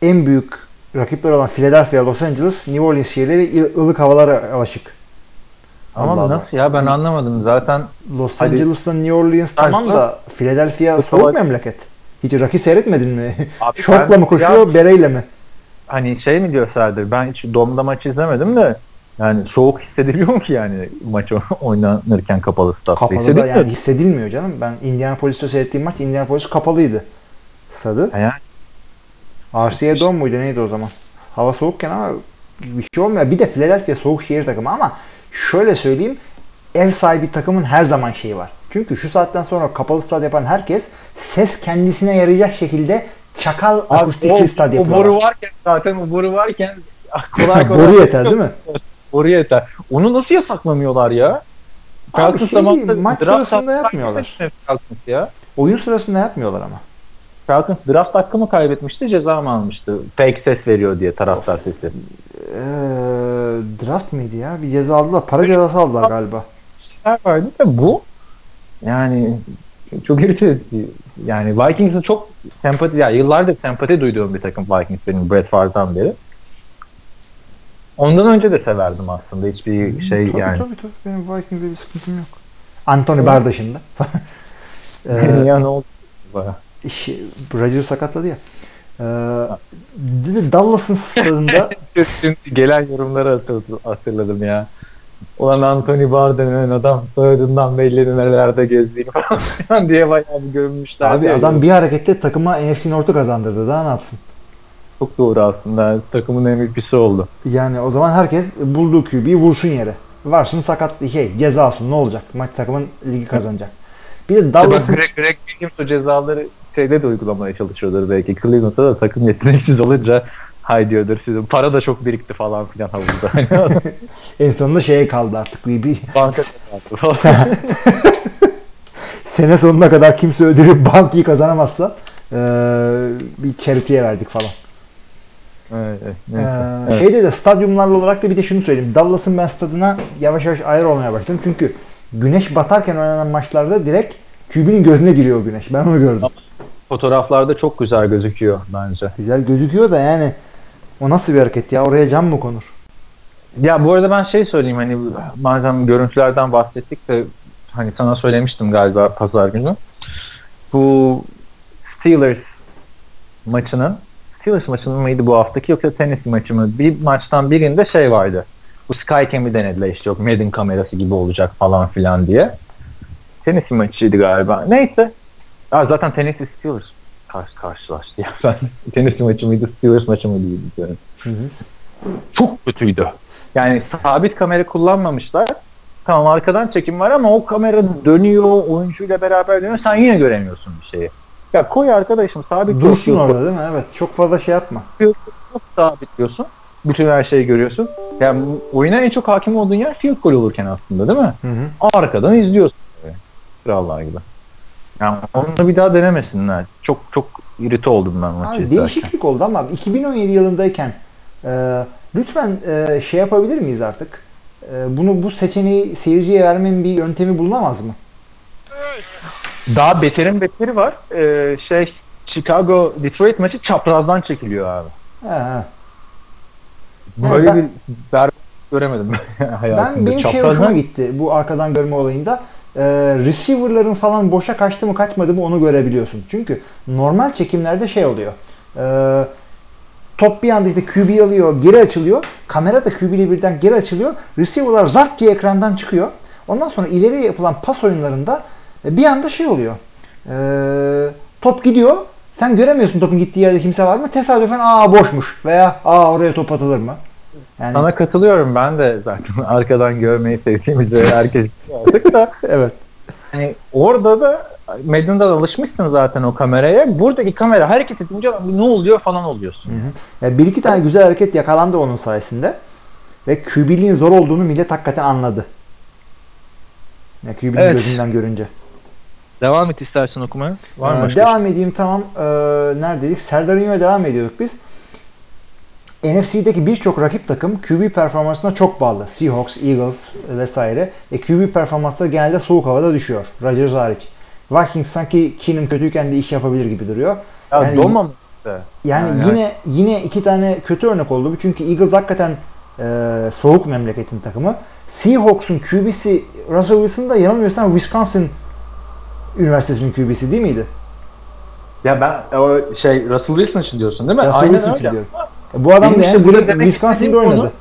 en büyük rakipler olan Philadelphia, Los Angeles, New Orleans şehirleri ılık havalara alışık. Ama Allah nasıl ya ben anlamadım zaten Los Hadi. Angeles'la New Orleans tamam Farklı. da Philadelphia soğuk hava- memleket. Hiç Rocky seyretmedin mi? Abi Şortla ben- mı koşuyor, bereyle mi? hani şey mi diyor Serdar ben hiç domda maç izlemedim de yani soğuk hissediliyor mu ki yani maç oynanırken kapalı statta Kapalı da Hissedilmiyor. yani hissedilmiyor canım. Ben Indianapolis'te seyrettiğim maç Indianapolis kapalıydı. Stadı. Ha yani RCA Dome muydu neydi o zaman? Hava soğukken ama bir şey olmuyor. Bir de Philadelphia soğuk şehir takımı ama şöyle söyleyeyim ev sahibi takımın her zaman şeyi var. Çünkü şu saatten sonra kapalı stad yapan herkes ses kendisine yarayacak şekilde çakal akustikli stad o, o boru varken zaten o boru varken kolay kolay Boru yeter değil mi? boru yeter. Onu nasıl yasaklamıyorlar ya? Falcons şey maç sırasında yapmıyorlar. ya. Oyun sırasında yapmıyorlar ama. Falcons draft hakkı mı kaybetmişti ceza mı almıştı? Fake ses veriyor diye taraftar sesi. Ee, draft mıydı ya? Bir ceza aldılar. Para cezası aldılar galiba. şeyler vardı da bu yani çok irite edici. Yani Vikings'e çok sempati, ya yıllardır sempati duyduğum bir takım Vikings benim Brett Favre'dan beri. Ondan önce de severdim aslında. Hiçbir şey Hmm, tabii, yani. Tabii tabii. Benim Vikings'de bir sıkıntım yok. Anthony Barr dışında. ee, ya ne oldu? Baya. Şey, Rodgers sakatladı ya. Ee, Dallas'ın stadında gelen yorumları hatırladım, hatırladım ya. Ulan Anthony Barr denen adam soyadından belli nelerde gezdiğini falan diye bayağı bir gömmüşler. abi adam bir hareketle takıma NFC North'u kazandırdı. Daha ne yapsın? Çok doğru aslında. Takımın MVP'si oldu. Yani o zaman herkes bulduğu QB'yi vursun yere. Varsın sakat şey ceza alsın ne olacak? Maç takımın ligi kazanacak. Bir de Dallas'ın Greg, Greg Williams o cezaları şeyde de uygulamaya çalışıyordur belki. Cleveland'da da takım yeteneksiz olunca hay diyordur sizin. Para da çok birikti falan filan havuzda. En sonunda şeye kaldı artık. Bir, bir Banka sene sonuna kadar kimse ödülü bankayı kazanamazsa eee, bir charity'ye verdik falan. Evet, evet, Ee. Evet. Şeyde de stadyumlarla olarak da bir de şunu söyleyeyim. Dallas'ın ben stadına yavaş yavaş ayrı olmaya başladım. Çünkü güneş batarken oynanan maçlarda direkt QB'nin gözüne giriyor güneş. Ben onu gördüm. Fotoğraflarda çok güzel gözüküyor bence. Güzel gözüküyor da yani o nasıl bir hareket ya? Oraya cam mı konur? Ya bu arada ben şey söyleyeyim hani madem görüntülerden bahsettik de hani sana söylemiştim galiba pazar günü. Bu Steelers maçının Steelers maçının mıydı bu haftaki yoksa Tennessee maçı mı? Bir maçtan birinde şey vardı. Bu Skycam'i denediler işte yok Madden kamerası gibi olacak falan filan diye. Tennessee maçıydı galiba. Neyse. Ya zaten Tennessee Steelers karşı karşılaştı ya. Ben Tennessee maçı mıydı Steelers maçı mıydı bilmiyorum çok kötüydü. Yani sabit kamera kullanmamışlar. Tamam arkadan çekim var ama o kamera dönüyor, oyuncuyla beraber dönüyor. Sen yine göremiyorsun bir şeyi. Ya koy arkadaşım sabit Dursun dursun, orada değil mi? Evet. Çok fazla şey yapma. Çok sabitliyorsun. Bütün her şeyi görüyorsun. Yani oyuna en çok hakim olduğun yer field goal olurken aslında değil mi? Hı hı. Arkadan izliyorsun. Krallar gibi. Yani onu bir daha denemesinler. Çok çok irite oldum ben maçı Abi değişiklik oldu ama 2017 yılındayken e, lütfen e, şey yapabilir miyiz artık? E, bunu bu seçeneği seyirciye vermenin bir yöntemi bulunamaz mı? Daha beterin beteri var. Ee, şey Chicago Detroit maçı çaprazdan çekiliyor abi. He, he. Böyle ben- bir berbat göremedim hayatımda. Ben benim şey Çaprazdan- hoşuma gitti bu arkadan görme olayında. E, receiver'ların falan boşa kaçtı mı kaçmadı mı onu görebiliyorsun. Çünkü normal çekimlerde şey oluyor. E, top bir anda işte QB alıyor, geri açılıyor. Kamera da QB ile birden geri açılıyor. Receiver'lar zart diye ekrandan çıkıyor. Ondan sonra ileriye yapılan pas oyunlarında e, bir anda şey oluyor. E, top gidiyor. Sen göremiyorsun topun gittiği yerde kimse var mı? Tesadüfen aa boşmuş veya aa oraya top atılır mı? Yani Sana katılıyorum ben de zaten arkadan görmeyi sevdiğimizi herkes artık da evet. hani orada da Madden'da da alışmışsın zaten o kameraya. Buradaki kamera hareket edince ne oluyor falan oluyorsun. Hı hı. Ya bir iki tane güzel hareket yakalandı onun sayesinde. Ve QB'liğin zor olduğunu millet hakikaten anladı. Ya QB'liğin Evet. gözünden görünce. Devam et istersen okumaya. Var mı Ee, başka devam edeyim tamam. Ee, neredeydik? Serdar Ünlü'ye devam ediyorduk biz. NFC'deki birçok rakip takım QB performansına çok bağlı. Seahawks, Eagles vesaire. Ve QB performansları genelde soğuk havada düşüyor. Rodgers hariç. Vikings sanki Keenum kötüyken de iş yapabilir gibi duruyor. Ya yani-. Yani Yani- yine yine iki tane kötü örnek oldu. Çünkü Eagles hakikaten e, soğuk memleketin takımı. Seahawks'un QB'si Russell Wilson da yanılmıyorsam Wisconsin Üniversitesi'nin QB'si değil miydi? Ya ben o şey Russell Wilson için diyorsun değil mi? Russell Aynen Wilson için öyle. diyorum. Bu adam Benim da işte yani burada demek Wisconsin'da oynadı. konu-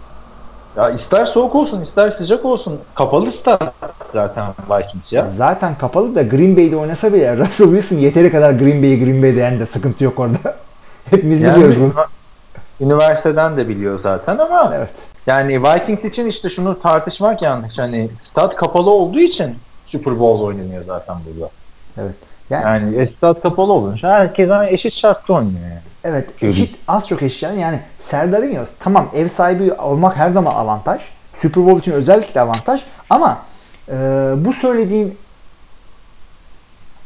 Ya ister soğuk olsun ister sıcak olsun. Kapalı stat zaten Vikings ya. Zaten kapalı da Green Bay'de oynasa bile Russell Wilson yeteri kadar Green Bay'i Green Bay'de yendi. Sıkıntı yok orada. Hepimiz biliyoruz bunu. üniversiteden de biliyor zaten ama Evet. yani Vikings için işte şunu tartışmak yanlış. Hani stat kapalı olduğu için Super Bowl oynanıyor zaten burada. Evet. Yani, Yani e, stat kapalı olunca herkes eşit şartta oynuyor yani. Evet Görün. eşit az çok eşit yani. yani Serdar İnyoz tamam ev sahibi olmak her zaman avantaj. Super Bowl için özellikle avantaj ama e, bu söylediğin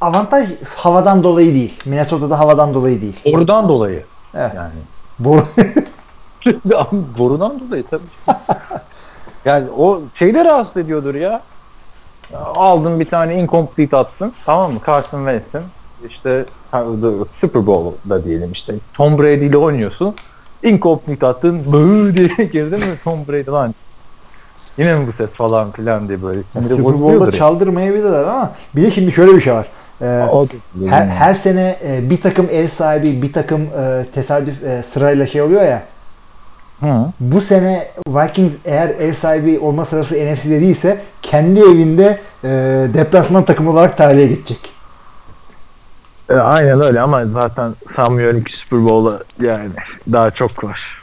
avantaj havadan dolayı değil. Minnesota'da havadan dolayı değil. Borudan dolayı Evet. yani. Boru Borudan dolayı tabii. yani o şeyde rahatsız ediyordur ya. Aldın bir tane incomplete attın. Tamam mı? Carson Wentz'in işte Super Bowl'da diyelim işte Tom Brady ile oynuyorsun. Incomplete attın. Bıı diye girdin mi Tom Brady lan. Yine mi bu ses falan filan diye böyle. siniri Super Bowl'da ya. çaldırmayabilirler ama bir de şimdi şöyle bir şey var. E, O da- her, her sene e, bir takım ev sahibi, bir takım e, tesadüf e, sırayla şey oluyor ya. Hı. Bu sene Vikings eğer ev sahibi olma sırası NFC'de değilse kendi evinde e, deplasman takımı olarak tarihe geçecek. E, aynen öyle ama zaten sanmıyorum ki Super Bowl'a yani daha çok var.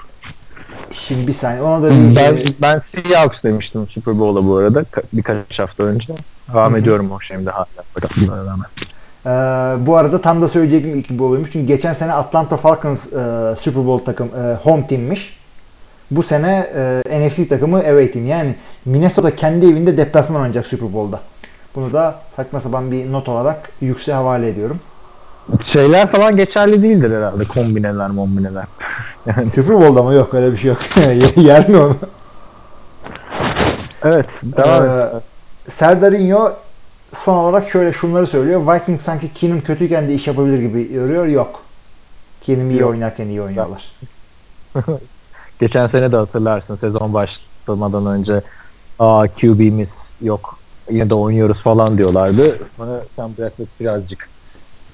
Şimdi bir saniye ona da bir Ben ben Seahawks demiştim Super Bowl'a bu arada ka- birkaç hafta önce. Devam ediyorum o şeyimde hala. Rağmen. Ee, bu arada tam da söyleyeceğim gibi oluyormuş. Çünkü geçen sene Atlanta Falcons e, Super Bowl takım e, home team'miş. Bu sene e, NFC takımı away team. Yani Minnesota kendi evinde deplasman oynayacak Super Bowl'da. Bunu da saçma sapan bir not olarak yükseğe havale ediyorum. Şeyler falan geçerli değildir herhalde. Kombineler, mombineler. Super Bowl'da mı? Yok öyle bir şey yok. Yer mi onu? Evet. Devam et. Ee, Serdarinho son olarak şöyle şunları söylüyor. Vikings sanki Keenum kötüyken de iş yapabilir gibi görüyor. Yok. Keenum iyi Yok. oynarken iyi oynuyorlar. Geçen sene de hatırlarsın sezon başlamadan önce aa QB'miz yok yine de oynuyoruz falan diyorlardı. Sonra Sam Bradford birazcık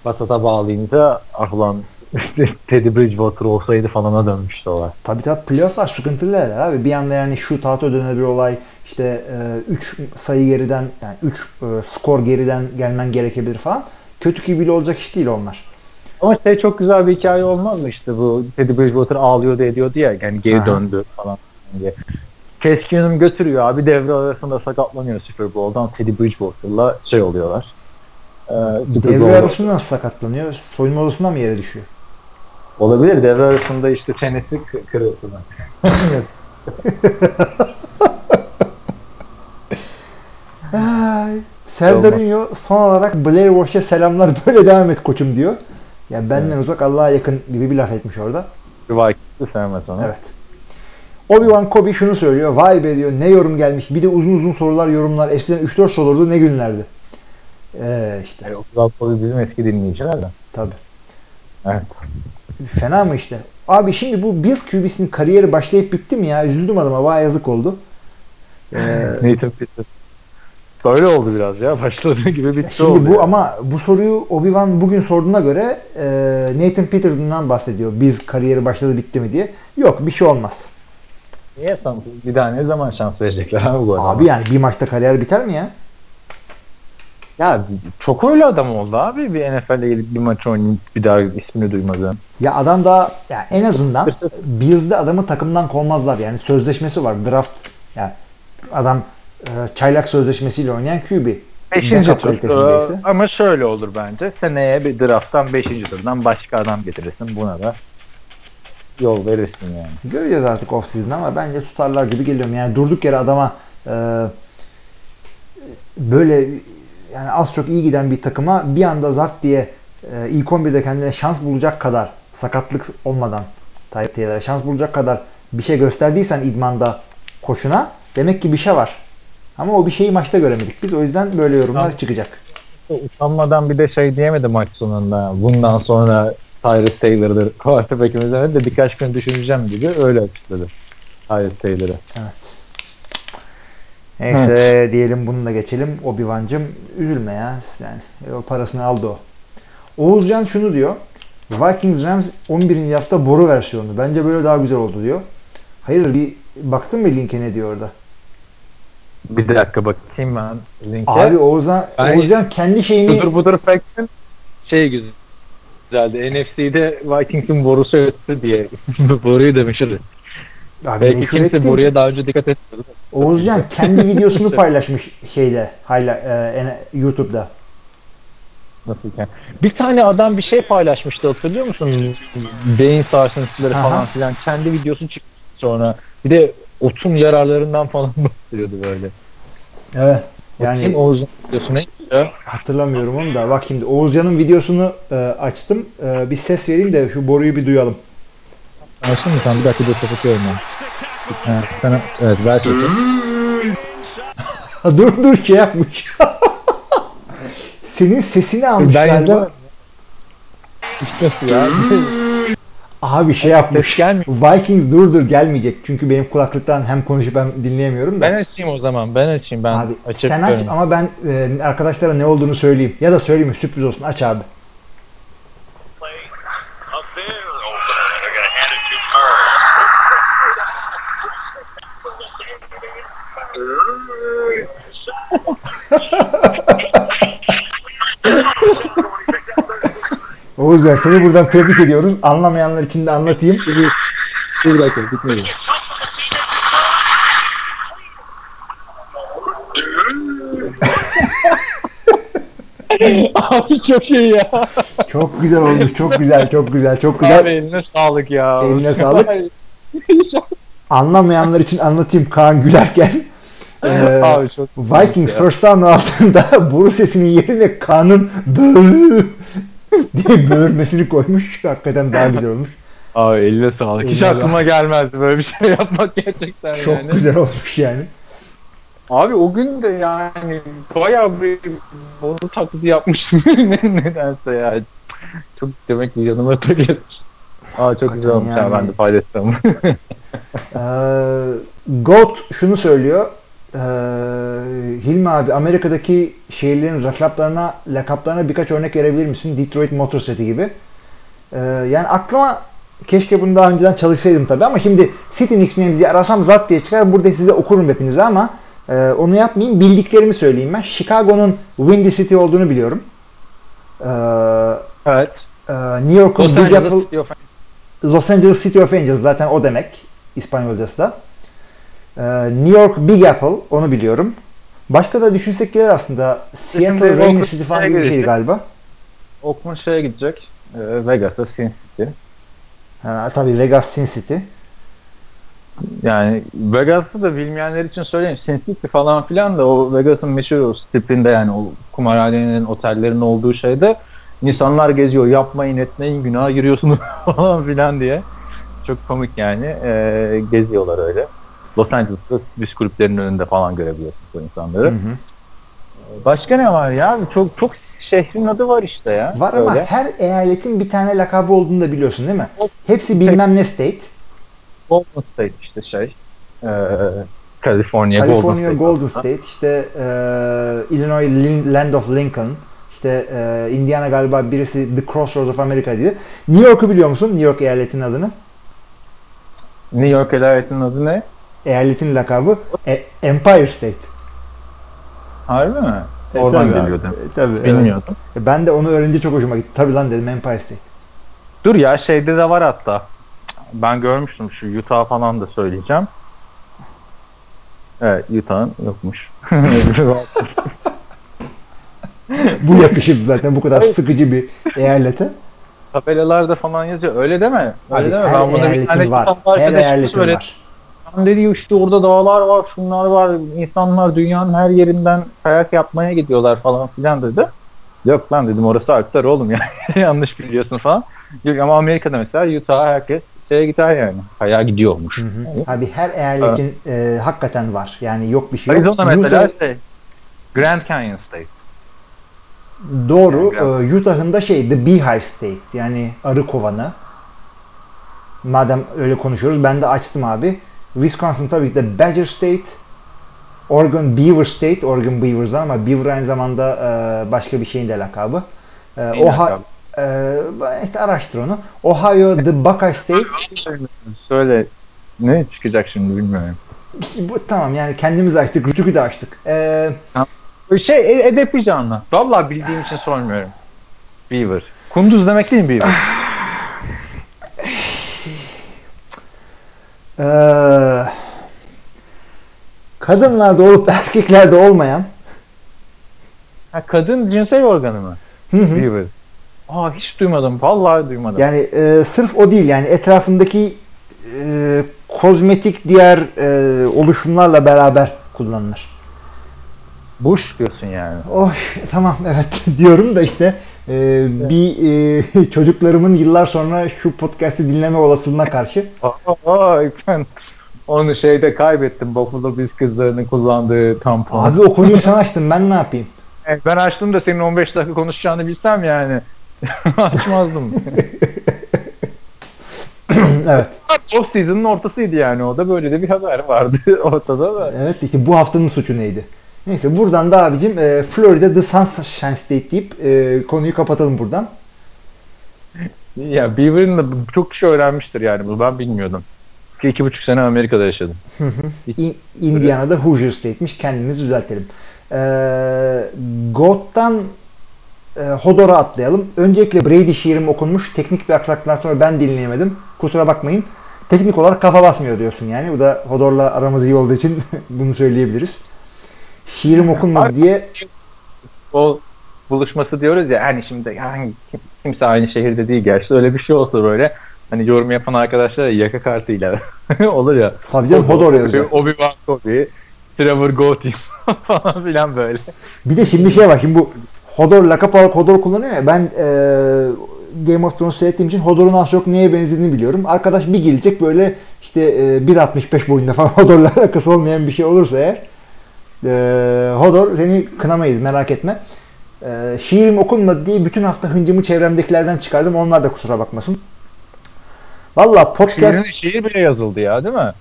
basata bağlayınca ah lan Teddy Bridgewater olsaydı falana dönmüştü olay. Tabii tabii playofflar sıkıntılı yerler abi. Bir anda yani şu tahta dönen bir olay işte 3 sayı geriden yani 3 skor geriden gelmen gerekebilir falan. Kötü QB'li olacak iş değil onlar. Ama şey çok güzel bir hikaye olmaz mı işte bu Teddy Bridgewater ağlıyordu ediyordu ya yani geri Aha. döndü falan diye. Keenum götürüyor abi devre arasında sakatlanıyor Super Bowl'dan Teddy Bridgewater'la şey oluyorlar. Ee, Devre Bowl'da- arasında nasıl sakatlanıyor? Soyunma odasında mı yere düşüyor? Olabilir devre arasında işte çenesi kı- kırılsın. Serdarinho son olarak Blair Walsh'e selamlar böyle devam et koçum diyor. Ya benden uzak Allah'a yakın gibi bir laf etmiş orada. Vikings'i sevmez onu. Evet. Obi-Wan Kobe şunu söylüyor. Vay be diyor ne yorum gelmiş. Bir de uzun uzun sorular yorumlar. Eskiden 3-4 soru olurdu ne günlerdi. Ee, işte Yani o kadar tabii bizim eski dinleyicilerden. tabii. Evet. Fena mı işte? Abi şimdi bu Bills QB'sinin kariyeri başlayıp bitti mi ya? Üzüldüm adama. Vay yazık oldu. Ee, Nathan Peter. Böyle oldu biraz ya. Başladığı gibi bitti Şimdi oldu. bu ya. ama bu soruyu Obi-Wan bugün sorduğuna göre e, Nathan Peterson'dan bahsediyor. Biz kariyeri başladı bitti mi diye. Yok bir şey olmaz. Niye san- bir daha ne zaman şans verecekler abi bu adama? Abi yani bir maçta kariyer biter mi ya? Ya çok öyle adam oldu abi. Bir NFL'e gelip bir maç oynayıp bir daha ismini duymadı. Ya adam da ya en azından Bills'de adamı takımdan kovmazlar. Yani sözleşmesi var. Draft yani adam e, çaylak sözleşmesiyle oynayan QB. Beşinci tur. Ee, Ama şöyle olur bence. Seneye bir drafttan beşinci turdan başka adam getirirsin. Buna da yol verirsin yani. Göreceğiz artık off season ama bence tutarlar gibi geliyorum. Yani durduk yere adama e, böyle yani az çok iyi giden bir takıma bir anda zart diye e, ilk 11'de kendine şans bulacak kadar sakatlık olmadan Tayyip Taylor'a şans bulacak kadar bir şey gösterdiysen idmanda koşuna demek ki bir şey var. Ama o bir şeyi maçta göremedik biz. O yüzden böyle yorumlar Tamam. çıkacak. Utanmadan bir de şey diyemedi maç sonunda. Bundan sonra Tyrus Taylor'dır quarterback'imiz demedi de birkaç gün düşüneceğim dedi. Öyle açıkladı. Tyrus Taylor'ı. Evet. Neyse diyelim bunu da geçelim. Obi-Wan'cım üzülme ya. Yani e, o parasını aldı o. Oğuzcan şunu diyor. Vikings Rams 11. hafta boru versiyonu. Bence böyle daha güzel oldu diyor. Hayırdır bir baktın mı linke ne diyor orada? Bir dakika bakayım ben linke. Abi Oğuzhan, Ben- Oğuzcan kendi şeyini Budur Budur Fact'in şey güzel. Güzeldi. NFC'de Vikings'in borusu öttü diye. Boruyu demişti. Abi Belki kimse ettin. boruya daha önce dikkat etmiyordu. Oğuzcan kendi videosunu paylaşmış şeyde hala e, YouTube'da. Nasıl yani? Bir tane adam bir şey paylaşmıştı hatırlıyor musun? Beyin sarsıntıları Aha. falan filan. Kendi videosu çıktı sonra. Bir de otun yararlarından falan bahsediyordu böyle. Evet. Yani Yani Oğuz'un videosu ne? Hatırlamıyorum onu da. Bak şimdi Oğuzcan'ın videosunu e, açtım. E, bir ses vereyim de şu boruyu bir duyalım. Açtın mı sen? Bir dakika dur kapatıyorum ben. Ha, sana, evet ver. Ha, dur dur şey yapmış. Senin sesini almış Ben galiba. nasıl ya? Abi şey yapmış. gelmiyor. Vikings dur dur gelmeyecek. Çünkü benim kulaklıktan hem konuşup hem dinleyemiyorum da. Ben açayım o zaman. Ben açayım. Ben abi sen aç ama ben e, arkadaşlara ne olduğunu söyleyeyim. Ya da söyleyeyim sürpriz olsun. Aç abi. Oğuzcan seni buradan tebrik ediyoruz. Anlamayanlar için de anlatayım. Bir, bir dakika bitmedi. Abi çok iyi ya. Çok güzel olmuş. Çok güzel. Çok güzel. Çok güzel. Abi eline sağlık ya. Eline sağlık. Anlamayanlar için anlatayım Kaan gülerken. Ee, Abi çok Vikings first down altında boru sesinin yerine Kaan'ın böğü diye böğürmesini koymuş. Hakikaten daha güzel olmuş. Abi eline sağlık. Hiç Eyvallah. aklıma gelmezdi böyle bir şey yapmak gerçekten Çok yani. güzel olmuş yani. Abi o gün de yani bayağı bir boru taklidi yapmışım nedense ya. Çok demek ki yanıma takılmış. Aa çok güzel olmuş yani. ya ben de paylaştım. Ee, Goat şunu söylüyor. Ee, Hilmi abi Amerika'daki şehirlerin lakaplarına, lakaplarına birkaç örnek verebilir misin? Detroit Motor City gibi. Ee, yani aklıma keşke bunu daha önceden çalışsaydım tabii ama şimdi City Nicknames diye arasam zat diye çıkar. Burada size okurum hepinize ama e, onu yapmayayım. Bildiklerimi söyleyeyim ben. Chicago'nun Windy City olduğunu biliyorum. Ee, evet. e, New York'un Los Big Angeles Apple Los Angeles City of Angels zaten o demek İspanyolcası da. Ee, New York Big Apple onu biliyorum. Başka da düşünsek gelir aslında. Seattle Rainy City falan gibi bir şeydi galiba. Oakland şeye gidecek. Ee, Vegas'a Sin City. Ha, tabii Vegas Sin City. Yani Vegas'ı da bilmeyenler için söyleyeyim. Sin City falan filan da o Vegas'ın meşhur o stripinde yani o kumarhanenin, otellerin olduğu şeyde insanlar geziyor. Yapmayın etmeyin günah giriyorsunuz falan filan diye. Çok komik yani. Ee, geziyorlar öyle. Los Angeles'ta düz kulüplerin önünde falan görebiliyorsunuz o insanları. Hı hı. Başka ne var ya? Çok çok şehrin adı var işte ya. Var ama Öyle. her eyaletin bir tane lakabı olduğunu da biliyorsun değil mi? Hepsi bilmem ne state. Golden State işte şey. Ee, California, California Golden Golden State. State, işte e, Illinois Lin- Land of Lincoln, işte e, Indiana galiba birisi The Crossroads of America diye. New York'u biliyor musun? New York eyaletinin adını. New York eyaletinin adı ne? Eyaletin lakabı e, Empire State. Harbi mi? E, Oradan tabii abi. geliyordum. E, tabii, evet. Bilmiyordum. E, Ben de onu öğrenince çok hoşuma gitti. Tabii lan dedim Empire State. Dur ya şeyde de var hatta. Ben görmüştüm şu Utah falan da söyleyeceğim. Evet Utah'ın yokmuş. Bu yakışırdı zaten bu kadar sıkıcı bir eyalete. Tabelalarda falan yazıyor. Öyle deme. Öyle Abi, deme. her Ben bunu bir tane var. Her eyaletin var. Lan dedi işte orada dağlar var, şunlar var. İnsanlar dünyanın her yerinden kayak yapmaya gidiyorlar falan filan dedi. Yok lan dedim orası Alpler oğlum ya. Yanlış biliyorsun falan. Yok ama Amerika'da mesela Utah'a herkes şeye gider yani. Kayağa gidiyormuş. Yani. Abi her eyaletin e, hakikaten var. Yani yok bir şey yok. Arizona mesela Utah- şey, Grand Canyon State. Doğru. Yani e, Utah'ın da şey The Beehive State yani arı kovanı. Madem öyle konuşuyoruz ben de açtım abi. Wisconsin tabii ki de Badger State. Oregon Beaver State. Oregon Beavers'dan ama Beaver aynı zamanda e, başka bir şeyin de lakabı. E, Neyin Oha, lakabı? e, işte araştır onu. Ohio The Buckeye State. Söyle ne çıkacak şimdi bilmiyorum. Bu, tamam yani kendimiz açtık. Rütük'ü de açtık. E, Şey e- edepli canlı. Vallahi bildiğim için sormuyorum. Beaver. Kunduz demek değil mi Beaver? e, kadınlarda olup erkeklerde olmayan Ha, kadın cinsel organı mı? Hı hı. Beaver. Aa hiç duymadım. Vallahi duymadım. Yani e, sırf o değil yani etrafındaki e, kozmetik diğer e, oluşumlarla beraber kullanılır. Bush diyorsun yani. Oh tamam evet diyorum da işte e, bir e, çocuklarımın yıllar sonra şu podcast'i dinleme olasılığına karşı Aa, ben onu şeyde kaybettim. Buffalo Bills kızlarının kullandığı tampon. abi o konuyu sen açtın ben ne yapayım? Evet, Ben açtım da senin 15 dakika konuşacağını bilsem yani. Açmazdım. evet. Off season'ın ortasıydı yani o da böyle de bir haber vardı ortada da. Evet işte bu haftanın suçu neydi? Neyse buradan da abicim e, Florida The Sunshine State deyip e, konuyu kapatalım buradan. Ya Beaver'ın da çok kişi öğrenmiştir yani bunu ben bilmiyordum. Ki iki buçuk sene Amerika'da yaşadım. İn- Indiana'da Hoosier State'miş. Kendimizi düzeltelim. Ee, Goat'tan e, Hodor'a atlayalım. Öncelikle Brady şiirim okunmuş. Teknik bir aksaklıktan sonra ben dinleyemedim. Kusura bakmayın. Teknik olarak kafa basmıyor diyorsun yani. Bu da Hodor'la aramız iyi olduğu için bunu söyleyebiliriz. Şiirim okunmadı diye O buluşması diyoruz ya hani şimdi yani kim- kimse aynı şehirde değil gerçi öyle bir şey olsa böyle hani yorum yapan arkadaşlar yaka kartıyla olur ya. Tabii canım Hodor yazıyor. Obi-Wan Kenobi, Trevor Goatee falan filan böyle. Bir de şimdi şey var. Şimdi bu Hodor lakap olarak Hodor kullanıyor ya. Ben e, Game of Thrones seyrettiğim için Hodor'un az çok neye benzediğini biliyorum. Arkadaş bir gelecek böyle işte e, 1.65 boyunda falan Hodor'la alakası olmayan bir şey olursa eğer e, Hodor seni kınamayız merak etme. E, şiirim okunmadı diye bütün hafta hıncımı çevremdekilerden çıkardım. Onlar da kusura bakmasın. Valla podcast Şiirin, şiir bile yazıldı ya değil mi?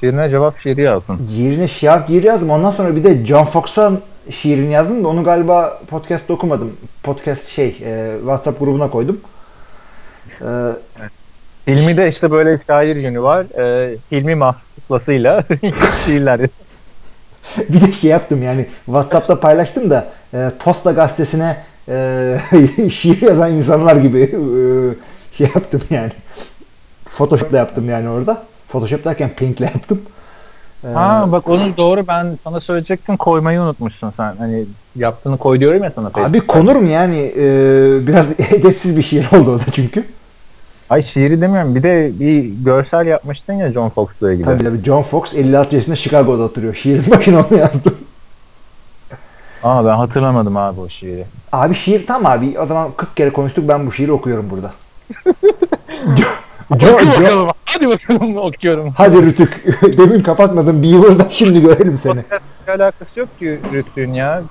Şiirine cevap şiiri yazdın. Yerine şiar şiir yazdım. Ondan sonra bir de John Fox'un şiirini yazdım da onu galiba podcast'ta okumadım. Podcast şey e, WhatsApp grubuna koydum. E, Hilmi de işte böyle şair yönü var. Ee, Hilmi mahsuslasıyla şiirler. bir de şey yaptım yani WhatsApp'ta paylaştım da e, Posta gazetesine e, şiir yazan insanlar gibi e, şey yaptım yani. Photoshop'la yaptım yani orada. Photoshop derken Paint'le yaptım. E, Ha bak onu doğru ben sana söyleyecektim koymayı unutmuşsun sen. Hani yaptığını koy diyorum ya sana. abi Facebook'ta. konur mu yani? E, biraz edepsiz bir şiir oldu o da çünkü. Ay şiiri demiyorum. Bir de bir görsel yapmıştın ya John Fox'la ilgili. Tabii tabii John Fox 56 yaşında Chicago'da oturuyor. Şiirin başına onu yazdım. Aa ben hatırlamadım abi o şiiri. Abi şiir tam abi. O zaman 40 kere konuştuk ben bu şiiri okuyorum burada. Jo- Jo- Hadi Jo- bakalım. Hadi bakalım okuyorum. Hadi Rütük. Demin kapatmadın Beaver'dan şimdi görelim seni. Alakası yok ki Rütü'nün ya.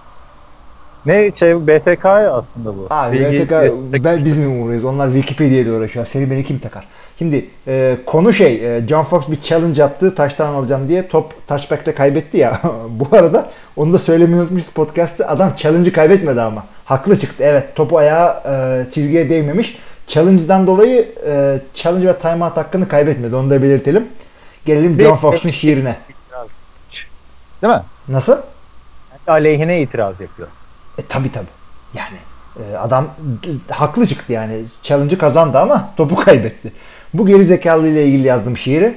Ne şey BTK aslında bu. Abi Bilgi- BTK, ben biz mi umuruyuz? Onlar Wikipedia ile uğraşıyor. Seni beni kim takar? Şimdi e, konu şey, e, John Fox bir challenge yaptı, taştan alacağım diye top touchback'te kaybetti ya. Bu arada onu da söylemeyi unutmuşuz podcast'te. Adam challenge'ı kaybetmedi ama. Haklı çıktı. Evet topu ayağa e, çizgiye değmemiş. Challenge'dan dolayı e, challenge ve timeout hakkını kaybetmedi. Onu da belirtelim. Gelelim John Fox'un şiirine. Değil mi? Nasıl? Aleyhine itiraz yapıyor. E tabi tabi. Yani e, adam haklı çıktı yani. Challenge'ı kazandı ama topu kaybetti. Bu geri zekalı ile ilgili yazdım şiiri.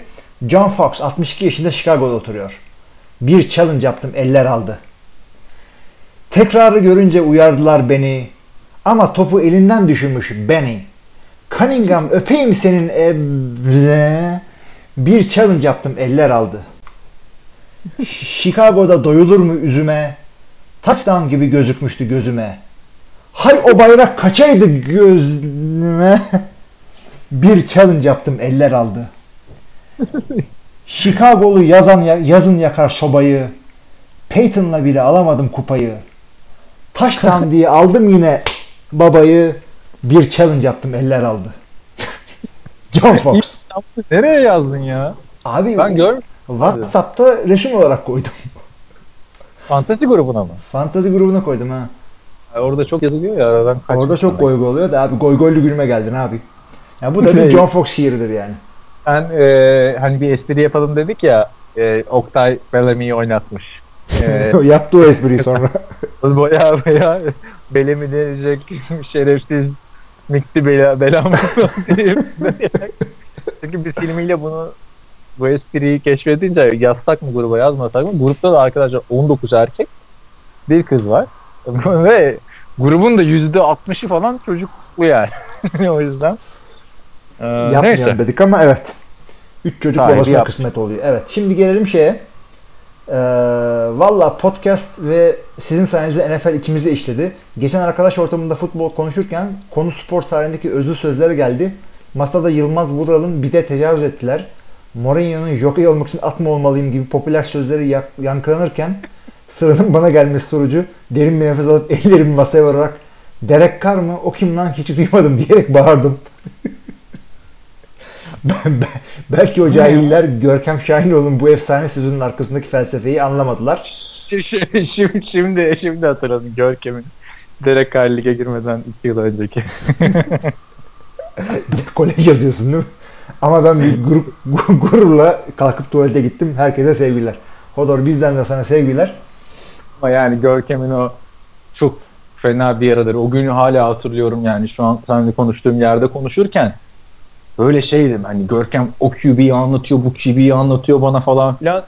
John Fox 62 yaşında Chicago'da oturuyor. Bir challenge yaptım eller aldı. Tekrarı görünce uyardılar beni. Ama topu elinden düşürmüş beni. Cunningham öpeyim senin ebze. Bir challenge yaptım eller aldı. Chicago'da doyulur mu üzüme? Touchdown gibi gözükmüştü gözüme. Hay o bayrak kaçaydı gözüme. Bir challenge yaptım eller aldı. Chicago'lu yazan yazın yakar sobayı. Peyton'la bile alamadım kupayı. Touchdown diye aldım yine babayı. Bir challenge yaptım eller aldı. John Fox. Nereye yazdın ya? Abi Ben gör WhatsApp'ta resim olarak koydum. Fantezi grubuna mı? Fantazi grubuna koydum ha. Ya Orada çok yazılıyor ya aradan kaç. Orada çok goy goy oluyor da abi goy goylu gülme geldin abi. Ya bu da bir John Fox şiiridir yani. Sen e, hani bir espri yapalım dedik ya e, Oktay Bellamy'yi oynatmış. E, Yaptı o espriyi sonra. baya baya Bellamy denecek şerefsiz Mikti bela, belamı diyeyim. Çünkü biz filmiyle bunu bu espriyi keşfedince yazsak mı gruba yazmasak mı? Grupta da arkadaşlar 19 erkek bir kız var. Ve grubun da yüzde 60'ı falan çocuklu yani. o yüzden. Ee, Yapmayalım neyse. dedik ama evet. Üç çocuk Sahibi babasına yaptı. kısmet oluyor. Evet. Şimdi gelelim şeye. Ee, Valla podcast ve sizin sayenizde NFL ikimizi işledi. Geçen arkadaş ortamında futbol konuşurken konu spor tarihindeki özlü sözleri geldi. Masada Yılmaz Vural'ın bize tecavüz ettiler. Mourinho'nun jockey olmak için at mı olmalıyım gibi popüler sözleri yankılanırken sıranın bana gelmesi sorucu derin bir nefes alıp ellerimi masaya vurarak Derek Carr mı? O kim lan? Hiç duymadım diyerek bağırdım. Ben- ben- Belki o cahiller Görkem Şahinoğlu'nun bu efsane sözünün arkasındaki felsefeyi anlamadılar. Şimdi, şimdi, şimdi, şimdi hatırladım Görkem'in Derek Carr Lig'e girmeden 2 yıl önceki. Kolej yazıyorsun değil mi? Ama ben bir grup gu- gururla kalkıp tuvalete gittim. Herkese sevgiler. Hodor bizden de sana sevgiler. Ama yani Görkem'in o çok fena bir yaradır. O günü hala hatırlıyorum yani şu an seninle konuştuğum yerde konuşurken böyle şeydim hani Görkem o QB'yi anlatıyor bu QB'yi anlatıyor bana falan filan.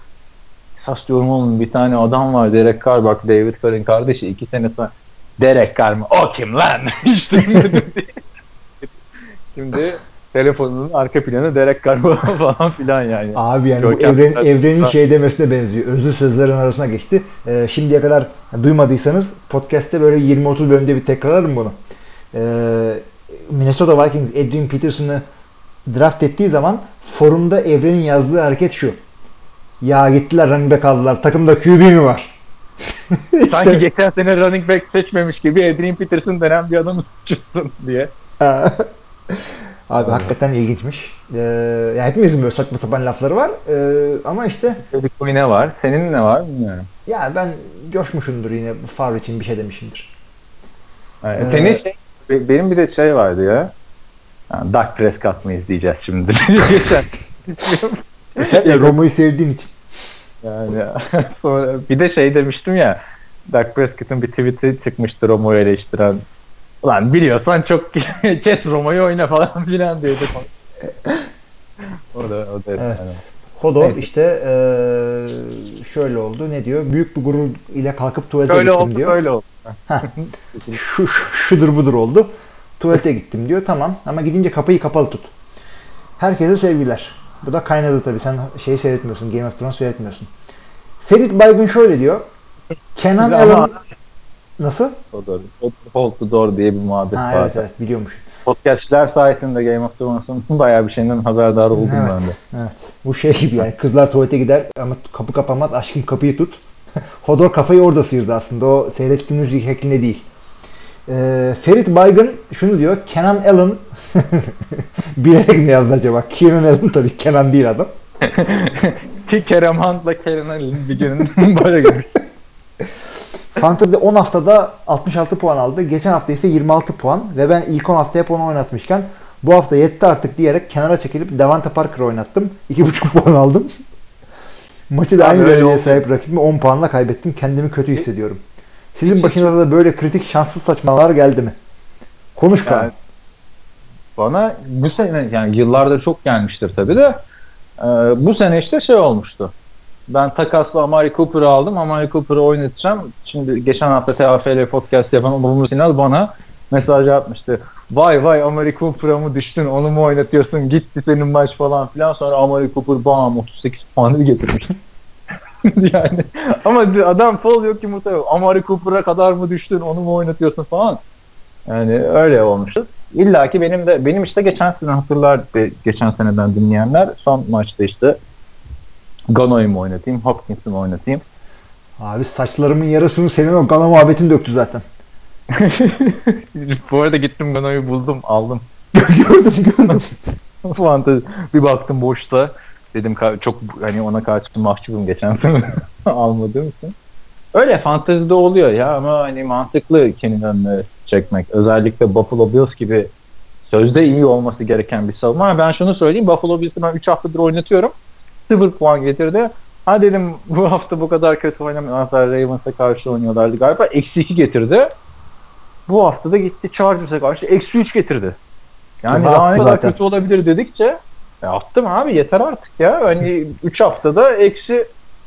Esas diyorum oğlum bir tane adam var Derek Carr bak David Carr'ın kardeşi iki sene sonra Derek Carr mı? O kim lan? Şimdi telefonunun arka planı Derek Carr falan filan yani. Abi yani bu evren, evrenin şey demesine benziyor. Özlü sözlerin arasına geçti. Ee, şimdiye kadar duymadıysanız podcast'te böyle 20-30 bölümde bir tekrarlarım bunu. Ee, Minnesota Vikings Adrian Peterson'ı draft ettiği zaman forumda evrenin yazdığı hareket şu. Ya gittiler running back aldılar. Takımda QB mi var? Sanki geçen sene running back seçmemiş gibi Adrian Peterson denen bir adamı seçiyorsun diye. Abi hakikaten ilginçmiş. Ee, ya hepimizin böyle saçma sapan lafları var. Ee, ama işte Dedikodu ne var? Senin ne var bilmiyorum. ya ben coşmuşumdur yine Favre için bir şey demişimdir. Yani Ee, senin şey, be- benim bir de şey vardı ya. Yani Dak Prescott mı izleyeceğiz şimdi? Geçen. Sen de Romo'yu sevdiğin için. yani sonra bir de şey demiştim ya. Dak Prescott'ın bir tweet'i çıkmıştı Romo'yu eleştiren. Ulan biliyorsan çok kes Romo'yu oyna falan filan diyordu. o da o da Evet. yani. Hodor Neyse. işte eee, şöyle oldu. Ne diyor? Büyük bir gurur ile kalkıp tuvalete Böyle gittim oldu diyor. böyle oldu. Şu, şu- şudur budur oldu. Tuvalete gittim diyor. Tamam ama gidince kapıyı kapalı tut. Herkese sevgiler. Bu da kaynadı tabii. Sen şeyi seyretmiyorsun. Game of Thrones seyretmiyorsun. Ferit Baygın şöyle diyor. Kenan Elon nasıl? O hold door diye bir muhabbet Ha, var. evet evet biliyormuş. Podcastçiler sayesinde Game of Thrones'un bayağı bir şeyden haberdar oldum ben de. Evet, evet. Bu şey gibi yani kızlar tuvalete gider ama kapı kapanmaz aşkım kapıyı tut. Hodor kafayı orada sıyırdı aslında o seyrettiğiniz şeklinde değil. Ee, Ferit Baygın şunu diyor Kenan Allen bilerek mi yazdı acaba? Kenan Allen tabii Kenan değil adam. Ki Kerem Hunt'la Kerem Ali'nin bir günün böyle gibi. Fantasy'de 10 haftada 66 puan aldı. Geçen hafta ise 26 puan ve ben ilk 10 hafta hep onu oynatmışken bu hafta yetti artık diyerek kenara çekilip Devante Parker oynattım. 2,5 puan aldım. Maçı da aynı dereceye sahip rakibimi 10 puanla kaybettim. Kendimi kötü hissediyorum. Sizin başınıza da böyle kritik şanssız saçmalar geldi mi? Konuş Kaan. Yani bana bu sene yani yıllarda çok gelmiştir tabii de e, bu sene işte şey olmuştu. Ben takasla Amari Cooper'ı aldım. Amari Cooper'ı oynatacağım. Şimdi geçen hafta TFL podcast yapan Umur Sinal bana mesaj atmıştı. Vay vay Amari Cooper'a mı düştün onu mu oynatıyorsun gitti senin maç falan filan. Sonra Amari Cooper bam 38 puanı getirmiş. yani ama adam fall yok yumurta yok. Amari Cooper'a kadar mı düştün onu mu oynatıyorsun falan. Yani öyle olmuştu. İlla ki benim de benim işte geçen sene hatırlar geçen seneden dinleyenler son maçta işte Gano'yu mu oynatayım, Hopkins'i mi oynatayım? Abi saçlarımın yarısını senin o gala muhabbetin döktü zaten. Bu arada gittim Gano'yu buldum, aldım. gördüm gördüm. Fantezi. Bir baktım boşta. Dedim çok hani ona karşı mahcubum geçen sene almadığım için. Öyle fantezide oluyor ya ama hani mantıklı kendini önüne çekmek. Özellikle Buffalo Bills gibi sözde iyi olması gereken bir savunma. Ben şunu söyleyeyim. Buffalo Bills'i ben 3 haftadır oynatıyorum. 0 puan getirdi. Ha dedim bu hafta bu kadar kötü oynamıyorlar. Ravens'a karşı oynuyorlardı galiba. Eksi 2 getirdi. Bu hafta da gitti Chargers'a karşı eksi 3 getirdi. Yani daha ne kadar zaten. kötü olabilir dedikçe e, attım abi yeter artık ya. Hani 3 haftada eksi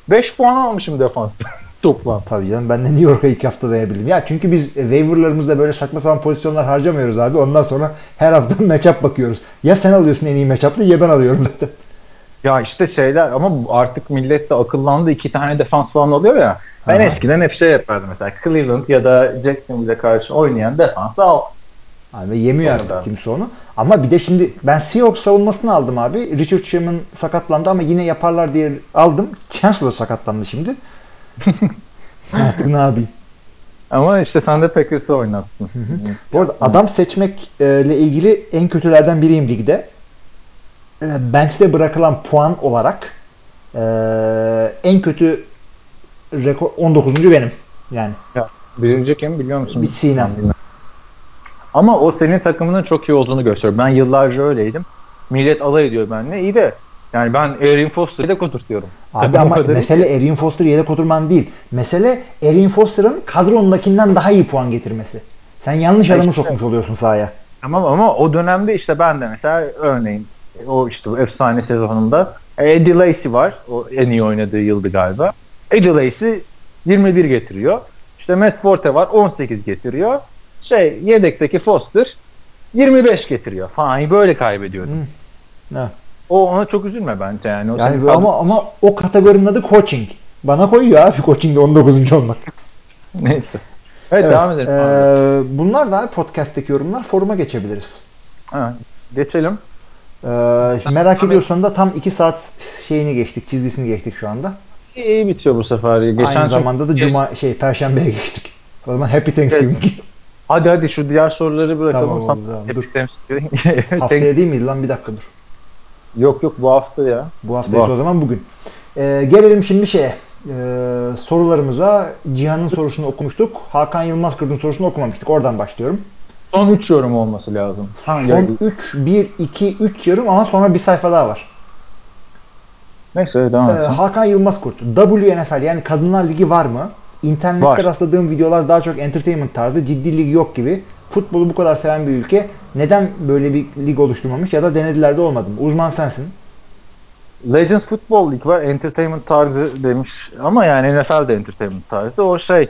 5 puan almışım defans toplam. Tabii canım ben de New York'a iki hafta dayabildim. Ya çünkü biz e, waiverlarımızda böyle saçma sapan pozisyonlar harcamıyoruz abi. Ondan sonra her hafta matchup bakıyoruz. Ya sen alıyorsun en iyi matchup'lı ya ben alıyorum zaten. Ya işte şeyler ama artık millet de akıllandı iki tane defans falan alıyor ya. Ben Aha. eskiden hep şey yapardım mesela Cleveland ya da Jacksonville'e karşı oynayan defansı al. Abi yemiyor Onu artık kimse onu. Ama bir de şimdi ben Seahawks savunmasını aldım abi. Richard Sherman sakatlandı ama yine yaparlar diye aldım. Chancellor sakatlandı şimdi. artık ne yapayım? Ama işte sen de Packers'ı oynattın. Bu arada adam seçmekle ilgili en kötülerden biriyim ligde. E, Bench'te bırakılan puan olarak e, en kötü rekor 19. benim. Yani Birinci kim biliyor musun? Bir Sinem. Ama o senin takımının çok iyi olduğunu gösteriyor. Ben yıllarca öyleydim. Millet alay ediyor benimle. İyi de yani ben Erin Foster'ı da oturtuyorum. Abi Takım ama kadar mesele Erin Foster yedek oturman değil. Mesele Erin Foster'ın kadrondakinden daha iyi puan getirmesi. Sen yanlış Ya adamı işte. sokmuş oluyorsun sahaya. Tamam ama o dönemde işte ben de mesela örneğin o işte bu efsane sezonunda Eddie Lacy var. O en iyi oynadığı yıldı galiba. Eddie Lacy 21 getiriyor. İşte Matt Forte var 18 getiriyor. Şey yedekteki Foster 25 getiriyor falan böyle kaybediyordu. Hı. Ha. O ona çok üzülme bence yani. O Yani senin bu- ama ama o kategorinin adı coaching. Bana koyuyor abi coaching'de 19. olmak. Neyse. Evet, devam edelim. eee, bunlar da podcast'teki yorumlar. Foruma geçebiliriz. Ha, geçelim. Eee, merak ediyorsan da tam 2 saat şeyini geçtik, çizgisini geçtik şu anda. İyi, iyi bitiyor bu sefer. Geçen Aynı çok- zamanda da cuma şey perşembeye geçtik. O zaman Happy Thanksgiving. Hadi hadi şu diğer soruları bırakalım. Tamam, Tam- tamam, dur. temsil- Haftaya değil miydi lan bir dakika dur. Yok yok bu hafta ya. Bu hafta o zaman bugün. Ee, gelelim şimdi şeye. Ee, sorularımıza Cihan'ın sorusunu okumuştuk. Hakan Yılmaz Kırdı'nın sorusunu okumamıştık. Oradan başlıyorum. Son 3 yorum olması lazım. Son yani- 3, 1, 2, 3 yorum ama sonra bir sayfa daha var. Neyse devam Ee. Hakan Yılmaz Kurt. WNFL yani Kadınlar Ligi var mı? İnternette Var. rastladığım videolar daha çok entertainment tarzı, ciddi lig yok gibi. Futbolu bu kadar seven bir ülke neden böyle bir lig oluşturmamış ya da denediler de olmadı mı? Uzman sensin. Legends Football League var. Entertainment tarzı demiş. Ama yani NFL de entertainment tarzı. O şey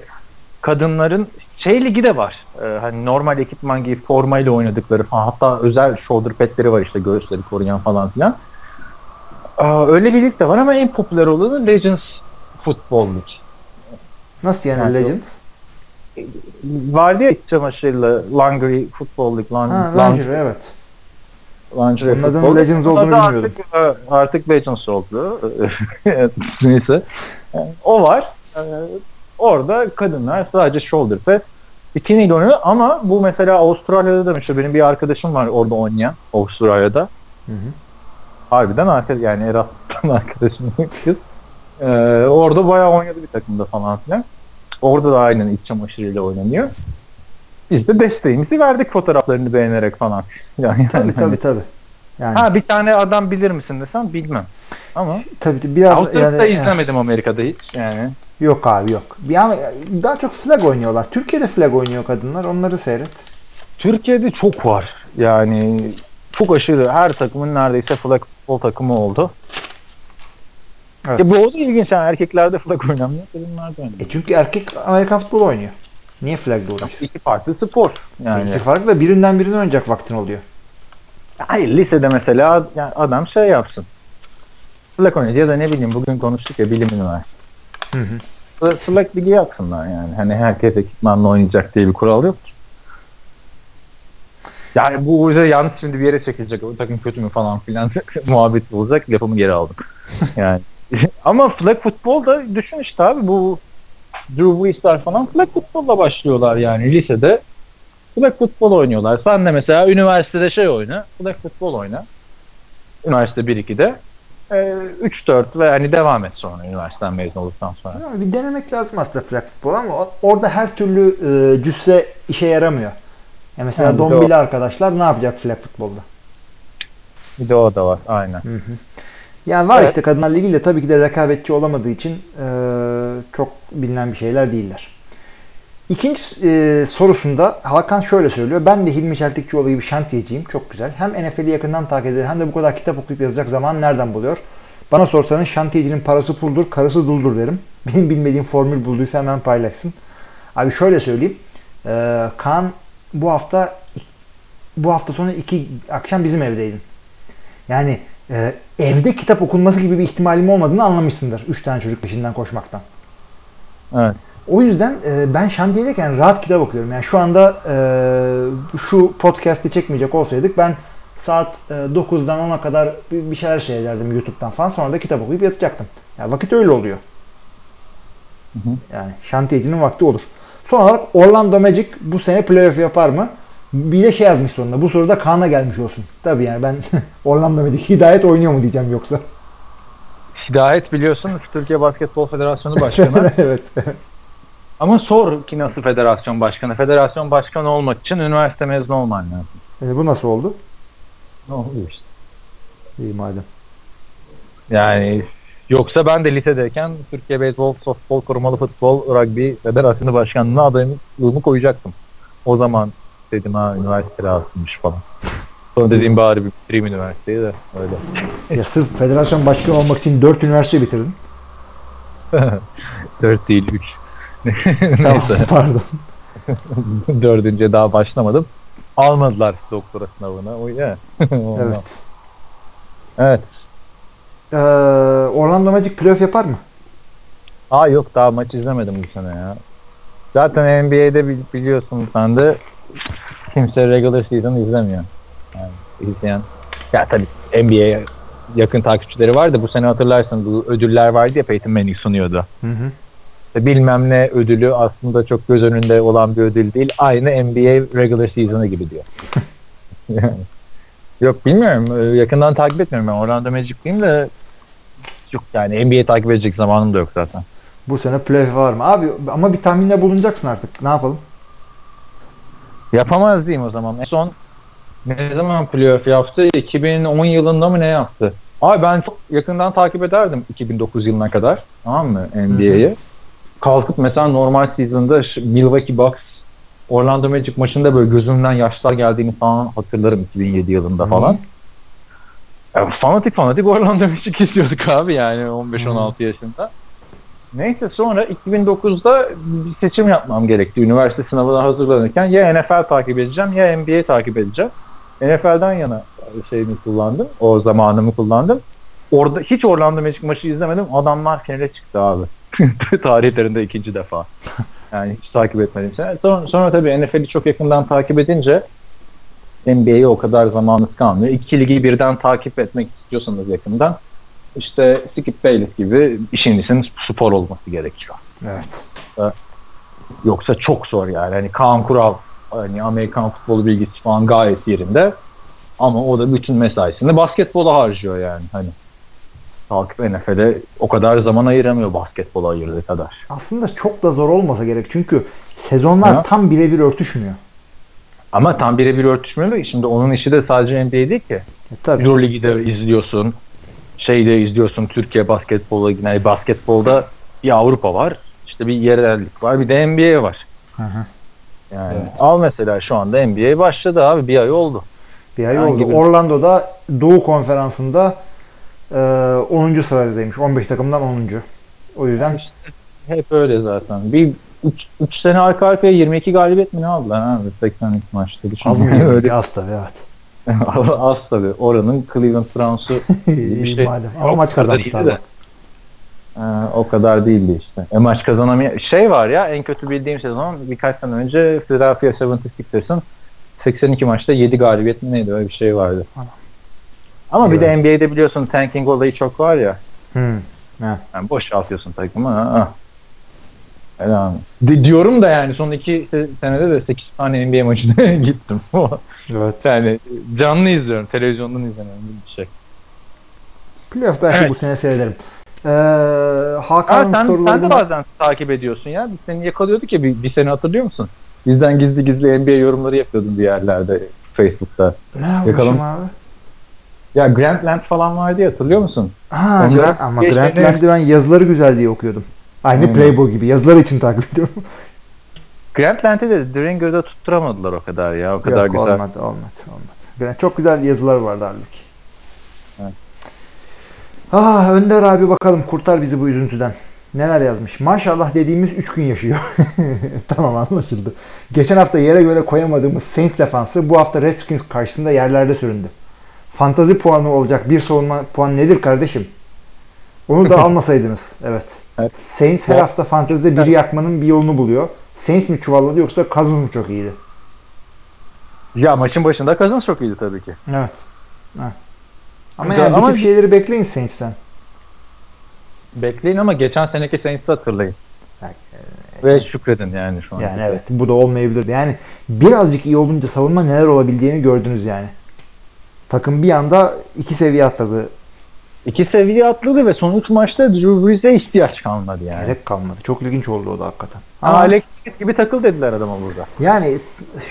kadınların şey ligi de var. Ee, hani normal ekipman giyip formayla oynadıkları falan. Hatta özel shoulder padleri var işte göğüsleri koruyan falan filan. Aa, öyle bir lig de var ama en popüler olanı Legends Football League. Nasıl yani, Yani- Legends? Vardı ya iç çamaşırlı Lingerie Football League. Lan, Ha, lan- Lingerie evet. Lingerie Onun adının. Legends olduğunu bilmiyordum. Artık, e, artık Legends oldu. Neyse. Yani O var. Ee, Orada kadınlar sadece shoulder pad bikiniyle oynuyor ama bu mesela Avustralya'da da işte benim bir arkadaşım var orada oynayan Avustralya'da. Hı hı. Harbiden arkadaş yani Erasmus'tan arkadaşım kız. Ee, orada bayağı oynadı bir takımda falan filan. Orada da aynen iç çamaşırıyla oynanıyor. Biz de desteğimizi verdik fotoğraflarını beğenerek falan. Yani, Tabii yani- tabii tabii. Yani Ha bir tane adam bilir misin desem bilmem. Ama tabii biraz Avustralya'da yani, izlemedim Amerika'da hiç yani. Yok abi yok. Ama daha çok flag oynuyorlar. Türkiye'de flag oynuyor kadınlar. Onları seyret. Türkiye'de çok var. Yani çok aşırı her takımın neredeyse flag futbol takımı oldu. Evet. Ya bu o da ilginç yani erkeklerde flag oynanmıyor, kadınlarda E oynanıyor. çünkü erkek Amerikan futbolu oynuyor. Niye flagla uğraşsın? İki farklı spor yani. İki farklı da birinden birine oynayacak vaktin oluyor. Hayır lisede mesela yani adam şey yapsın. Flag oynayacak ya da ne bileyim bugün konuştuk ya bilim üniversitesi. Hı hı. Flag ligi yapsınlar yani. Hani herkes ekipmanla oynayacak diye bir kural yok. Yani bu bize yanlış şimdi bir yere çekilecek. O takım kötü mü falan filan muhabbet olacak. Lafımı geri aldım. Yani. Ama flag futbol da düşün işte abi bu Drew Brees'ler falan flag futbolla başlıyorlar yani lisede. Flag futbol oynuyorlar. Sen de mesela üniversitede şey oyna. Flag futbol oyna. Üniversite 1-2'de. Ee, 3-4 ve hani devam et sonra üniversiteden mezun olduktan sonra. Bir denemek lazım aslında flag futbol ama orada her türlü e, cüsse işe yaramıyor. Ya mesela de dombili arkadaşlar ne yapacak flag futbolda? Bir de o da var aynen. Yani var Evet. işte Kadınlar Ligi ile tabii ki de rekabetçi olamadığı için e, çok bilinen bir şeyler değiller. İkinci e, sorusunda Hakan şöyle söylüyor. Ben de Hilmi Çeltikçioğlu gibi şantiyeciyim. Çok güzel. Hem NFL'i yakından takip ediyor hem de bu kadar kitap okuyup yazacak zaman nereden buluyor? Bana sorsanız şantiyecinin parası puldur, karısı duldur derim. Benim bilmediğim formül bulduysa hemen paylaşsın. Abi şöyle söyleyeyim. E, Kaan bu hafta bu hafta sonu iki akşam bizim evdeydin. Yani e, evde kitap okunması gibi bir ihtimalim olmadığını anlamışsındır. Üç tane çocuk peşinden koşmaktan. Evet. O yüzden e, ben şantiyedeyken rahat kitap okuyorum. Yani şu anda e, şu podcast'i çekmeyecek olsaydık ben saat e, 9'dan 10'a kadar bir bir şeyler seyrederdim YouTube'dan falan. Sonra da kitap okuyup yatacaktım. Yani vakit öyle oluyor. Hı hı. Yani şantiyecinin vakti olur. Son olarak Orlando Magic bu sene playoff yapar mı? Bir de şey yazmış sonunda. Bu soruda Kaan'a gelmiş olsun. Tabii yani ben Orlando Magic Hidayet oynuyor mu diyeceğim yoksa. Hidayet biliyorsun Türkiye Basketbol Federasyonu Başkanı. evet. Ama sor ki nasıl federasyon başkanı. Federasyon başkanı olmak için üniversite mezunu olman lazım. E, bu nasıl oldu? Ne oluyor işte. İyi madem. Yani yoksa ben de lisedeyken Türkiye Beyzbol, Softbol, Korumalı Futbol, Rugby Federasyonu Başkanlığı'na adaylığımı koyacaktım. O zaman dedim ha üniversite lazımmış falan. Sonra dediğim bari bir bitireyim üniversiteyi de öyle. Ya sırf federasyon başkanı olmak için 4 üniversite bitirdin. 4 değil 3. Tamam pardon. Dördüncüye daha başlamadım. Almadılar doktora sınavına. O ya. Evet. Evet. Ee, Orlando Magic playoff yapar mı? Aa yok daha maç izlemedim bu sene ya. Zaten NBA'de bil- biliyorsun sen de kimse regular season izlemiyor. Yani izleyen. Ya tabii NBA yakın takipçileri var da bu sene hatırlarsın bu ödüller vardı ya Peyton Manning sunuyordu. Hı hı. Bilmem ne ödülü aslında çok göz önünde olan bir ödül değil. Aynı NBA regular season'ı gibi diyor. yani. Yok bilmiyorum. Ee, Yakından takip etmiyorum ben. Orlando Magic'liyim de yok yani NBA takip edecek zamanım da yok zaten. Bu sene playoff var mı? Abi ama bir tahminde bulunacaksın artık. Ne yapalım? Yapamaz diyeyim o zaman. En son ne zaman playoff yaptı? 2010 yılında mı ne yaptı? Abi ben çok yakından takip ederdim 2009 yılına kadar. Tamam mı? NBA'yi. Kalkıp mesela normal season'da Milwaukee Bucks Orlando Magic maçında böyle gözümden yaşlar geldiğini falan hatırlarım 2007 yılında falan. Ya, fanatik fanatik Orlando Magic izliyorduk abi yani 15-16 yaşında. Neyse sonra 2009'da bir seçim yapmam gerekti. Üniversite sınavına hazırlanırken ya NFL takip edeceğim ya NBA takip edeceğim. NFL'den yana şeyimi kullandım. O zamanımı kullandım. Orada hiç Orlando Magic maçı izlemedim. Adamlar finale çıktı abi. Tarihlerinde ikinci defa. Yani hiç takip etmedim. Sonra, sonra tabii NFL'i çok yakından takip edince NBA'ye o kadar zamanınız kalmıyor. İki ligi birden takip etmek istiyorsanız yakından işte Skip Bayless gibi işinizin spor olması gerekiyor. Evet. Yoksa çok zor yani. Hani Kaan Kural hani Amerikan futbolu bilgisi falan gayet yerinde. Ama o da bütün mesaisini basketbola harcıyor yani. Hani takip NFL'e o kadar zaman ayıramıyor basketbola ayırdığı kadar. Aslında çok da zor olmasa gerek. Çünkü sezonlar Ha? tam birebir örtüşmüyor. Ama tam birebir örtüşmüyor da şimdi onun işi de sadece NBA değil ki. E, tabii. Euroligi de izliyorsun. Şeyde izliyorsun Türkiye basketbolu yani basketbolda bir Avrupa var. işte bir yerellik var. Bir de NBA var. Hı hı. Yani Evet. al mesela şu anda NBA başladı abi. Bir ay oldu. Bir ay Hangi oldu. bir- Orlando'da Doğu Konferansı'nda 10. sıradaymış. 15 takımdan 10. O yüzden Hep öyle zaten. Bir 3 sene arka arkaya 22 galibiyet mi ne aldılar abi 82 maçta. Az mı? öyle Az tabii evet. az tabii. Oranın Cleveland Browns'u bir şey. madem. Ama maç iyiydi de. Ee, o kadar değildi işte. E, maç kazanamıyor. Şey var ya en kötü bildiğim sezon birkaç sene önce Philadelphia 76ers'ın 82 maçta 7 galibiyet mi neydi öyle bir şey vardı. Tamam. Ama bir de Evet. NBA'de biliyorsun tanking olayı çok var ya. Hı. Yani boşaltıyorsun takımı. Ha. Helal. Di- diyorum da yani son iki se- senede de 8 tane NBA maçına gittim. Evet. yani canlı izliyorum. Televizyondan izlemiyorum bir şey. Playoff belki Evet. bu sene seyrederim. Ee, Ha, Hakan'ın sen, sen sorularını... de bazen takip ediyorsun ya. Biz seni yakalıyorduk ya bir, bir sene hatırlıyor musun? Bizden gizli gizli NBA yorumları yapıyordun bir yerlerde Facebook'ta. Ne yapmışım Yakalım. abi? Ya Grantland falan vardı ya hatırlıyor musun? Ha, Onları- Grant, ama Geçen- Grant Land'i ben yazıları güzel diye okuyordum. Aynı Hmm. Playboy gibi. Yazıları için takip ediyorum. Grantland'i de The Ringer'da tutturamadılar o kadar ya. O kadar Yok, güzel. olmadı, olmadı, olmadı. Çok güzel yazılar vardı halbuki. Evet. Ah Önder abi bakalım kurtar bizi bu üzüntüden. Neler yazmış? Maşallah dediğimiz 3 gün yaşıyor. tamam anlaşıldı. Geçen hafta yere göre koyamadığımız Saints defansı bu hafta Redskins karşısında yerlerde süründü. Fantazi puanı olacak bir savunma puan nedir kardeşim? Onu da almasaydınız. Evet. Evet. Saints her Evet. hafta fantezide biri yakmanın bir yolunu buluyor. Saints mi çuvalladı yoksa Cousins mı çok iyiydi? Ya maçın başında kazan çok iyiydi tabii ki. Evet. Ha. Ama yani bu ama- tip şeyleri bekleyin Saints'ten. Bekleyin ama geçen seneki Saints'i hatırlayın. Yani, Ve şükredin yani şu an. Yani evet bu da olmayabilirdi. Yani birazcık iyi olunca savunma neler olabildiğini gördünüz yani. Takım bir anda iki seviye atladı. İki seviye atladı ve son üç maçta Drew Brees'e ihtiyaç kalmadı yani. Gerek kalmadı. Çok ilginç oldu o da hakikaten. Ama Alex Smith gibi takıl dediler adama burada. yani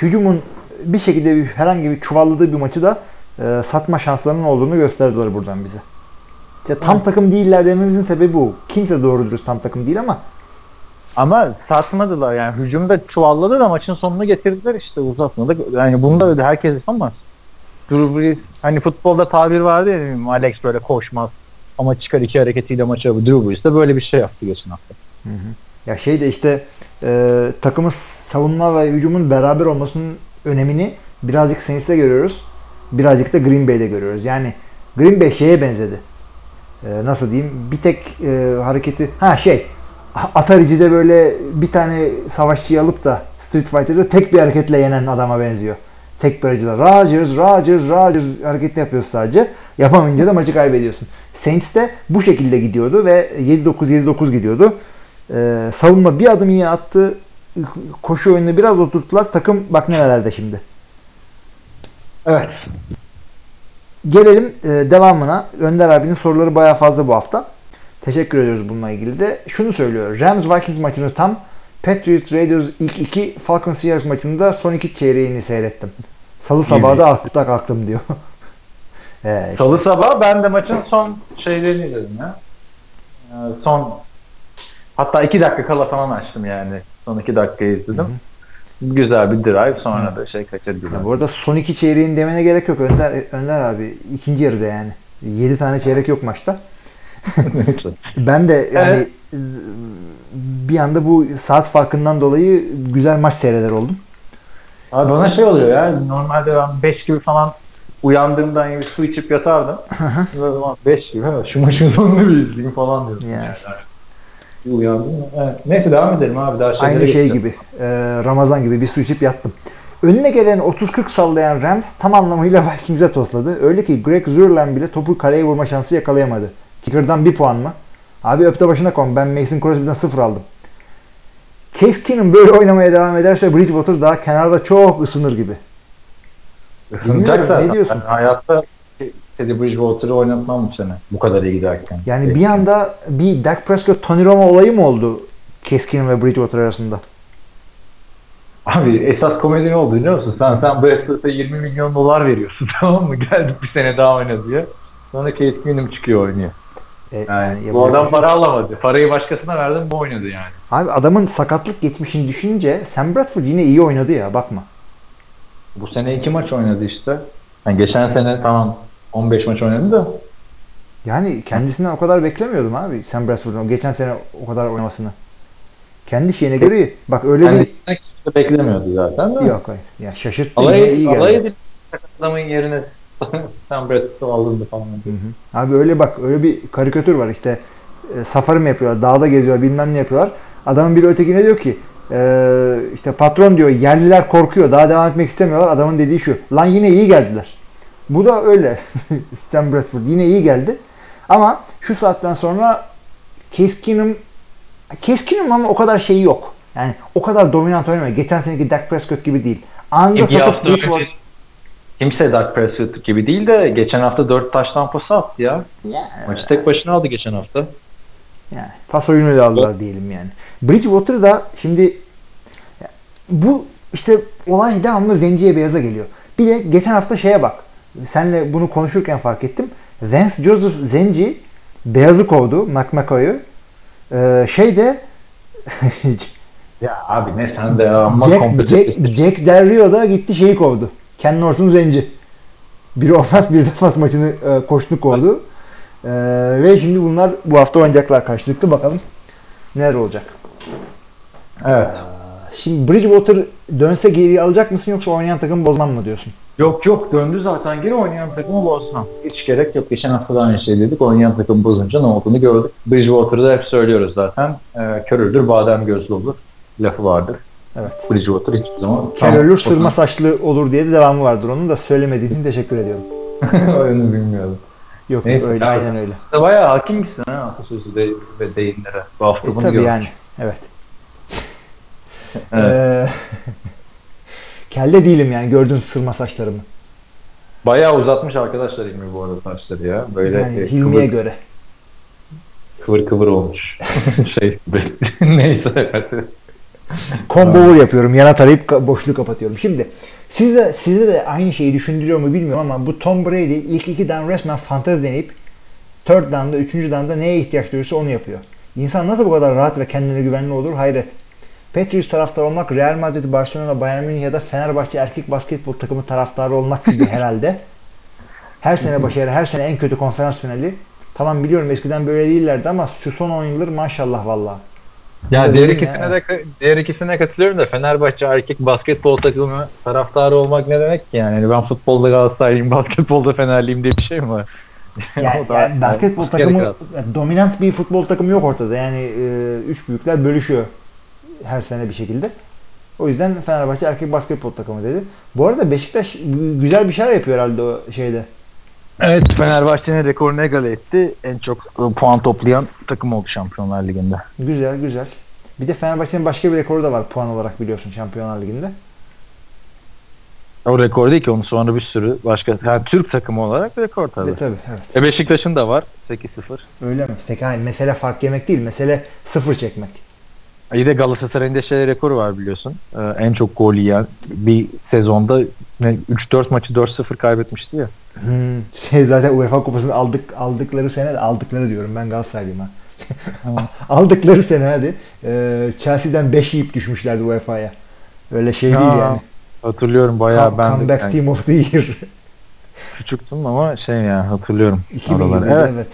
hücumun bir şekilde bir- herhangi bir çuvalladığı bir maçı da e, satma şanslarının olduğunu gösterdiler buradan bize. İşte tam takım değiller dememizin sebebi bu. Kimse doğru dürüst tam takım değil ama Ama satmadılar yani hücumda çuvalladı da maçın sonunu getirdiler işte uzatmadı. Yani bunu da herkes yapamaz. Drew Brees hani futbolda tabir vardı ya bilmiyorum, Alex böyle koşmaz ama çıkar iki hareketiyle maçı yapıyor. Drew Brees de böyle bir şey yaptı geçen hafta. Ya şey de işte e, takımın savunma ve hücumun beraber olmasının önemini birazcık Saints'te görüyoruz. Birazcık da Green Bay'de görüyoruz. Yani Green Bay şeye benzedi. E, nasıl diyeyim? Bir tek e, hareketi ha şey Atari'de böyle bir tane savaşçıyı alıp da Street Fighter'da tek bir hareketle yenen adama benziyor. Tek bir aracıyla. Rogers, Rogers, Rogers hareketini yapıyorsun sadece. Yapamayınca da maçı kaybediyorsun. Saints de bu şekilde gidiyordu ve 7-9-7-9 gidiyordu. Ee, savunma bir adım iyi attı. Koşu oyununu biraz oturttular. Takım bak nerelerde şimdi. Evet. Gelelim e, devamına. Önder abinin soruları bayağı fazla bu hafta. Teşekkür ediyoruz bununla ilgili de. Şunu söylüyor. Rams Vikings maçını tam Patriots Raiders ilk iki Falcons Seahawks maçında son iki çeyreğini seyrettim. Salı sabahı da aklıkta kalktım diyor. ee, işte. Salı sabah ben de maçın son şeylerini izledim ya. Ee, son hatta iki dakika kala falan açtım yani. Son iki dakikayı izledim. Güzel bir drive sonra da şey kaçırdım. Ya bu arada son iki çeyreğin demene gerek yok Önder, Önder abi. ikinci yarıda yani. 7 tane çeyrek yok maçta. Ben de yani Evet. bir anda bu saat farkından dolayı güzel maç seyreder oldum. Abi bana şey oluyor ya normalde ben 5 gibi falan uyandığımdan gibi su içip yatardım. Böyle zaman 5 gibi ha, şu maçın sonunu bir izleyeyim falan diyorum. Ya. Bir uyandım. Evet. Neyse devam edelim abi daha şeylere Aynı şey geçelim. gibi. e, Ramazan gibi bir su içip yattım. Önüne gelen 30-40 sallayan Rams tam anlamıyla Vikings'e tosladı. Öyle ki Greg Zurlen bile topu kaleye vurma şansı yakalayamadı. Kicker'dan bir puan mı? Abi öpte başına kon. Ben Mason Crosby'den sıfır aldım. Keenum böyle oynamaya devam ederse Bridgewater daha kenarda çok ısınır gibi. Bilmiyorum, ne diyorsun? Ben hayatta Teddy Bridgewater'ı oynatmam bu sene. Bu kadar iyi giderken. Yani bir anda bir Dak Prescott Tony Romo olayı mı oldu Keenum ve Bridgewater arasında? Abi esas komedi ne oldu biliyor musun? Sen sen esasa 20 milyon dolar veriyorsun tamam mı? Geldik bir sene daha oyna diye. Sonra Keenum çıkıyor oynuyor. E, Yani, yani bu adam şey para alamadı. Parayı başkasına verdim bu oynadı yani. Abi adamın sakatlık geçmişini düşününce Sam Bradford yine iyi oynadı ya bakma. Bu sene iki maç oynadı işte. Yani geçen sene tamam 15 maç oynadı da Yani kendisinden o kadar beklemiyordum abi Sam Bradford'un geçen sene o kadar oynamasını. Kendi şeyine göre iyi. Bak öyle yani bir beklemiyordu zaten de. yok hayır. Ya şaşırttı Alay, iyi geldi. alay bir adamın yerine sen Bradford'u aldın falan. Hı hı. Abi öyle bak öyle bir karikatür var işte e, safari mi yapıyorlar dağda geziyorlar bilmem ne yapıyorlar. Adamın biri ötekine diyor ki e, işte patron diyor yerliler korkuyor daha devam etmek istemiyorlar. Adamın dediği şu lan yine iyi geldiler. Bu da öyle. Sam Bradford yine iyi geldi. Ama şu saatten sonra Case Keenum ama o kadar şeyi yok. Yani o kadar dominant oynamıyor. Geçen seneki Dak Prescott gibi değil. Anda Bir satıp bir kimse Dak Prescott gibi değil de geçen hafta 4 taş tampası attı ya. Maçı tek başına aldı geçen hafta. Yani pas oyunuyla aldılar diyelim yani. Bridgewater da şimdi bu işte olay devamlı zenciye beyaza geliyor. Bir de geçen hafta şeye bak. Senle bunu konuşurken fark ettim. Vance Joseph Zenci beyazı kovdu McMcCoy'u. Ee, şey de Ya abi ne sen de amma Jack. Jack, Jack Del Rio da gitti şeyi kovdu. Ken Norton Zenci. Bir ofans bir defans maçını e, koştu kovdu. Ee, ve şimdi bunlar bu hafta oynayacaklar karşılıklı. Bakalım neler olacak. Evet. Şimdi Bridgewater dönse geri alacak mısın yoksa oynayan takım bozmam mı diyorsun? Yok yok döndü zaten geri oynayan takımı bozsam. Hiç gerek yok. Geçen hafta da aynı şey dedik. Oynayan takım bozunca ne olduğunu gördük. Bridgewater'da hep söylüyoruz zaten. Ee, körüldür badem gözlü olur. Lafı vardır. Evet. Bridgewater hiçbir zaman ölür sırma saçlı olur diye de devamı vardır. Onun da söylemediğin için teşekkür ediyorum. Oyunu bilmiyordum. Yok Neyse, öyle ya. aynen öyle. Bayağı hakimsin ha atasözü de, ve deyimlere. Bu hafta E, bunu tabii yani. Evet. Evet. Ee, kelle değilim yani gördüğün sırma saçlarımı. Bayağı uzatmış arkadaşlar İlmi bu arada saçları ya. Böyle Yani e, Hilmi'ye kıvır, göre. kıvır kıvır olmuş. şey neyse. Combo yapıyorum. Yana tarayıp boşluğu kapatıyorum. Şimdi sizde size de aynı şeyi düşündürüyor mu bilmiyorum ama bu Tom Brady ilk iki down resmen fantezi deneyip third down'da, üçüncü down'da neye ihtiyaç duyuyorsa onu yapıyor. İnsan nasıl bu kadar rahat ve kendine güvenli olur? Hayret. Patriots taraftarı olmak Real Madrid, Barcelona, Bayern Münih ya da Fenerbahçe erkek basketbol takımı taraftarı olmak gibi herhalde. Her sene başarı, her sene en kötü konferans finali. Tamam biliyorum eskiden böyle değillerdi ama şu son 10 yıldır maşallah valla. Ya Öyle diğer ikisine ya? de diğer ikisine katılıyorum da Fenerbahçe erkek basketbol takımı taraftarı olmak ne demek ki yani? Yani ben futbolda Galatasaraylıyım, basketbolda Fenerliyim diye bir şey mi var? Yani, da- yani basketbol takımı yani dominant bir futbol takımı yok ortada. Yani e, üç büyükler bölüşüyor her sene bir şekilde. O yüzden Fenerbahçe erkek basketbol takımı dedi. Bu arada Beşiktaş güzel bir şeyler yapıyor herhalde o şeyde. Evet Fenerbahçe'nin rekorunu egale etti. En çok e, puan toplayan takım oldu Şampiyonlar Ligi'nde. Güzel güzel. Bir de Fenerbahçe'nin başka bir rekoru da var puan olarak biliyorsun Şampiyonlar Ligi'nde. O rekor değil ki onun sonra bir sürü başka yani Türk takımı olarak rekor tabii. De, tabii evet. E Beşiktaş'ın da var 8-0. Öyle mi? Sek- hayır, mesele fark yemek değil. Mesele sıfır çekmek. İyi de Galatasaray'ın da şey rekoru var biliyorsun. Ee, en çok gol yiyen bir sezonda ne, 3-4 maçı 4-0 kaybetmişti ya. Hmm, şey zaten UEFA kupasını aldık aldıkları sene aldıkları diyorum ben Galatasaraylıyım ha. aldıkları sene hadi e, Chelsea'den 5 yiyip düşmüşlerdi UEFA'ya. Öyle şey değil Ha, yani. Hatırlıyorum bayağı Come- ben comeback yani team of the year. küçüktüm ama şey ya hatırlıyorum. 2000 oraları. yılında, Evet. evet.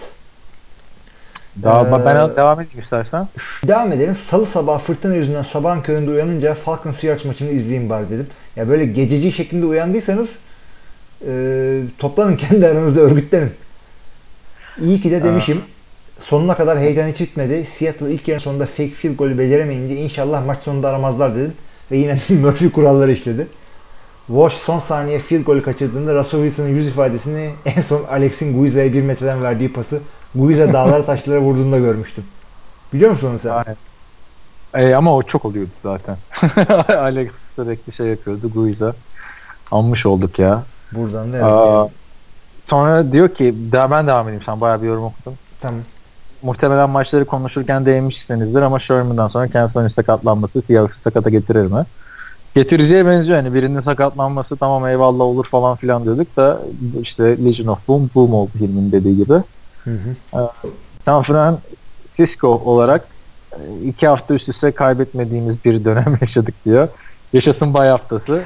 Daha Ee, ben devam edeyim istersen. Devam edelim. Salı sabah fırtına yüzünden sabahın köründe uyanınca Falcons Seahawks maçını izleyeyim bari dedim. Ya böyle gececi şeklinde uyandıysanız e, toplanın kendi aranızda örgütlenin. İyi ki de demişim. Sonuna kadar heyecan hiç bitmedi. Seattle ilk yarının sonunda fake field golü beceremeyince inşallah maç sonunda aramazlar dedim. Ve yine Murphy kuralları işledi. Walsh son saniye field golü kaçırdığında Russell Wilson'ın yüz ifadesini en son Alex'in Guiza'ya bir metreden verdiği pası Guiza dağlara taşlara vurduğunda görmüştüm. Biliyor musun onu sen? Aynen. E, ama o çok oluyordu zaten. Alex sürekli şey yapıyordu. Guiza. Anmış olduk ya. Buradan da evet. Aa, yani. sonra diyor ki daha ben devam edeyim sen bayağı bir yorum okudun. Tamam. Muhtemelen maçları konuşurken değinmişsinizdir ama Sherman'dan sonra Kansas'ın sakatlanması Seahawks'ı sakata getirir mi? Getireceğe benziyor. Yani birinin sakatlanması tamam eyvallah olur falan filan diyorduk da işte Legion of Boom boom oldu Hilmi'nin dediği gibi. Hı hı. San Francisco olarak iki hafta üst üste kaybetmediğimiz bir dönem yaşadık diyor. Yaşasın bay haftası.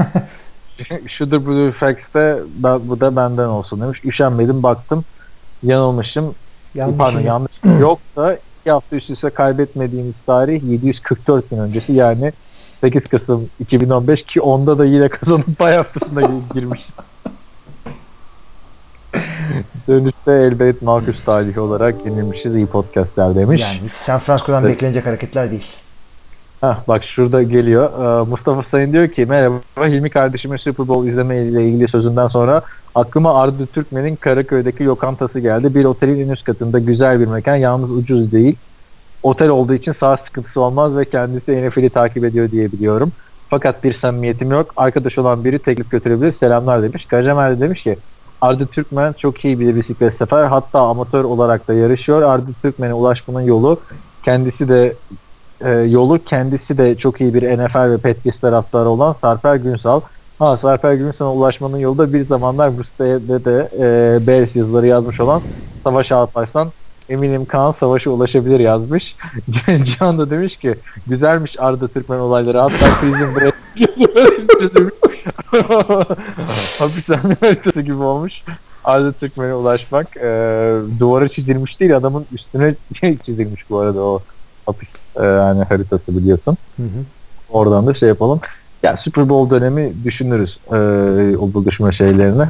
Şudur budur Fax'te bu da benden olsun demiş. Üşenmedim baktım yanılmışım. Yanlış. Pardon yanlış. Yok da iki hafta üst üste kaybetmediğimiz tarih 744 gün öncesi yani 8 Kasım 2015 ki onda da yine kazanıp bay haftasına gi- girmiş. Dönüşte elbet Marcus tarihi olarak yenilmişiz iyi podcastler demiş. Yani hiç San Francisco'dan Evet. beklenecek hareketler değil. Hah, bak şurada geliyor. Ee, Mustafa Sayın diyor ki merhaba Hilmi kardeşimin Super Bowl izleme ile ilgili sözünden sonra aklıma Arda Türkmen'in Karaköy'deki lokantası geldi. Bir otelin en üst katında güzel bir mekan yalnız ucuz değil. Otel olduğu için sağ sıkıntısı olmaz ve kendisi NFL'i takip ediyor diye biliyorum. Fakat bir samimiyetim yok. Arkadaş olan biri teklif götürebilir. Selamlar demiş. Karacamer de demiş ki Arda Türkmen çok iyi bir bisiklet sefer. Hatta amatör olarak da yarışıyor. Arda Türkmen'e ulaşmanın yolu kendisi de e, yolu kendisi de çok iyi bir NFL ve Patriots taraftarı olan Sarper Günsal. Ha Sarper Günsal'a ulaşmanın yolu da bir zamanlar Rusya'da de e, Bears yazıları yazmış olan Savaş Alparslan eminim Kaan Savaş'a ulaşabilir yazmış. Can da demiş ki güzelmiş Arda Türkmen olayları hatta Prison Break hapishane haritası gibi olmuş. Arda Türkmen'e ulaşmak e, duvara çizilmiş değil adamın üstüne çizilmiş bu arada o hapis e, yani haritası biliyorsun. Hı hı. Oradan da şey yapalım. Ya Super Bowl dönemi düşünürüz e, o buluşma şeylerini.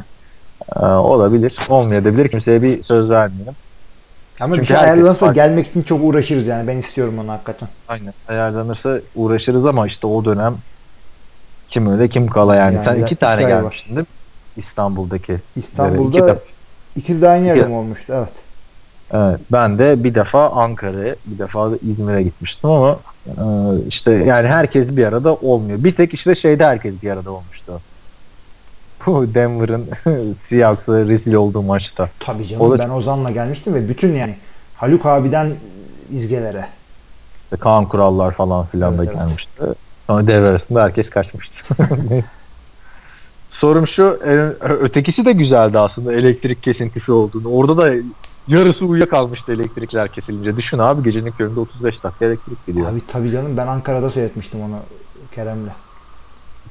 E, olabilir. Olmayabilir. Kimseye bir söz vermeyelim. Ama Çünkü bir şey ayarlanırsa farklı. gelmek için çok uğraşırız yani. Ben istiyorum onu hakikaten. Aynen. Ayarlanırsa uğraşırız ama işte o dönem kim öyle kim kala yani. Yani Sen iki tane iki gelmiştin değil mi? İstanbul'daki. İstanbul'da İki ikiz de aynı yerde mi olmuştu? Evet. Evet, ben de bir defa Ankara'ya, bir defa da İzmir'e gitmiştim ama e, işte yani herkes bir arada olmuyor. Bir tek işte şeyde herkes bir arada olmuştu. Bu Denver'ın Seahawks'a rezil olduğu maçta. Tabii canım. O da- Ben Ozan'la gelmiştim ve bütün yani Haluk abiden izgelere. İşte Kaan Kurallar falan filan da Evet, evet. gelmişti. Sonra devre arasında herkes kaçmıştı. Sorum şu, e, ötekisi de güzeldi aslında elektrik kesintisi olduğunu. Orada da yarısı uyuyakalmıştı elektrikler kesilince. Düşün abi gecenin köründe 35 dakika elektrik gidiyor. Abi tabii canım ben Ankara'da seyretmiştim onu Kerem'le.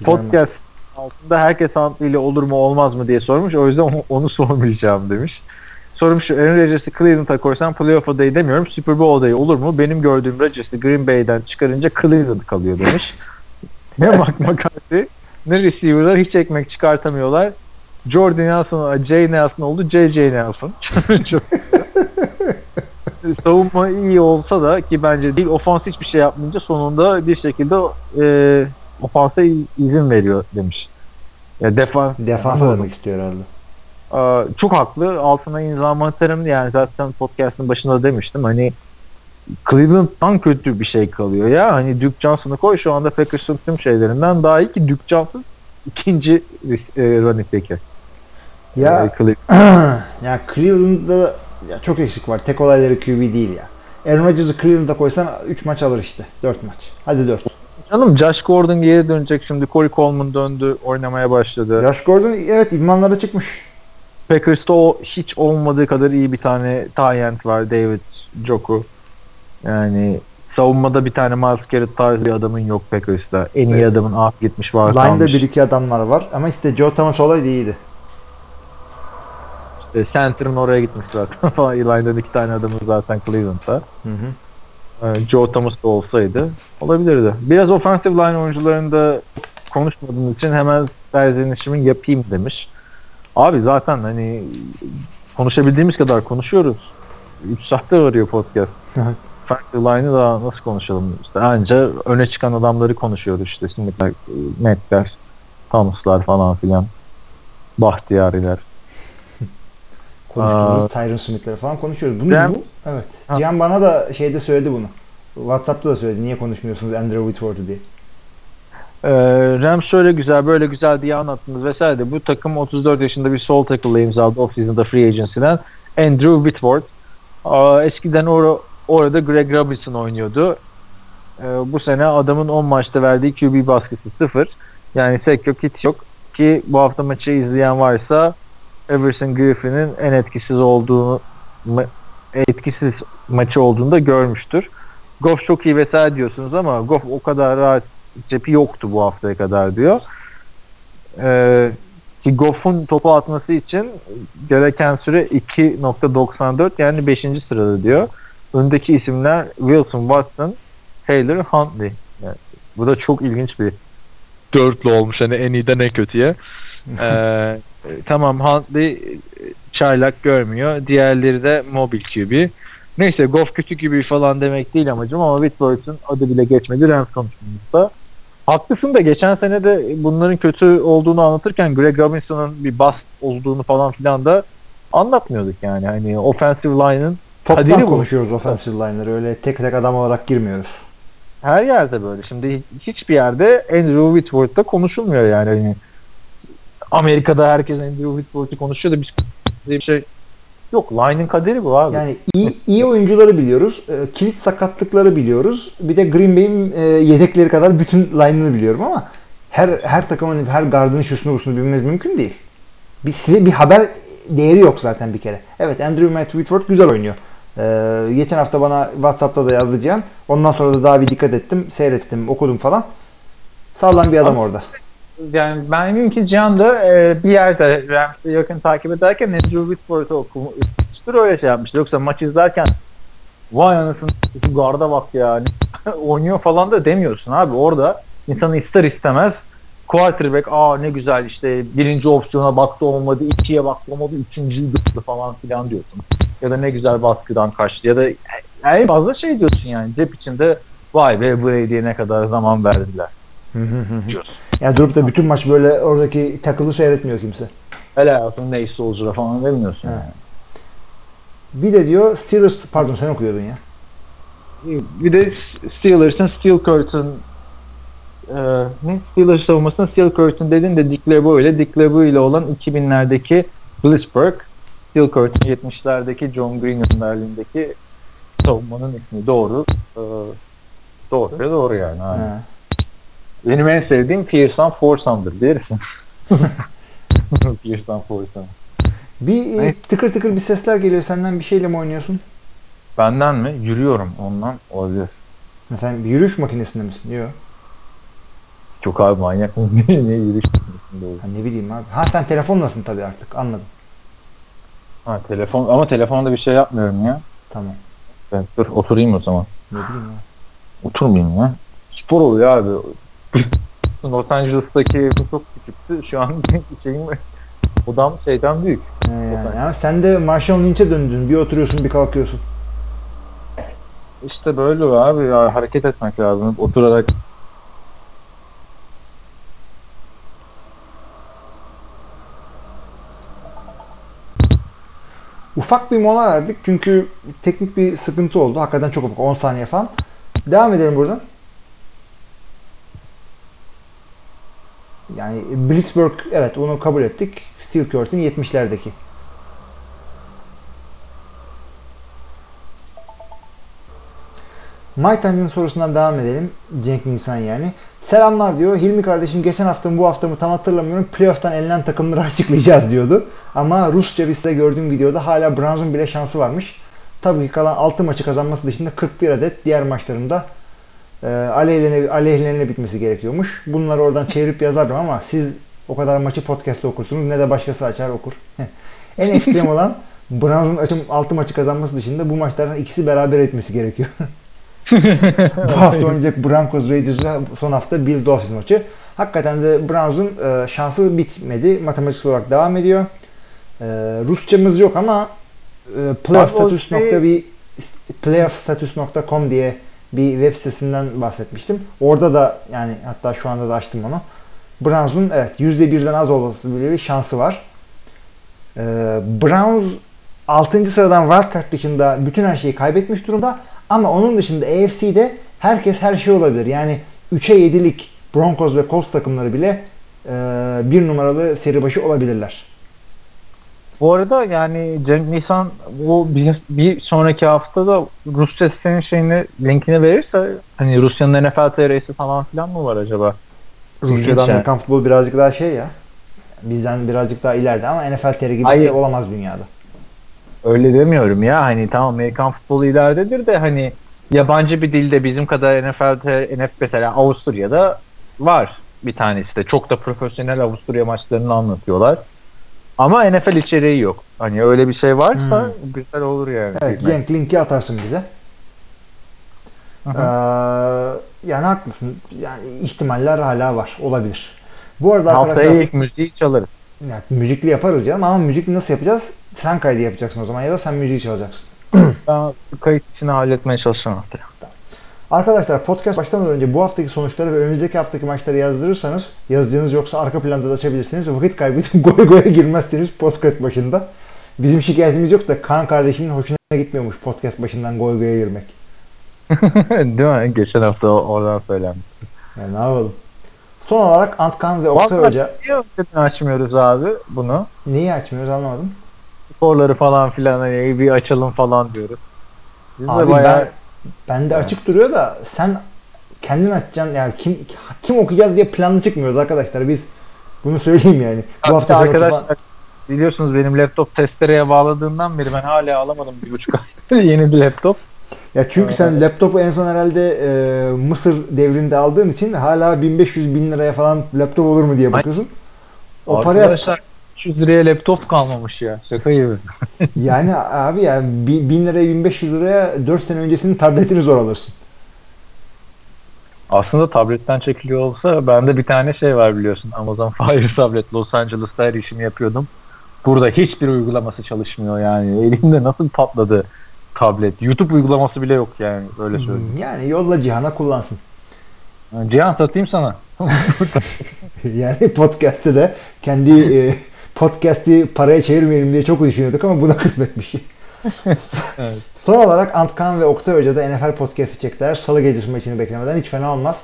Podcast altında herkes ile olur mu olmaz mı diye sormuş. O yüzden onu, onu sormayacağım demiş. Sorum şu Aaron Rodgers'ı Cleveland'a koysan playoff adayı demiyorum. Super Bowl adayı olur mu? Benim gördüğüm Rodgers'ı Green Bay'den çıkarınca Cleveland kalıyor demiş. ne Mark McCarthy ne receiver'lar hiç ekmek çıkartamıyorlar. Jordan Nelson, Jay Nelson oldu. J.J. Nelson. Savunma iyi olsa da ki bence değil ofans hiçbir şey yapmayınca sonunda bir şekilde e, ofansa izin veriyor demiş. Ya defans Defansa demek istiyor herhalde. Aa, çok haklı. Altına imzamı atarım. Yani zaten podcast'ın başında demiştim. Hani Cleveland'dan kötü bir şey kalıyor ya. Hani Duke Johnson'ı koy şu anda Packers'ın tüm şeylerinden daha iyi ki Duke Johnson ikinci e, running back'i. Ya E, Cleveland. ya Cleveland'da ya çok eksik var. Tek olayları QB değil ya. Aaron Rodgers'ı Cleveland'a koysan 3 maç alır işte. 4 maç. Hadi 4. Canım Josh Gordon geri dönecek şimdi. Corey Coleman döndü. Oynamaya başladı. Josh Gordon evet idmanlara çıkmış. Packers'ta o hiç olmadığı kadar iyi bir tane tight var. David Joku. Yani savunmada bir tane Miles Garrett tarzı bir adamın yok Packers'ta. En iyi Evet. adamın ah gitmiş var Line'da kalmış. bir iki adamlar var ama işte Joe Thomas olaydı iyiydi. E, Center'ın oraya gitmiş zaten falan. Line'dan iki tane adamın zaten Cleveland'da. Hı hı. E, Joe Thomas da olsaydı olabilirdi. Biraz offensive line oyuncularında konuşmadığımız için hemen serzenişimi yapayım demiş. Abi zaten hani konuşabildiğimiz kadar konuşuyoruz. 3 saattir arıyor podcast. Offensive line'ı daha nasıl konuşalım? İşte anca öne çıkan adamları konuşuyoruz işte. Şimdi bak, Metler, Thomas'lar falan filan. Bahtiyariler. Konuştuğumuz Tyron Smith'leri falan konuşuyoruz. Bunu Cem- bu. Evet. Ha. Cihan bana da şeyde söyledi bunu. WhatsApp'ta da söyledi. Niye konuşmuyorsunuz Andrew Whitworth'u diye. Ee, Rams şöyle güzel böyle güzel diye anlattınız vesaire de bu takım 34 yaşında bir sol tackle'la imzaladı off-season'da free agency'den Andrew Whitworth. Aa, eskiden or- orada Greg Robinson oynuyordu. Ee, bu sene adamın 10 maçta verdiği QB baskısı 0. Yani sek yok hit yok ki bu hafta maçı izleyen varsa Everson Griffin'in en etkisiz olduğunu etkisiz maçı olduğunu da görmüştür. Goff çok iyi vesaire diyorsunuz ama Goff o kadar rahat cepi yoktu bu haftaya kadar diyor. Ee, ki Goff'un topu atması için gereken süre 2.94 yani 5. sırada diyor. Öndeki isimler Wilson, Watson, Taylor, Huntley. Yani bu da çok ilginç bir dörtlü olmuş hani en iyiden en kötüye. Ee, tamam Huntley çaylak görmüyor. Diğerleri de mobil QB. Neyse Goff kötü gibi falan demek değil amacım ama Whitworth'un adı bile geçmedi Rams konuşmamızda. Haklısın da geçen sene de bunların kötü olduğunu anlatırken Greg Robinson'ın bir bust olduğunu falan filan da anlatmıyorduk yani. Hani offensive line'ın Toptan Kaderi bu. konuşuyoruz offensive line'ları. Öyle tek tek adam olarak girmiyoruz. her yerde böyle. Şimdi hiçbir yerde Andrew Whitworth'ta konuşulmuyor yani. Hani Amerika'da herkes Andrew Whitworth'u konuşuyor da biz bir şey yok. Line'ın kaderi bu abi. Yani iyi, iyi oyuncuları biliyoruz. e, kilit sakatlıkları biliyoruz. Bir de Green Bay'in e, yedekleri kadar bütün line'ını biliyorum ama her her takımın her gardının şusunu busunu bilmemiz mümkün değil. Bir, size bir haber değeri yok zaten bir kere. Evet Andrew Matt Whitworth güzel oynuyor. E, geçen hafta bana WhatsApp'ta da yazdı Cihan. Ondan sonra da daha bir dikkat ettim, seyrettim, okudum falan. Sağlam bir adam orada. Yani ben eminim ki Cihan da e, bir yerde Rams'ı yakın takip ederken Andrew Whitworth'u okumuştur öyle şey yapmıştır. Yoksa maç izlerken vay anasını garda bak ya oynuyor falan da demiyorsun abi. Orada insanı ister istemez quarterback aa ne güzel işte birinci opsiyona baktı olmadı, ikiye baktı olmadı, üçüncüyü tuttu falan filan diyorsun. Ya da ne güzel baskıdan kaçtı ya da en fazla şey diyorsun yani cep içinde vay be Brady'ye ne kadar zaman verdiler diyorsun. Yani durup da bütün maç böyle oradaki takılı seyretmiyor kimse. Helal olsun neyse Soldier'a falan demiyorsun yani. Bir de diyor Steelers pardon sen okuyordun ya. Bir de Steelers'ın Steel Curtain e, ne? Steelers savunmasının Steel Curtain dedin de Dick LeBeau ile Dick LeBeau ile olan 2000'lerdeki Blitzburg Steel Curtain 70'lerdeki John Green önderliğindeki savunmanın ismi doğru. E, doğru doğru yani. aynen. Benim en sevdiğim Pearson Forson'dur bilirsin. Pearson Forson. Bir e, tıkır tıkır bir sesler geliyor. Senden bir şeyle mi oynuyorsun? Benden mi? Yürüyorum ondan olabilir. Ha, Sen bir yürüyüş makinesinde misin? Yok. Çok abi manyak mı? ne yürüyüş yapıyorsun böyle? Ha, ne bileyim abi. Ha sen telefonlasın tabii artık. Anladım. Ha telefon ama telefonda bir şey yapmıyorum ya. Tamam. Ben, dur oturayım o zaman. Ne bileyim ya. Oturmayayım ya. Spor oluyor abi. Los Angeles'taki evim çok küçüktü. Şu an şeyim odam şeyden büyük. He yani. Ama sen de Marshall Lynch'e döndün. Bir oturuyorsun bir kalkıyorsun. İşte böyle abi ya, hareket etmek lazım. Oturarak Ufak bir mola verdik çünkü teknik bir sıkıntı oldu. Hakikaten çok ufak 10 saniye falan. Devam edelim buradan. Yani Blitzburg evet onu kabul ettik. Steel Curtain 70'lerdeki. Maytan'ın sorusundan devam edelim. Cenk Nisan yani. Selamlar diyor. Hilmi kardeşim geçen hafta bu hafta mı tam hatırlamıyorum. Playoff'tan elenen takımları açıklayacağız diyordu. Ama Rusça bir size gördüğüm videoda hala Browns'un bile şansı varmış. Tabii ki kalan 6 maçı kazanması dışında 41 adet diğer maçlarında e, aleyhlerine, aleyhlerine bitmesi gerekiyormuş. Bunları oradan çevirip yazardım ama siz o kadar maçı podcast'te okursunuz ne de başkası açar okur. en ekstrem olan Browns'un açım 6 maçı kazanması dışında bu maçlardan ikisi beraber etmesi gerekiyor. bu hafta oynayacak Broncos Raiders'la son hafta Bills Dolphins maçı. Hakikaten de Browns'un e, şansı bitmedi. Matematiksel olarak devam ediyor. E, Rusçamız yok ama e, playoffstatus.com diye bir web sitesinden bahsetmiştim. Orada da yani hatta şu anda da açtım onu. Browns'un evet %1'den az olması bile bir şansı var. E, Browns 6. sıradan wildcard dışında bütün her şeyi kaybetmiş durumda. Ama onun dışında AFC'de herkes her şey olabilir. Yani 3'e 7'lik Broncos ve Colts takımları bile e, bir numaralı seri başı olabilirler. Bu arada yani Cenk Nisan bu bir, bir sonraki haftada Rusça senin şeyini linkini verirse hani Rusya'nın NFL TR'si falan filan mı var acaba? Rusya'da. Amerikan futbolu birazcık daha şey ya. Bizden birazcık daha ileride ama NFL TR gibi Hayır. olamaz dünyada. Öyle demiyorum ya hani tamam Amerikan futbolu ileridedir de hani yabancı bir dilde bizim kadar NFL, NFL mesela Avusturya'da var bir tanesi de. Çok da profesyonel Avusturya maçlarını anlatıyorlar. Ama NFL içeriği yok. Hani öyle bir şey varsa güzel olur yani. Evet Bilmem. Linki atarsın bize. Hı Ee, yani haklısın. Yani ihtimaller hala var. Olabilir. Bu arada Haftaya arkadaşlar ilk müziği çalarız. yani müzikli yaparız canım ama müzikli nasıl yapacağız? Sen kaydı yapacaksın o zaman ya da sen müziği çalacaksın. Ben kayıt işini halletmeye çalışacağım haftaya. Arkadaşlar podcast başlamadan önce bu haftaki sonuçları ve önümüzdeki haftaki maçları yazdırırsanız yazdığınız yoksa arka planda da açabilirsiniz. Vakit kaybedip goy goya girmezseniz podcast başında. Bizim şikayetimiz yok da Kaan kardeşimin hoşuna gitmiyormuş podcast başından goy goya girmek. Değil mi? Geçen hafta oradan söylenmiş. Yani ne yapalım. Son olarak Antkan ve Oktay Vallahi Hoca niye açmıyoruz abi bunu? neyi açmıyoruz anlamadım. Sporları falan filan hani bir açalım falan diyoruz. Biz Abi de bayağı ben bende açık duruyor da sen kendin açacaksın yani kim kim okuyacağız diye planlı çıkmıyoruz arkadaşlar biz bunu söyleyeyim yani. Bu hafta arkadaşlar falan- biliyorsunuz benim laptop testereye bağladığından beri ben hala alamadım bir buçuk ay yeni bir laptop. Ya çünkü sen laptopu en son herhalde e, Mısır devrinde aldığın için hala 1500 bin liraya falan laptop olur mu diye bakıyorsun. O paraya 300 liraya laptop kalmamış ya. Şaka gibi. yani abi ya 1000 liraya 1500 liraya 4 sene öncesinin tabletini zor alırsın. Aslında tabletten çekiliyor olsa bende bir tane şey var biliyorsun. Amazon Fire tablet. Los Angeles'ta her işimi yapıyordum. Burada hiçbir uygulaması çalışmıyor yani. Elimde nasıl patladı tablet. YouTube uygulaması bile yok yani. Öyle söyleyeyim. Yani yolla Cihan'a kullansın. Yani Cihan satayım sana. Yani podcast'te de kendi e, podcast'i paraya çevirmeyelim diye çok düşünüyorduk ama buna kısmetmiş. Evet. Son olarak Antkan ve Oktay Hoca da NFL podcast'i çektiler. Salı gecesi maçını beklemeden hiç fena olmaz.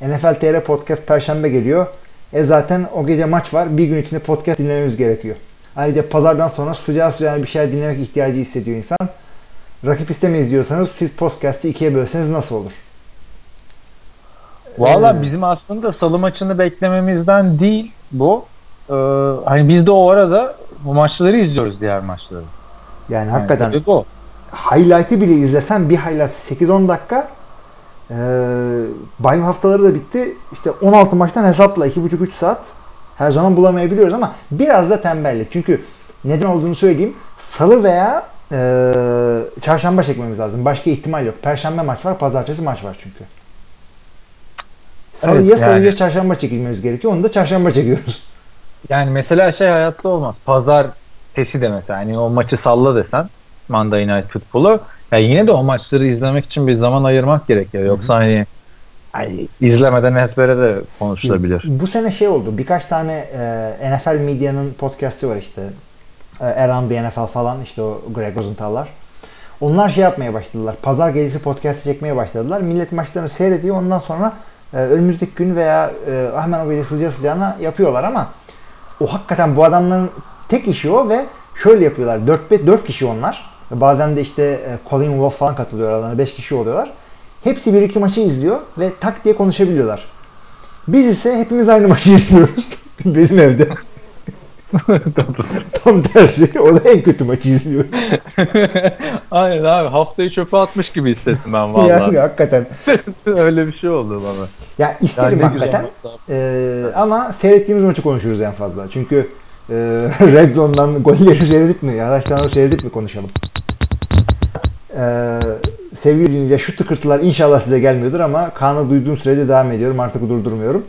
NFL TR podcast perşembe geliyor. E zaten o gece maç var. Bir gün içinde podcast dinlememiz gerekiyor. Ayrıca pazardan sonra sıcağı sıcağına bir şeyler dinlemek ihtiyacı hissediyor insan. Rakip istemeyiz diyorsanız siz podcast'i ikiye bölseniz nasıl olur? Valla Ee, bizim aslında salı maçını beklememizden değil bu. Ee, hani biz de o arada bu maçları izliyoruz diğer maçları. Yani Yani hakikaten o. highlight'ı bile izlesen bir highlight 8-10 dakika ee, bayım haftaları da bitti. İşte 16 maçtan hesapla 2,5-3 saat her zaman bulamayabiliyoruz ama biraz da tembellik. Çünkü Neden olduğunu söyleyeyim. Salı veya e, çarşamba çekmemiz lazım. Başka ihtimal yok. Perşembe maç var, pazartesi maç var çünkü. Salı Evet, ya salı yani. ya çarşamba çekilmemiz gerekiyor. Onu da çarşamba çekiyoruz. Yani mesela şey hayatta olmaz. Pazar tesi de mesela. Yani o maçı salla desen Monday Night Football'u. Ya yine de o maçları izlemek için bir zaman ayırmak gerekiyor. Yoksa hani ay, izlemeden ezbere de konuşulabilir. Bu sene şey oldu. Birkaç tane e, NFL Media'nın podcast'i var işte. E, Around the NFL falan işte o Greg Rosenthal'lar. Onlar şey yapmaya başladılar. Pazar gecesi podcast çekmeye başladılar. Millet maçlarını seyrediyor. Ondan sonra e, önümüzdeki gün veya e, hemen o gece sıcağı sıcağına yapıyorlar ama o hakikaten bu adamların tek işi o ve şöyle yapıyorlar. 4 4 kişi onlar. Bazen de işte e, Colin Wolf falan katılıyor aralarına 5 kişi oluyorlar. Hepsi bir iki maçı izliyor ve tak diye konuşabiliyorlar. Biz ise hepimiz aynı maçı izliyoruz. Benim evde. Tam tersi. O da en kötü maçı izliyor. Aynen abi haftayı çöpe atmış gibi hissettim ben vallahi. yani hakikaten. Öyle bir şey oldu bana. Ya isterim Yani hakikaten. Ee, ama seyrettiğimiz maçı konuşuruz en fazla. Çünkü e, Red Zone'dan golleri seyredip mi? Araçlarını seyredip mi konuşalım? Ee, sevgili dinleyiciler şu tıkırtılar inşallah size gelmiyordur ama Kaan'ı duyduğum sürece devam ediyorum. Artık durdurmuyorum.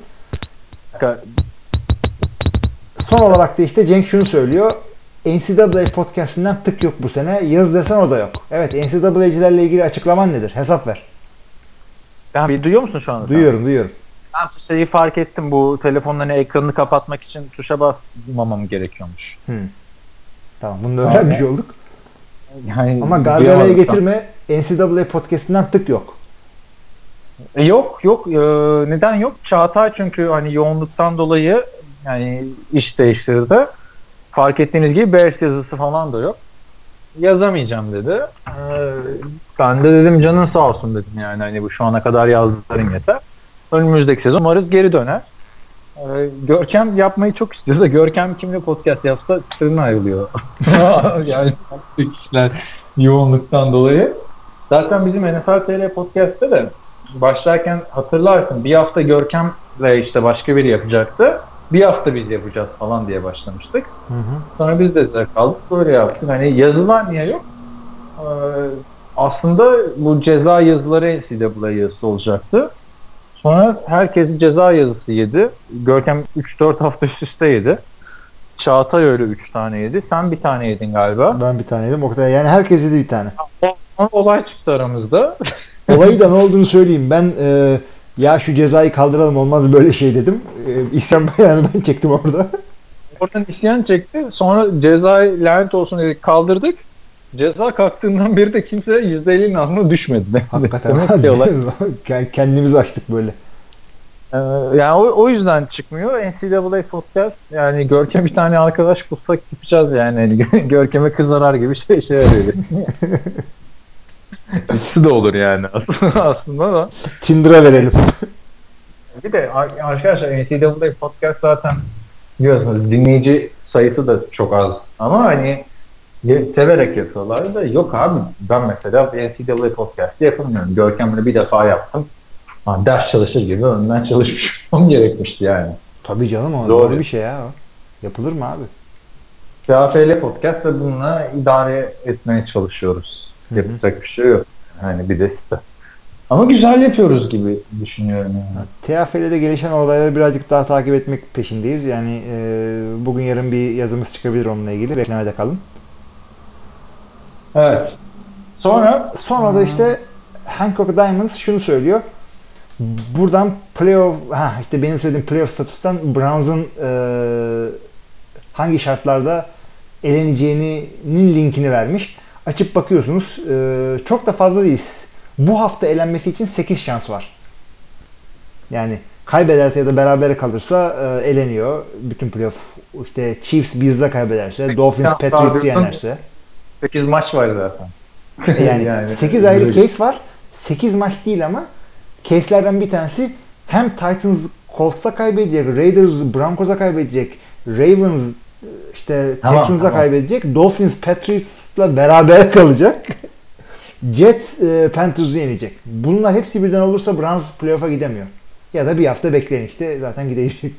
Son olarak da işte Cenk şunu söylüyor. NCAA podcastinden tık yok bu sene. Yaz desen o da yok. Evet NCAA'cilerle ilgili açıklaman nedir? Hesap ver. Ben bir duyuyor musun şu anda? Duyuyorum duyuyorum. Ben şeyi fark ettim bu telefonların ekranını kapatmak için tuşa basmamam gerekiyormuş. Hmm. Tamam bunu da öğrenmiş olduk. Yani Ama Gargala'ya getirme NCAA podcastinden tık yok. E, Yok yok Ee, neden yok? Çağatay çünkü hani yoğunluktan dolayı yani iş değiştirdi. Fark ettiğiniz gibi Bears yazısı falan da yok. Yazamayacağım dedi. Ee, ben de dedim canın sağ olsun dedim yani hani bu şu ana kadar yazdıkların yeter. Önümüzdeki sezon umarız geri döner. Ee, Görkem yapmayı çok istiyor da Görkem kimle podcast yapsa sırrına ayrılıyor. yani kişiler yoğunluktan dolayı. Zaten bizim NFL TR podcast'te de başlarken hatırlarsın bir hafta Görkem ve işte başka biri yapacaktı. Bir hafta biz yapacağız falan diye başlamıştık. Sonra biz de kaldık böyle yaptık. Hani yazılar niye yok? Ee, aslında bu ceza yazıları NCAA yazısı olacaktı. Sonra herkes ceza yazısı yedi. Görkem 3-4 hafta üst üste yedi. Çağatay öyle 3 tane yedi. Sen bir tane yedin galiba. Ben bir tane yedim. O kadar. Yani herkes yedi bir tane. Sonra olay çıktı aramızda. Olayı da ne olduğunu söyleyeyim. Ben e, ya şu cezayı kaldıralım olmaz böyle şey dedim. E, isyan yani ben çektim orada. Oradan isyan çekti. Sonra cezayı lanet olsun dedik kaldırdık. Ceza kalktığından beri de kimse %50'nin altına düşmedi. Hakikaten. Olay- Kendimizi açtık böyle. Ee, yani o, o yüzden çıkmıyor. NCAA podcast yani Görkem bir tane arkadaş bulsak yapacağız yani. Görkem'e kız arar gibi şey şey arıyor. İkisi de olur yani aslında da. Tinder'a verelim. Bir de ar- arkadaşlar NCAA podcast zaten biliyorsunuz dinleyici sayısı da çok az. Ama hani severek yapıyorlar da yok abi ben mesela NCAA podcast yapamıyorum. Görkem'le bir defa yaptım. Ha, ders çalışır gibi önden çalışmış olmam gerekmişti yani. Tabii canım o Doğru. doğru bir şey ya. Yapılır mı abi? CHFL podcast ve bununla idare etmeye çalışıyoruz. Yapacak bir şey yok. Yani bir de site. Ama güzel yapıyoruz gibi düşünüyorum yani. TFL'de gelişen olayları birazcık daha takip etmek peşindeyiz. Yani e, bugün yarın bir yazımız çıkabilir onunla ilgili. Beklemede kalın. Evet. Sonra Sonra da işte Hancock Diamonds şunu söylüyor. Buradan playoff, ha işte benim söylediğim playoff statüsten Browns'un e, hangi şartlarda eleneceğinin linkini vermiş. Açıp bakıyorsunuz. e, çok da fazla değil. Bu hafta elenmesi için 8 şans var. Yani kaybederse ya da berabere kalırsa e, eleniyor. Bütün playoff işte Chiefs Bills'e kaybederse, Dolphins var Patriots'ı diyorsun. yenerse. 8 maç var zaten. Yani, 8 ayrı case var. 8 maç değil ama case'lerden bir tanesi hem Titans Colts'a kaybedecek, Raiders Broncos'a kaybedecek, Ravens işte Tamam, Texans'a tamam. kaybedecek, Dolphins Patriots'la beraber kalacak. Jets e, Panthers'ı yenecek. Bunlar hepsi birden olursa Browns playoff'a gidemiyor. Ya da bir hafta bekleyin işte zaten gidecek.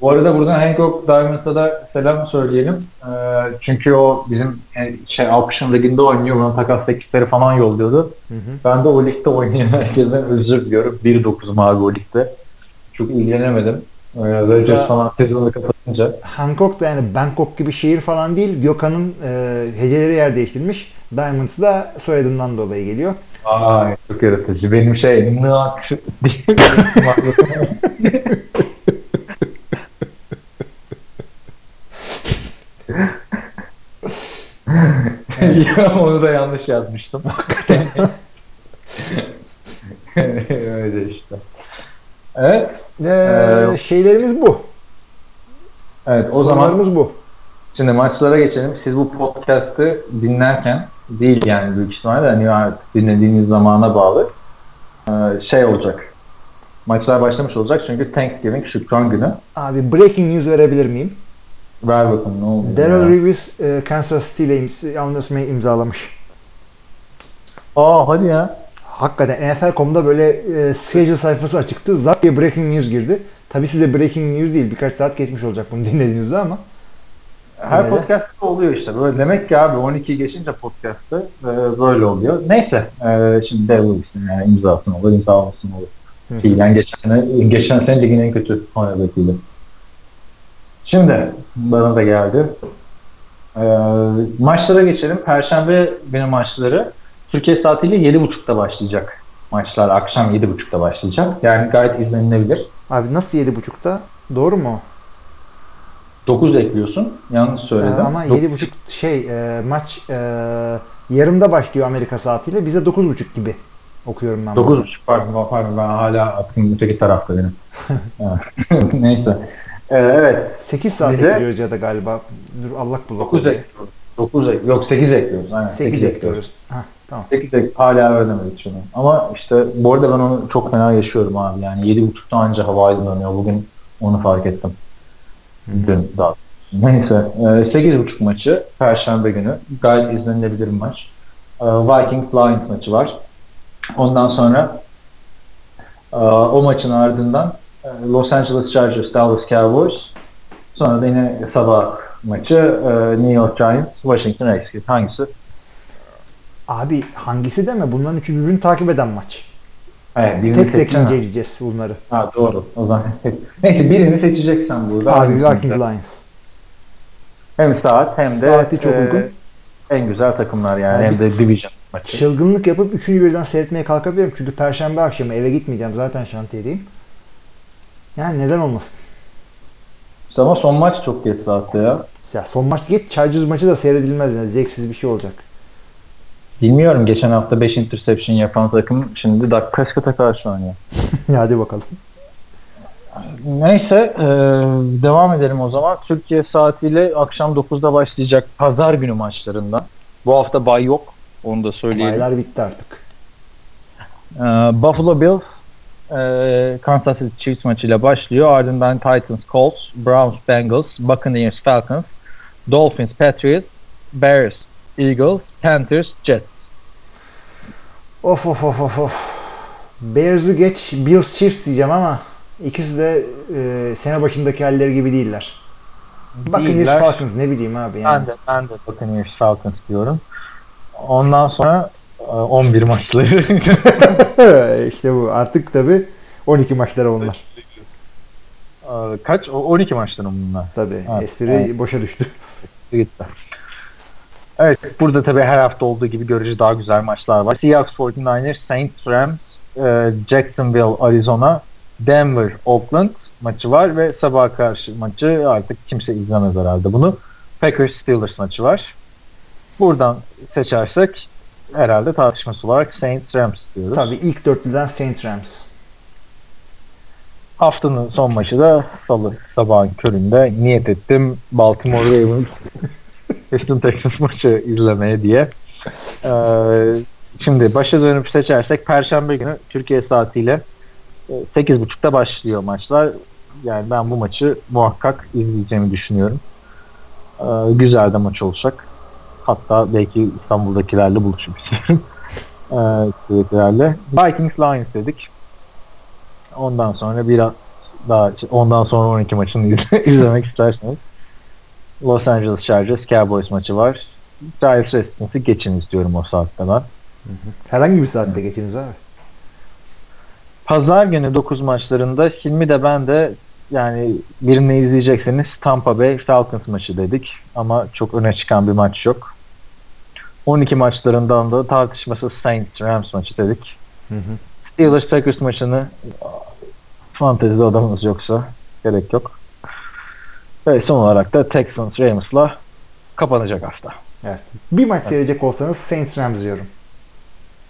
Bu arada buradan Hancock Diamonds'a da selam söyleyelim. Ee, çünkü o bizim yani şey Alkış'ın liginde oynuyor. Bana takas teklifleri falan yolluyordu. Hı hı. Ben de o ligde oynayan herkesten özür diliyorum. 1.9'um abi o ligde. Çok ilgilenemedim. Ee, Rodgers falan sezonu kapatınca. Hancock da yani Bangkok gibi şehir falan değil. Gökhan'ın e, heceleri yer değiştirmiş. Diamonds da soyadından dolayı geliyor. Ay çok yaratıcı. Benim şey Nıak onu da yanlış yazmıştım. Öyle işte. Evet. E, Ee, şeylerimiz bu. Evet o zaman Sorularımız bu. Şimdi maçlara geçelim. Siz bu podcast'ı dinlerken değil yani büyük ihtimalle hani artık dinlediğiniz zamana bağlı ee, şey olacak. Maçlar başlamış olacak çünkü Thanksgiving Şükran günü. Abi breaking news verebilir miyim? Ver bakalım ne oldu. Daryl. Reeves e, Kansas City'le anlaşmayı imzalamış. Aa hadi ya. Hakikaten NFL.com'da böyle e, schedule sayfası açıktı. Zap diye breaking news girdi. Tabi size breaking news değil. Birkaç saat geçmiş olacak bunu dinlediğinizde ama. Her podcast'ta oluyor işte. Böyle demek ki abi 12 geçince podcast'ta e, böyle oluyor. Neyse. E, şimdi Daryl Reeves'in yani imzasını olur, imzalamasını olur. Fiilen geçen, geçen sene ligin en kötü oynadığıydı. Şimdi bana da geldi. Ee, maçlara geçelim. Perşembe günü maçları Türkiye saatiyle 7.30'da başlayacak. Maçlar akşam 7.30'da başlayacak. Yani gayet izlenilebilir. Abi nasıl 7.30'da? Doğru mu? 9 ekliyorsun. Yanlış Ee, söyledim. ama Dok- 7.30 şey e, maç e, yarımda başlıyor Amerika saatiyle. Bize 9.30 gibi okuyorum ben. 9.30 pardon, pardon ben hala aklım öteki tarafta benim. Neyse. Ee, evet. 8 saat Bize- ekliyoruz ya da galiba. Dur Allah bullak 9 oluyor. ekliyoruz. 9 ek, yok 8 ekliyoruz. Aynen, 8 ekliyoruz. Hah, tamam. 8 ek hala öğrenemedik şunu. Ama işte bu arada ben onu çok fena yaşıyorum abi. Yani 7.30'da anca hava aydınlanıyor. Bugün onu fark ettim. Dün daha. Neyse. E, 8.30 maçı Perşembe günü. Gayet izlenilebilir bir maç. E, Vikings Lions maçı var. Ondan sonra e, o maçın ardından e, Los Angeles Chargers Dallas Cowboys. Sonra da yine sabah maçı e, New York Giants Washington Redskins. Hangisi? Abi hangisi deme bunların üçü birbirini takip eden maç. Evet, birini Tek tek inceleyeceğiz bunları. Ha doğru. O zaman neyse birini seçeceksen burada. Abi Vikings Lions. Hem saat hem de Saati çok e, uygun. en güzel takımlar yani Abi, hem de division maçı. Çılgınlık yapıp üçünü birden seyretmeye kalkabilirim. Çünkü perşembe akşamı eve gitmeyeceğim. Zaten şantiyedeyim. Yani neden olmasın? İşte ama son maç çok geç saatte ya. Ya son maç geç. Chargers maçı da seyredilmez. Yani zevksiz bir şey olacak. Bilmiyorum geçen hafta 5 interception yapan takım şimdi kaç kata karşı oynuyor. Hadi bakalım. Neyse e, devam edelim o zaman. Türkiye saatiyle akşam 9'da başlayacak pazar günü maçlarından. Bu hafta bay yok. Onu da söyleyelim. Baylar bitti artık. Ee, Buffalo Bills e, Kansas City Chiefs maçıyla başlıyor. Ardından Titans Colts, Browns Bengals, Buccaneers Falcons, Dolphins Patriots, Bears Eagles, Panthers Jets. Of of of of of. Bears'ı geç Bills Chiefs diyeceğim ama ikisi de e, sene başındaki halleri gibi değiller. Buccaneers. Falcons ne bileyim abi yani. Ben de, ben de Buccaneers Falcons diyorum. Ondan sonra e, 11 maçları. işte bu. Artık tabi 12 maçları onlar. E, Kaç? O- 12 maçların bunlar. Tabi. Evet, Espri evet. boşa düştü. Gitti. Evet burada tabii her hafta olduğu gibi görece daha güzel maçlar var. Seahawks 49ers, Saints Rams, e, Jacksonville Arizona, Denver Oakland maçı var ve sabah karşı maçı artık kimse izlemez herhalde bunu. Packers Steelers maçı var. Buradan seçersek herhalde tartışması olarak Saints Rams diyoruz. Tabi ilk dörtlüden Saints Rams. Haftanın son maçı da salı sabahın köründe niyet ettim Baltimore Ravens Houston Texans maçı izlemeye diye. Ee, şimdi başa dönüp seçersek Perşembe günü Türkiye saatiyle e, 8.30'da başlıyor maçlar. Yani ben bu maçı muhakkak izleyeceğimi düşünüyorum. Ee, güzel de maç olacak. Hatta belki İstanbul'dakilerle buluşup isterim. ee, Vikings Lions dedik. Ondan sonra biraz daha ondan sonra 12 maçını izle- izlemek isterseniz. Los Angeles Chargers Cowboys maçı var. Giants Redskins'i geçin istiyorum o saatte ben. Herhangi bir saatte geçiniz abi. Pazar günü 9 maçlarında Hilmi de ben de yani birini izleyecekseniz Tampa Bay Falcons maçı dedik ama çok öne çıkan bir maç yok. 12 maçlarından da tartışmasız Saints Rams maçı dedik. Hı hı. Steelers Packers maçını fantezide adamımız yoksa gerek yok. Ve son olarak da Texans Ravens'la kapanacak hafta. Evet. Bir maç seyredecek olsanız Saints Rams diyorum.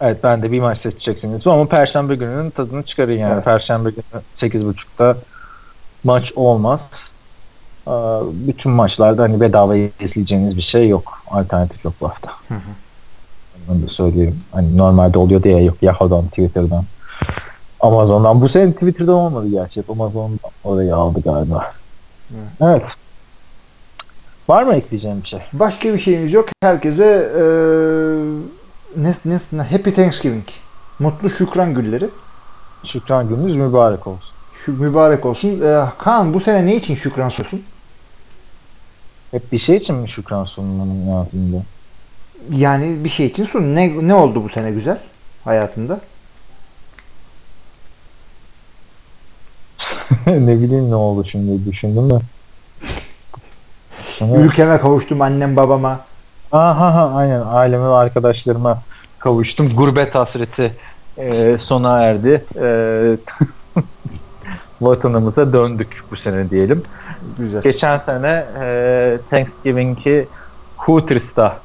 Evet ben de bir maç seçeceksiniz ama Perşembe gününün tadını çıkarın yani. Evet. Perşembe günü 8.30'da maç olmaz. Bütün maçlarda hani bedava izleyeceğiniz bir şey yok. Alternatif yok bu hafta. Hı hı. Onu da söyleyeyim. Hani normalde oluyor diye yok. Yahoo'dan, Twitter'dan. Amazon'dan. Bu sene Twitter'dan olmadı gerçi. Hep Amazon orayı aldı galiba. Evet. Var mı ekleyeceğim bir şey? Başka bir şeyimiz yok. Herkese eee ne, ne, ne- Happy Thanksgiving. Mutlu şükran gülleri. Şükran gününüz mübarek olsun. Şu mübarek olsun. Eee, Kaan bu sene ne için şükran sunuyorsun? Hep bir şey için mi şükran sunmanın hayatında? Yani bir şey için sun. Ne, ne oldu bu sene güzel hayatında? ne bileyim ne oldu şimdi düşündüm de. Sonra- Ülkeme kavuştum annem babama. Aha ha, aynen aileme ve arkadaşlarıma kavuştum. Gurbet hasreti e, sona erdi. E, vatanımıza döndük bu sene diyelim. Güzel. Geçen sene e, Thanksgiving'i Hooters'ta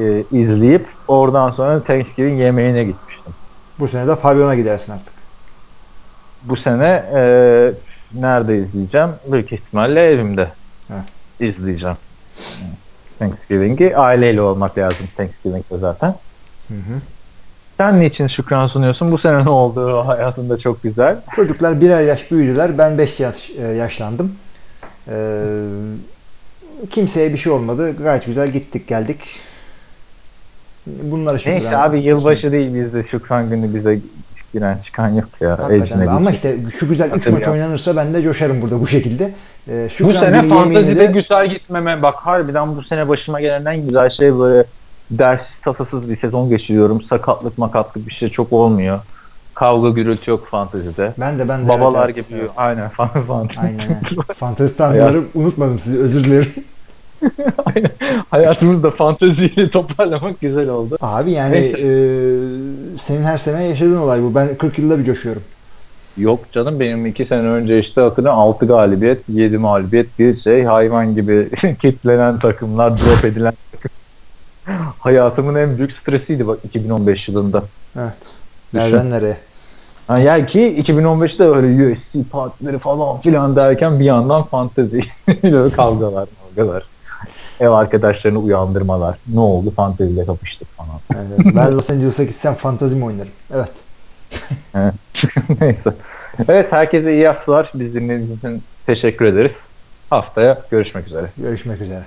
e, izleyip oradan sonra Thanksgiving yemeğine gitmiştim. Bu sene de pavyona gidersin artık. Bu sene e, nerede izleyeceğim? Büyük ihtimalle evimde Evet. izleyeceğim. Thanksgiving'i aileyle olmak lazım Thanksgiving'de zaten. Hı hı. Sen niçin şükran sunuyorsun? Bu sene ne oldu hayatında çok güzel. Çocuklar birer yaş büyüdüler. Ben 5 yaş e, yaşlandım. Ee, kimseye bir şey olmadı. Gayet güzel gittik geldik. Bunlara şükür. Neyse abi yılbaşı değil bizde şükran günü bize giren çıkan yok ya. Hakikaten. Ama işte şu güzel 3 Tabii maç oynanırsa ben de coşarım burada bu şekilde. Ee, bu şükran sene fantezide de- güzel gitmeme bak harbiden bu sene başıma gelen en güzel şey böyle ders tasasız bir sezon geçiriyorum. Sakatlık makatlık bir şey çok olmuyor. Kavga gürültü yok fantezide. ben de ben de Babalar evet, evet. gibi aynen fantezi. Aynen. aynen. Fantezi tanrıları unutmadım sizi özür dilerim. Hayatımızda fanteziyle toparlamak güzel oldu. Abi yani e, senin her sene yaşadığın olay bu. Ben 40 yılda bir coşuyorum. Yok canım benim iki sene önce işte hakikaten 6 galibiyet, 7 mağlubiyet bir şey hayvan gibi kitlenen takımlar, drop edilen takım. Hayatımın en büyük stresiydi bak 2015 yılında. Evet. Nereden nereye? Ha, yani ki 2015'te öyle UFC partileri falan filan derken bir yandan fantezi kavgalar, kavgalar. Ev arkadaşlarını uyandırmalar. Ne oldu? Fanteziyle kapıştık falan. Evet, ben Los Angeles'a gitsem fantazi mi oynarım? Evet. Evet. Neyse. Evet herkese iyi haftalar. Biz dinlediğiniz için teşekkür ederiz. Haftaya görüşmek üzere. Görüşmek üzere.